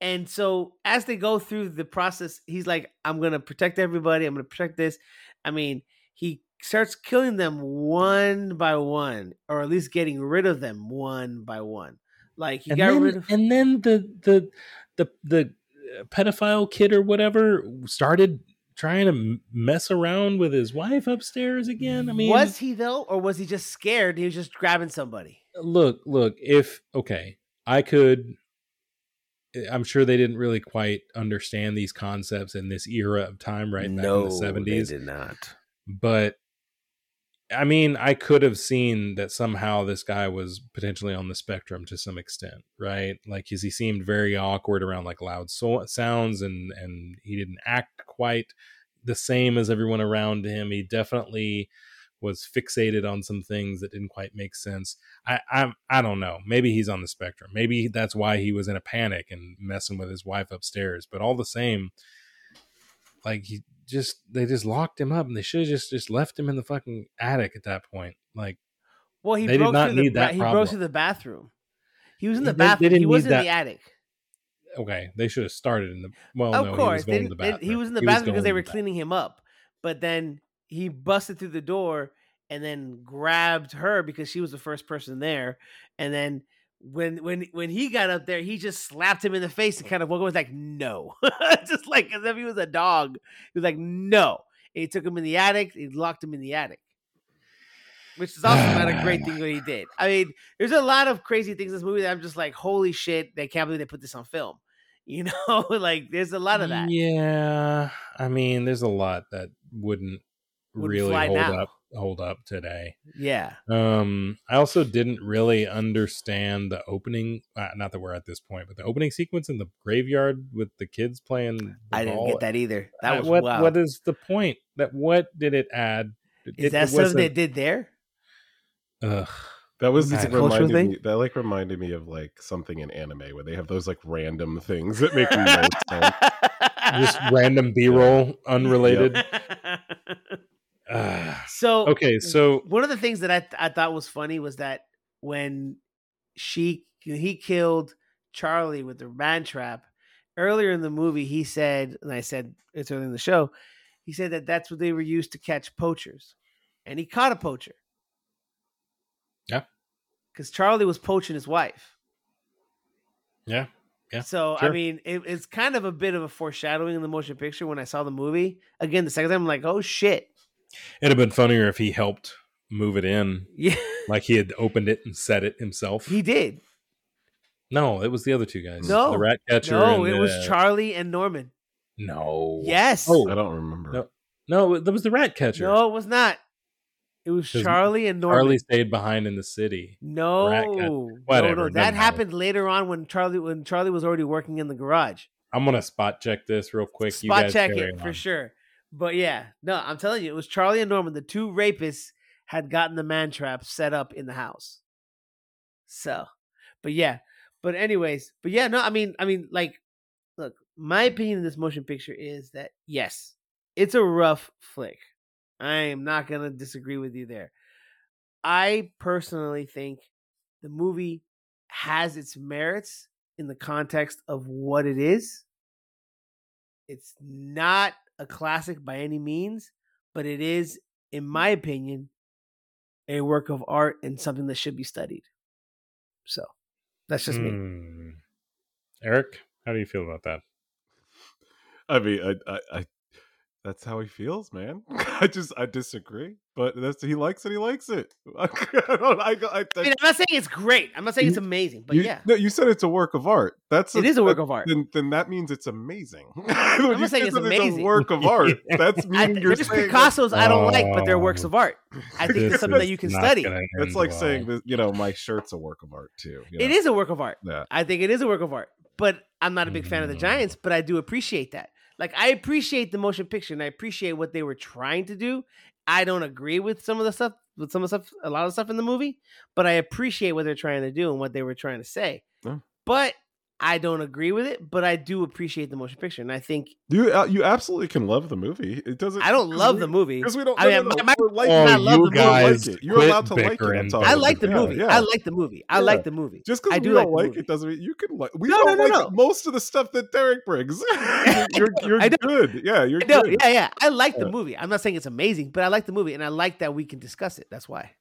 And so as they go through the process, he's like, I'm gonna protect everybody, I'm gonna protect this. I mean, he starts killing them one by one, or at least getting rid of them one by one. Like he and got then, rid of and then the the the the uh, pedophile kid or whatever started trying to mess around with his wife upstairs again. I mean, was he though, or was he just scared? He was just grabbing somebody. look, look. If okay, I could. eh, I'm sure they didn't really quite understand these concepts in this era of time, right back in the seventies. did not. But I mean, I could have seen that somehow this guy was potentially on the spectrum to some extent, right? Like, he seemed very awkward around like loud so- sounds, and and he didn't act quite the same as everyone around him. He definitely was fixated on some things that didn't quite make sense. I I I don't know. Maybe he's on the spectrum. Maybe that's why he was in a panic and messing with his wife upstairs. But all the same, like he just they just locked him up and they should have just just left him in the fucking attic at that point. Like Well, he They did broke not through the need that he broke through the bathroom. He was in the they bathroom. He didn't was need in that- the attic. okay, they should have started in the well. of no, course, he was the they- he was in the He bathroom because they were the cleaning him up. But then he busted through the door and then grabbed her because she was the first person there. And then when when when he got up there, he just slapped him in the face and oh. kind of woke up. Was like, no, just like as if he was a dog. He was like, no. And he took him in the attic. He locked him in the attic. Which is also not a great thing that he did. I mean, there's a lot of crazy things in this movie that I'm just like, holy shit, they can't believe they put this on film. You know, like there's a lot of that. Yeah, I mean, there's a lot that wouldn't, Wouldn't really hold now. up hold up today. Yeah. Um, I also didn't really understand the opening. Uh, not that we're at this point, but the opening sequence in the graveyard with the kids playing. The I didn't ball. get that either. That Uh, was what. wild. What is the point? That what did it add? It- Is it that something they did there? Ugh. that was It's a cultural reminded thing? me. That like reminded me of like something in anime where they have those like random things that make no sense. Just random B roll, unrelated. Ugh. so okay, so one of the things that I I thought was funny was that when she he killed Charlie with the man trap earlier in the movie, he said, and I said it's early in the show, he said that that's what they were used to catch poachers, and he caught a poacher. Yeah. because Charlie was poaching his wife. yeah, Yeah, So I mean, it, it's kind of a bit of a foreshadowing in the motion picture when I saw the movie again the second time. I'm like, oh shit, It'd have been funnier if he helped move it in, Yeah, like he had opened it and set it himself. he did. no, it was the other two guys. No. the rat catcher. No, and it was uh, Charlie and Norman. No. Yes. Oh. I don't remember. No. No, that was the rat catcher. No, it was not. It was Charlie and Norman. Charlie stayed behind in the city. no, rat cat- no, no. doesn't That matter. happened later on when Charlie when Charlie was already working in the garage. I'm gonna spot check this real quick. you Spot guys check carry it for sure. But yeah, no, I'm telling you, it was Charlie and Norman. The two rapists had gotten the man trap set up in the house. So, but yeah, but anyways, but yeah, no, I mean, I mean, like, look, my opinion of this motion picture is that yes, it's a rough flick. I am not gonna disagree with you there. I personally think the movie has its merits in the context of what it is. It's not a classic by any means, but it is, in my opinion, a work of art and something that should be studied. So that's just me. Hmm. Eric, how do you feel about that? I mean, I, I, I, that's how he feels, man. I just, I disagree, but that's he likes it. He likes it. I don't. I, I, I, I mean, I'm not saying it's great. I'm not saying it's amazing, but you, yeah, No, you said it's a work of art. That's it is a work of art. Then, then that means it's amazing. I'm not you saying say it's that amazing. a work of art. That's I, you're there's saying that- Picasso's I don't like, but they're works Oh. of art. I think it's something that you can study. gonna That's like well. saying that you know my shirt's a work of art too. you It know? is a work of art. Yeah. I think it is a work of art. But I'm not a big fan of the Mm. Giants, but I do appreciate that. Like I appreciate the motion picture and I appreciate what they were trying to do. I don't agree with some of the stuff with some of the stuff a lot of the stuff in the movie, but I appreciate what they're trying to do and what they were trying to say. Yeah. But I don't agree with it, but I do appreciate the motion picture. And I think You uh, you absolutely can love the movie. It doesn't. I don't love the movie. because we don't. I no, mean, no, no, my- we're like- Oh, I love you the movie. guys, Like it. You're allowed to like it, I'm I like the Yeah, movie. yeah. I like the movie. I Yeah. like the movie. Just I because we do don't like like it doesn't mean you can like. We No, don't no, no, like no. most of the stuff that Derryk brings. you're you're I good. Yeah, you're No, good. yeah, yeah. I like the movie. I'm not saying it's amazing, but I like the movie and I like that we can discuss it. That's why.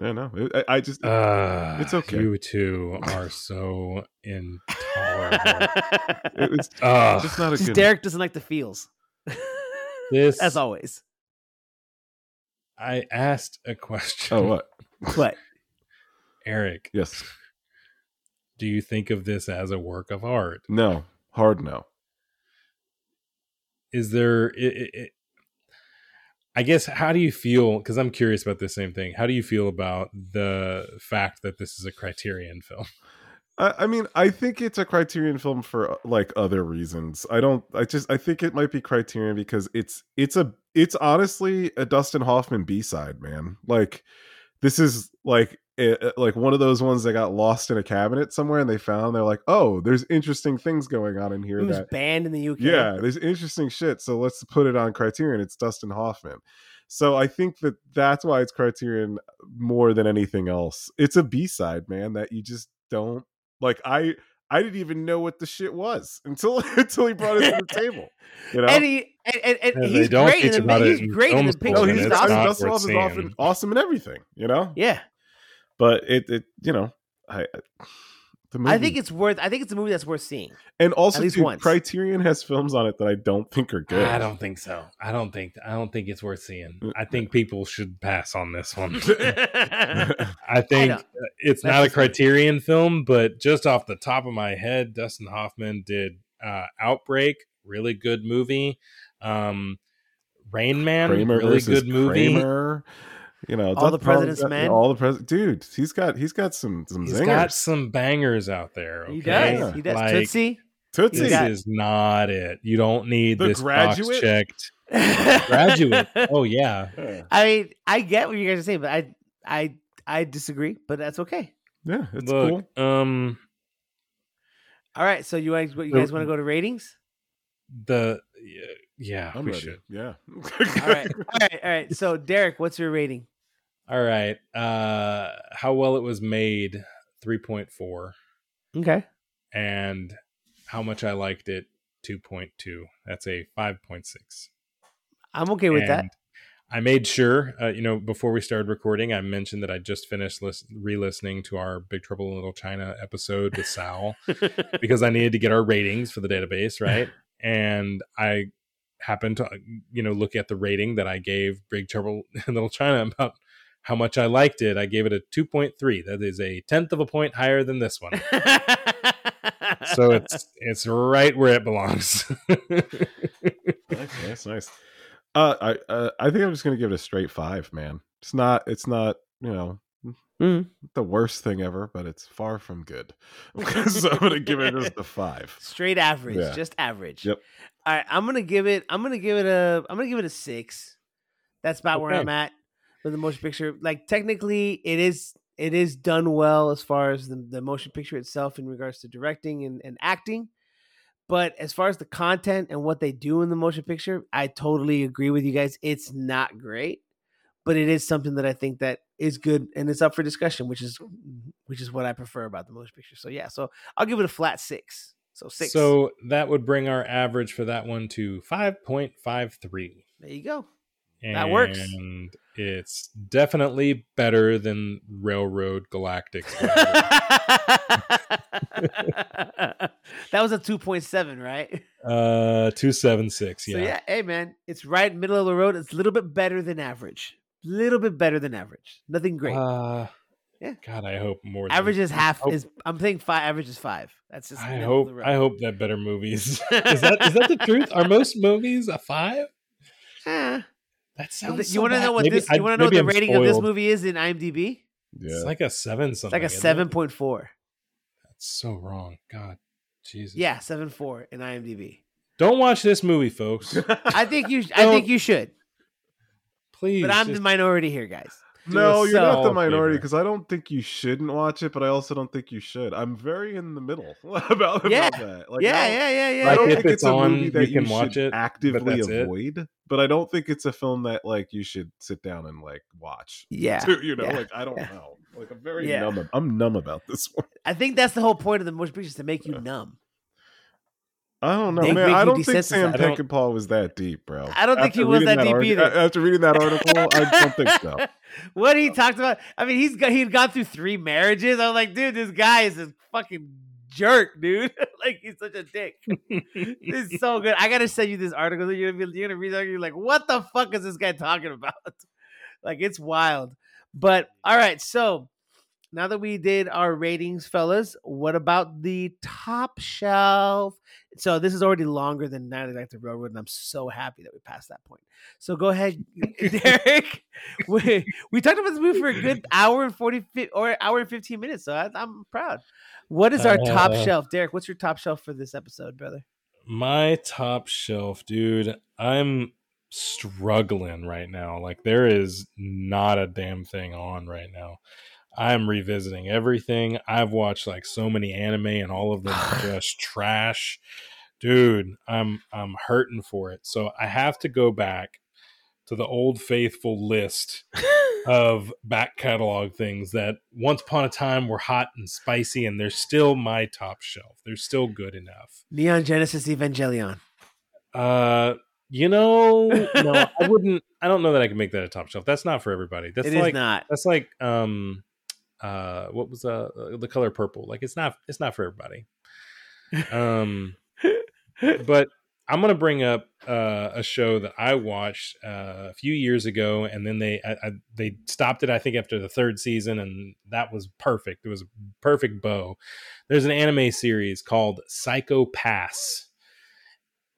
Yeah, no, I, I just Uh, It's okay. You two are so intolerable. it- it's Ugh, just not a Just good. Derryk doesn't like the feels. this As always. I asked a question. Oh what? But Eric, Yes. do you think of this as a work of art? No. Hard no. Is there? It, it, it- I guess. How do you feel? Because I'm curious about the same thing. How do you feel about the fact that this is a Criterion film? I, I mean, I think it's a Criterion film for uh, like other reasons. I don't. I just. I think it might be Criterion because it's. It's a. It's honestly a Dustin Hoffman B side, man. Like, this is like a, a- like one of those ones that got lost in a cabinet somewhere, and they found. They're like, oh, there's interesting things going on in here. it was that banned in the UK. yeah, there's interesting shit. So let's put it on Criterion. It's Dustin Hoffman. So I think that that's why it's Criterion more than anything else. It's a B side, man, that you just don't like. I I didn't even know what the shit was until until he brought it to the table. You know. And he and, and, and Yeah, he's great in the about he's great in the school, no, picture. and he's it's I mean, not Dustin worth Hoffman's often awesome in everything. You know. Yeah. But it it you know I. The movie, I think it's worth I think it's a movie that's worth seeing. and also least dude, once. Criterion has films on it that I don't think are good. I don't think so. I don't think. I don't think it's worth seeing. I think people should pass on this one. I think know. uh, it's That's not a just me. Criterion film, but just off the top of my head, Dustin Hoffman did uh, Outbreak, really good movie. Um, Rain Man, Kramer really good movie. Kramer. You know, All the Dustin Hoffman's President's got- Men? All the president, dude. He's got he's got some some He's zingers. got some bangers out there. He okay? does. He does. Like, Tootsie. Tootsie. This got- is not it. You don't need The this Graduate? box checked. Graduate. Oh yeah. Yeah, I mean, I get what you guys are saying, but I I I disagree, but that's okay. yeah it's Look, cool. um, All right, so you guys, you guys want to go to ratings? the yeah, I'm we ready. should. Yeah. All right, all right, all right. So Derryk, what's your rating? All right. Uh how well it was made, 3.4 Okay, and how much I liked it, 2.2. That's a 5.6. I'm okay with that. I made sure, uh, you know, before we started recording, I mentioned that I just finished lis- re-listening to our Big Trouble in Little China episode with Sal because I needed to get our ratings for the database, right? and I happened to you know look at the rating that I gave Big Trouble in Little China about how much I liked it. I gave it a 2.3. That is a tenth of a point higher than this one. so it's it's right where it belongs. nice, nice, nice. Uh, I uh, I think I'm just gonna give it a straight five, man. It's not it's not you know Mhm. the worst thing ever, but it's far from good. so I'm gonna give it just a five. straight average, Yeah. just average. Yep. All right, I'm gonna give it. I'm gonna give it a. I'm gonna give it a six. That's about where I'm at with the motion picture. Like technically, it is it is done well as far as the, the motion picture itself in regards to directing and, and acting. But as far as the content and what they do in the motion picture, I totally agree with you guys. It's not great, but it is something that I think that is good and it's up for discussion, which is which is what I prefer about the motion picture. So yeah, so I'll give it a flat six. So six. So that would bring our average for that one to 5.53. there you go. That works. And it's definitely better than Railroad Galactic's. that was a 2.7, right? uh 276, yeah. So yeah, hey man, it's right middle of the road. It's a little bit better than average. Little bit better than average. Nothing great. Uh, Yeah. God, I hope more. than- average is half. hope- is I'm thinking five. Average is five. That's just. I hope. I hope that better movies. is that is that the truth? Are most movies a five? Eh. That sounds. you so want to know what Maybe this? You want to know what the I'm rating of this movie is in IMDb? Yeah. It's like a seven It's something. like a seven point four. That's so wrong. God, Jesus. Yeah, seven four in IMDb. Don't watch this movie, folks. I think you. I think you should. Please. But I'm just- the minority here, guys. Do no, us you're not the minority because I don't think you shouldn't watch it, but I also don't think you should. I'm very in the middle about, about Yeah. that. Like, yeah, I yeah, yeah, yeah. I don't yeah. if think it's it's a movie that you can should watch it, but actively it. avoid. But I don't think it's a film that like you should sit down and like watch. Yeah, too, you know, yeah, like I don't yeah. know. Like I'm very Yeah. numb. I'm numb about this one. I think that's the whole point of the motion picture is to make you numb. I don't know, They man. I don't think. Sam I Peckinpah was that deep, bro. I don't think he was reading that deep either. After reading that article, I don't think so. what he talked about. I mean, he's got he'd gone through three marriages. I'm like, dude, this guy is a fucking jerk, dude. like he's such a dick. this is so good. I gotta send you this article. You're gonna, be, you're gonna read it. You're like, what the fuck is this guy talking about? like it's wild. But all right, so now that we did our ratings, fellas, what about the top shelf? So this is already longer than Night of the Railroad, and I'm so happy that we passed that point. So go ahead, Derryk. we, we talked about this movie for a good hour and forty or hour and fifteen minutes. So I, I'm proud. What is our top Uh, shelf, Derryk? What's your top shelf for this episode, brother? My top shelf, dude. I'm struggling right now. Like there is not a damn thing on right now. I'm revisiting everything. I've watched like so many anime and all of them are just trash. Dude, I'm I'm hurting for it. So I have to go back to the old faithful list of back catalog things that once upon a time were hot and spicy and they're still my top shelf. They're still good enough. Neon Genesis Evangelion. Uh, you know, no, I wouldn't. I don't know that I can make that a top shelf. That's not for everybody. That's It is like not. that's like um, uh, what was uh the color purple? Like it's not it's not for everybody. Um, but I'm gonna bring up uh, a show that I watched uh, a few years ago, and then they I, I, they stopped it. I think after the third season, and that was perfect. It was a perfect bow. There's an anime series called Psycho Pass.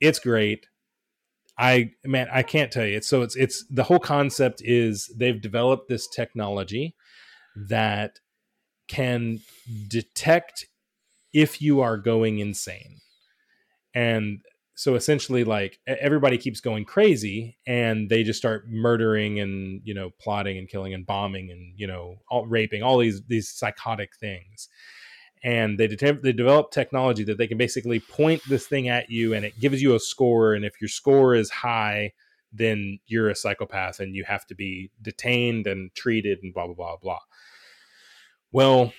It's great. I man, I can't tell you. It's so it's it's the whole concept is they've developed this technology that can detect if you are going insane. And so essentially like everybody keeps going crazy and they just start murdering and you know plotting and killing and bombing and you know all, raping all these these psychotic things. And they det- they develop technology that they can basically point this thing at you and it gives you a score. And if your score is high then you're a psychopath and you have to be detained and treated and blah blah blah blah well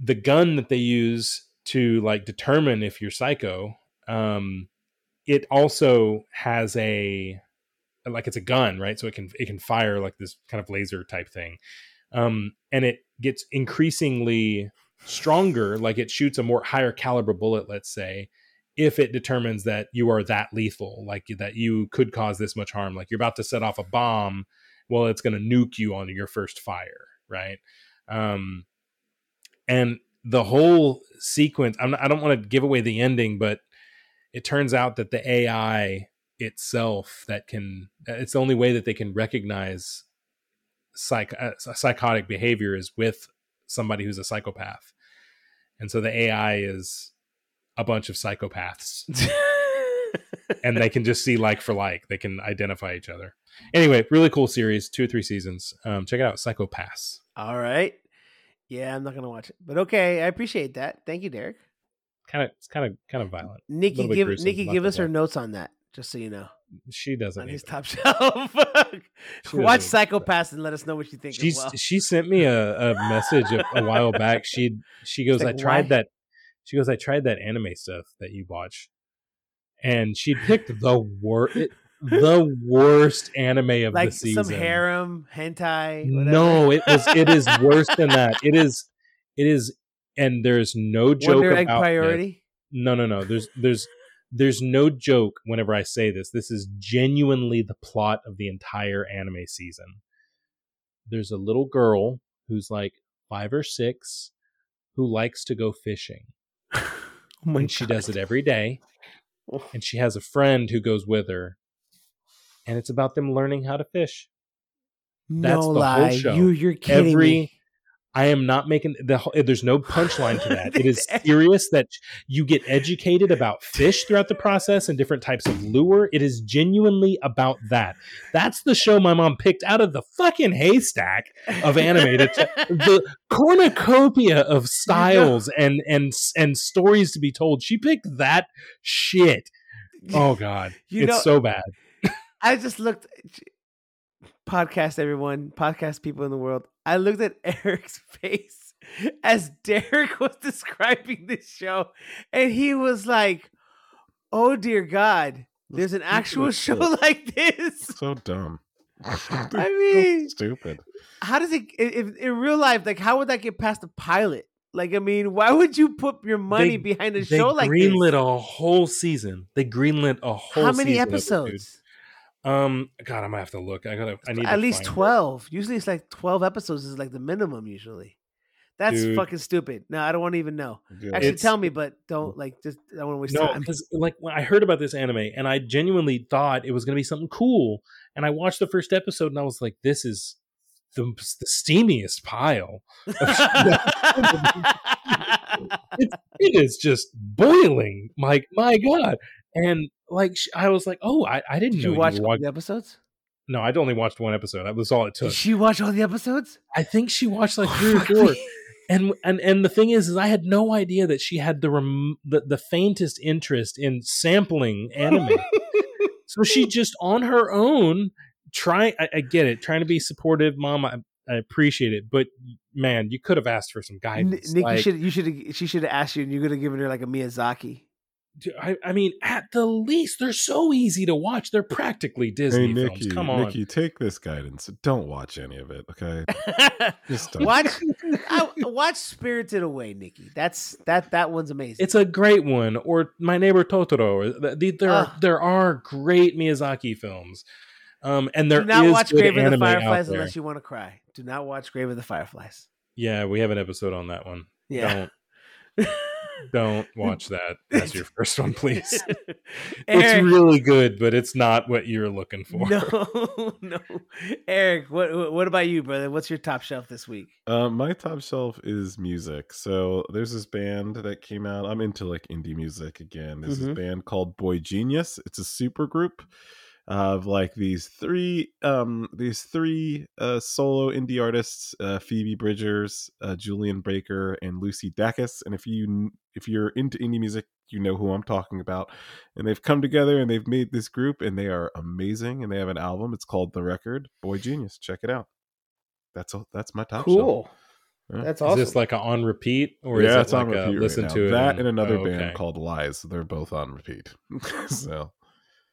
the gun that they use to like determine if you're psycho um it also has a like it's a gun right? So it can it can fire like this kind of laser type thing. Um and it gets increasingly stronger like it shoots a more higher caliber bullet let's say if it determines that you are that lethal, like that you could cause this much harm, like you're about to set off a bomb, well, it's going to nuke you on your first fire, right? Um, and the whole sequence, I'm not, I don't want to give away the ending, but it turns out that the AI itself that can, it's the only way that they can recognize psych, uh, psychotic behavior is with somebody who's a psychopath. And so the AI is a bunch of psychopaths and they can just see like for like they can identify each other anyway really cool series two or three seasons um check it out psychopaths All right. Yeah, I'm not gonna watch it, but okay. I appreciate that. Thank you, Derryk. kind of it's kind of kind of violent Nikki, give gruesome, Nikki, give us her notes on that, just so you know, mm, she doesn't on his top shelf. Watch Psycho Pass and let us know what you think. as she's well. she sent me a, a message a, a while back she she goes like, i tried "Why?" that she goes i tried that anime stuff that you watch and she picked the worst the worst anime of like the season some harem hentai. Whatever. No, it was. It is worse than that. It is. It is, and there's no joke Wonder about this. priority. No, no, no. There's, there's, there's no joke. Whenever I say this, this is genuinely the plot of the entire anime season. There's a little girl who's like five or six, who likes to go fishing, Oh my and she does it every day. And she has a friend who goes with her, and it's about them learning how to fish. No That's the whole lie. show. You you're kidding every me. I am not making the eh, there's no punchline to that. It is serious that you get educated about fish throughout the process and different types of lure. It is genuinely about that. That's the show my mom picked out of the fucking haystack of animated, the cornucopia of styles and and and stories to be told. She picked that shit. Oh god. You it's know- so bad. I just looked. Podcast everyone, podcast people in the world. I looked at Eric's face as Derryk was describing this show, and he was like, "Oh dear God, there's an actual show like this." So dumb. I mean, stupid. how does it if, in real life? Like, how would that get past the pilot? Like, I mean, why would you put your money They- behind a show like greenlit this? a whole season. They greenlit a whole How many season of it, episodes? Um, God, I'm gonna have to look. I gotta. I need At least find it. twelve. Usually, it's like twelve episodes is like the minimum. Usually, that's Dude. fucking stupid. No, I don't want to even know. Good. Actually, It's- tell me, but don't like just. I don't want to waste No, time. because like when I heard about this anime, and I genuinely thought it was gonna be something cool, and I watched the first episode, and I was like, "This is the the steamiest pile. It, it is just boiling. Like my God." And like sh- I was like, "Oh, I, I didn't Did know you watch all the episodes? No, I'd only watched one episode. That was all it took. Did she watch all the episodes? I think she watched like three or four. and and and the thing is, is I had no idea that she had the rem- the, the faintest interest in sampling anime. so she just on her own trying. I, get it, trying to be supportive, mom. I, I appreciate it, but man, you could have asked for some N- guidance. Nick, like, you should. You should. She should have asked you, and you could have given her like a Miyazaki. Dude, I, I mean, at the least, they're so easy to watch. They're practically Disney Hey films. Come on, Nikki, take this guidance. Don't watch any of it, okay? Just don't. watch. I, watch Spirited Away, Nikki. That's that. That one's amazing. it's a great one. Or My Neighbor Totoro. Th- th- There are there are great Miyazaki films, um, and there Do not is watch good Grave of the Fireflies unless you want to cry. Do not watch Grave of the Fireflies. Yeah, we have an episode on that one. Yeah. Don't don't watch that as your first one, please. it's really good, but it's not what you're looking for. no, no. Eric, what what about you, brother? What's your top shelf this week? Uh, my top shelf is music. So there's this band that came out. I'm into like indie music again. There's Mhm. this band called Boy Genius. It's a super group of like these three um these three uh solo indie artists uh phoebe bridgers uh julien baker and lucy dacus and if you if you're into indie music you know who i'm talking about and they've come together and they've made this group and they are amazing and they have an album it's called the record boy genius check it out that's all that's my top shelf. Yeah. That's Is this like a on repeat, or yeah, is it it's like on a repeat. listen now. to it? that and another oh, band called Lies. They're both on repeat. so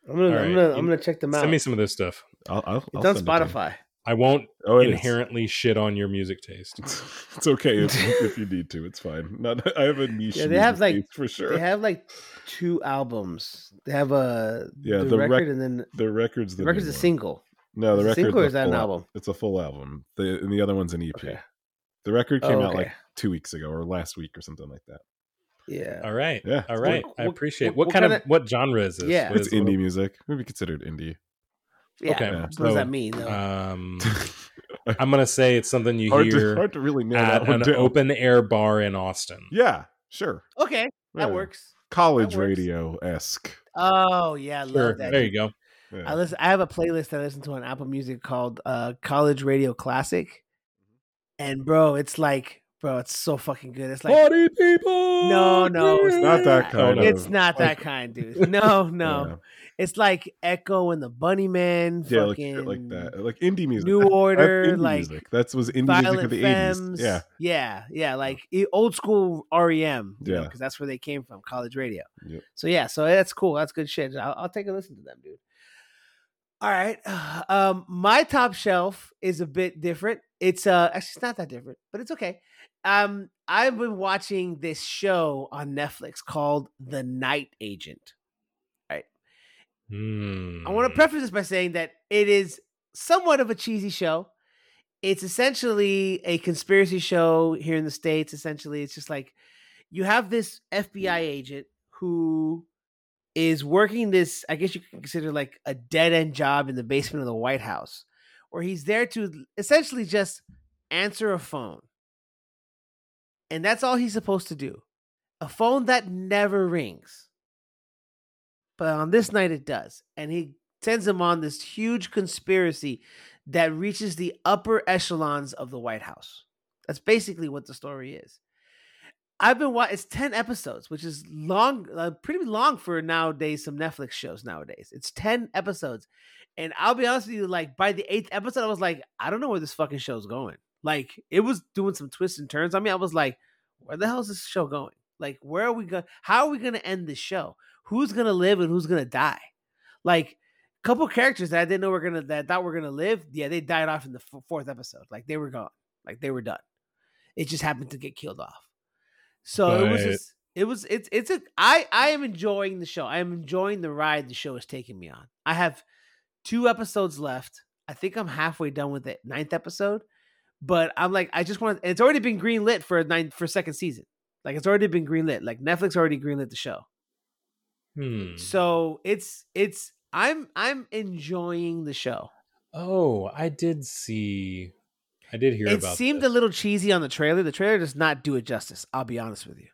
I'm gonna, All I'm gonna, You- I'm gonna check them out. Send me some of this stuff. I'll, I'll, it's I'll on send it. Spotify. I won't Oh, it is. inherently shit on your music taste. it's okay if, if you need to. It's fine. Not, I have a niche. Yeah, they have, like- for sure. They have like two albums. They have a Yeah, the, the rec- record and then the record's the, the record's a one. single. No, the Is it a record single or is that an full al- album? It's a full album. The and the other one's an EP. Okay. The record came Oh, out like two weeks ago or last week or something like that. Yeah. All right. Yeah, All it's. What- I appreciate. what- What, what kind of kinda- what genre is this? Yeah. What It's is it? indie music. Maybe considered indie. Yeah. Okay. Yeah, What does that mean though? Um, I'm gonna say it's something you hard, to, hear hard to really nail at that one an down. open air bar in Austin. Yeah, sure. okay, that Yeah. works. College radio esque. Oh yeah, I Sure. love that. There you go. Yeah. I listen. I have a playlist that I listen to on Apple Music called uh, College Radio Classic, and bro, it's like, bro, it's so fucking good. It's like, Party people. no, no, it's not that kind It's of- not that kind, dude. No, no, Yeah. it's like Echo and the Bunnymen, Yeah, like shit like that, like indie music. New Order, like music. that was indie music of the eighties. Yeah, yeah, yeah, like old school REM. Yeah. because that's where they came from, college radio. Yep. So yeah, so that's cool. That's good shit. I'll, I'll take a listen to them, dude. All right, um, my top shelf is a bit different. It's uh, actually it's not that different, but it's okay. Um, I've been watching this show on Netflix called The Night Agent. Hmm. I want to preface this by saying that it is somewhat of a cheesy show. It's essentially a conspiracy show here in the States. Essentially, it's just like you have this FBI agent who is working this, I guess you can consider like a dead end job in the basement of the White House, where he's there to essentially just answer a phone. And that's all he's supposed to do. A phone that never rings. But on this night it does. And he sends him on this huge conspiracy that reaches the upper echelons of the white house. That's basically what the story is. I've been watching it's 10 episodes which is long uh, pretty long for nowadays some netflix shows nowadays. It's 10 episodes. And i'll be honest with you like by the eighth episode i was like i don't know where this fucking show's going like it was doing some twists and turns on me i was like where the hell is this show going like where are we going how are we going to end this show who's gonna live and who's gonna die. Like a couple characters that I didn't know were gonna that I thought were gonna live, yeah, they died off in the f- fourth episode. Like they were gone. Like they were done. It just happened to get killed off. So it was just it was it's it's a I I am enjoying the show. I am enjoying the ride the show is taking me on. I have two episodes left. I think I'm halfway done with it, ninth episode. But I'm like, I just want. It's already been greenlit for a nine for second season. Like it's already been greenlit. Like Netflix already greenlit the show. Hmm. So it's it's I'm I'm enjoying the show. Oh, I did see. I did hear about It seemed this. a little cheesy on the trailer. The trailer does not do it justice. I'll be honest with you.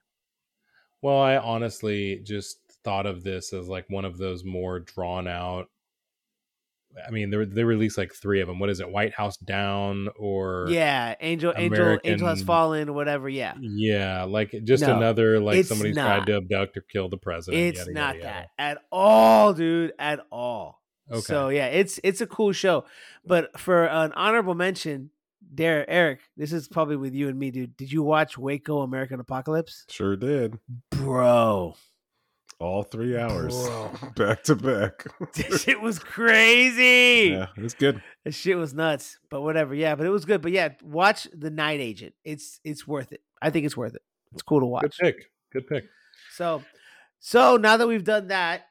Well, I honestly just thought of this as like one of those more drawn out. I mean, they they released like three of them. What is it? White House Down or Yeah, Angel Angel Angel has fallen or whatever. Yeah. yeah, like just No, another like it's somebody not. tried to abduct or kill the president. It's yada, not yada, yada. that at all, dude. At all. Okay. So yeah, it's it's a cool show. But for an honorable mention, Derryk Eric, this is probably with you and me, dude. Did you watch Waco American Apocalypse? sure did. Bro. All three hours, Bro. back to back. This shit was crazy. yeah, it was good. That shit was nuts. But whatever. Yeah, but it was good. But yeah, watch The Night Agent. It's it's worth it. I think it's worth it. It's cool to watch. Good pick. Good pick. So so now that we've done that,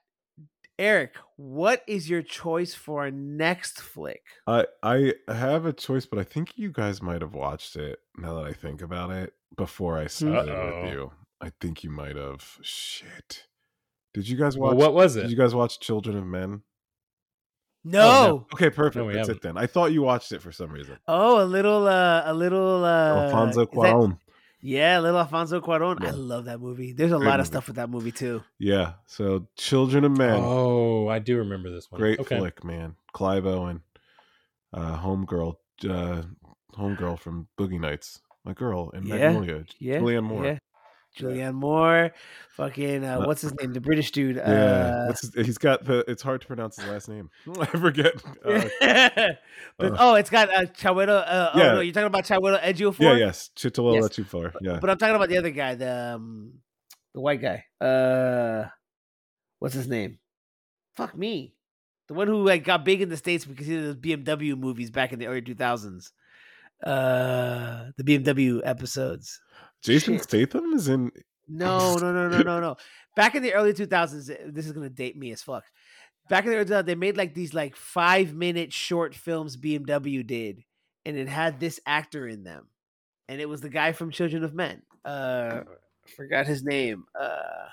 Eric, what is your choice for our next flick? I I have a choice, but I think you guys might have watched it. Now that I think about it, before I started Uh-oh. with you, I think you might have. Shit. Did you guys Well, watch? what was it? Did you guys watch Children of Men? No. Okay, perfect. No, That's haven't. it then. I thought you watched it for some reason. Oh, a little uh a little uh Alfonso is that- Cuarón. yeah, a little Alfonso Cuarón. I love that movie. There's a lot of stuff with that movie too. Yeah. So Children of Men. Oh, I do remember this one. Great okay. flick, man. Clive Owen, uh, homegirl, uh, homegirl from Boogie Nights. My girl in Yeah, Magnolia, Yeah. Julianne Moore. Yeah. Julianne Moore. Fucking uh, Uh, what's his name? The British dude. Yeah, Uh, he's got the. It's hard to pronounce his last name. I forget. Uh, but uh, oh, it's got uh. Uh, Yeah. Oh no, you're talking about Chiwetel Ejiofor. yeah, yes, Chitola Yes. Ejiofor. Yeah, But I'm talking about the other guy, the um, the white guy. Uh, what's his name? Fuck me. the one who like got big in the states because he did those BMW movies back in the early two thousands. Uh, the BMW episodes. Jason Shit. Statham is in. No, no, no, no, no, no. Back in the early 2000s, this is gonna date me as fuck. Back in the early 2000s, they made like these like five minute short films BMW did, and it had this actor in them, and it was the guy from Children of Men. Uh, forgot his name. Uh, uh,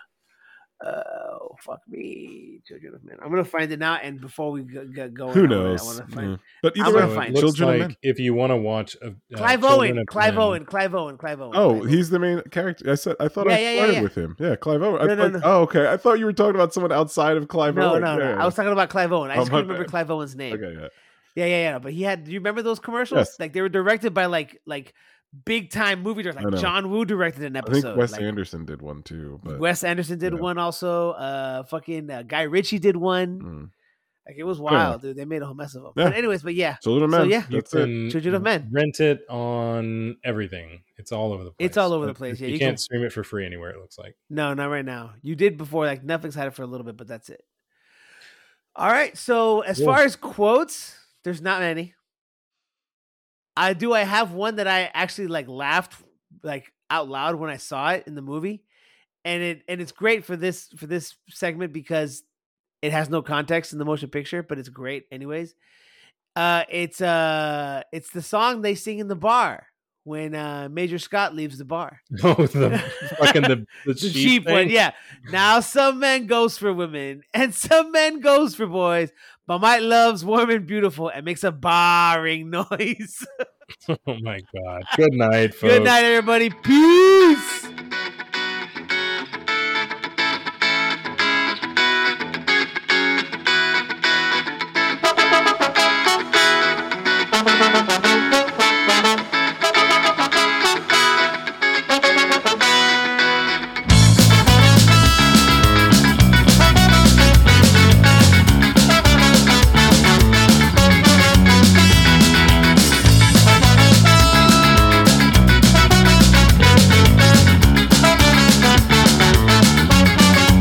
oh fuck me, Children of Men. I'm gonna find it now, and before we go, go, go Who in, I wanna- knows? I want to find Yeah. But I'm either gonna way, find it it. looks Children of like Men. if you want to watch a, uh, Clive Owen, of Clive Owen, Clive Owen, Clive Owen. Oh, Clive Owen. he's the main character. I said I thought Yeah, I yeah, yeah, started yeah. with him. Yeah, Clive Owen. I No, no, thought- no. Oh, okay. I thought you were talking about someone outside of Clive no, Owen. no, no. Yeah, I was talking about Clive Owen. I Oh, just my couldn't remember bad. Clive Owen's name. Okay, yeah. Yeah, yeah, yeah. But he had. Do you remember those commercials? Yes. Like they were directed by like like big time movie directors. Like. John Woo directed an episode. I episode. think Wes like, Anderson did one too. But Wes Anderson did yeah. one also. Uh, fucking uh, Guy Ritchie did one. mm. Like it was wild, dude. They made a whole mess of them. Yeah. But anyways, but yeah, Children of So, Men. yeah. You that's it. can Children of Men. Rent it on everything. It's all over the place. It's all over the place, yeah, you, you can't can- stream it for free anywhere. It looks like. no, not right now. You did before. Like Netflix had it for a little bit, but that's it. All right. So as Yeah. far as quotes, there's not many. I do. I have one that I actually like laughed like out loud when I saw it in the movie, and it and it's great for this for this segment because it has no context in the motion picture, but it's great anyways. Uh, it's uh, it's the song they sing in the bar when uh Major Scott leaves the bar. Oh, the fucking the, the, The sheep one, yeah. Now some men goes for women and some men goes for boys, but my love's warm and beautiful and makes a barring noise. Oh my god. Good night, folks. Good night, everybody. Peace.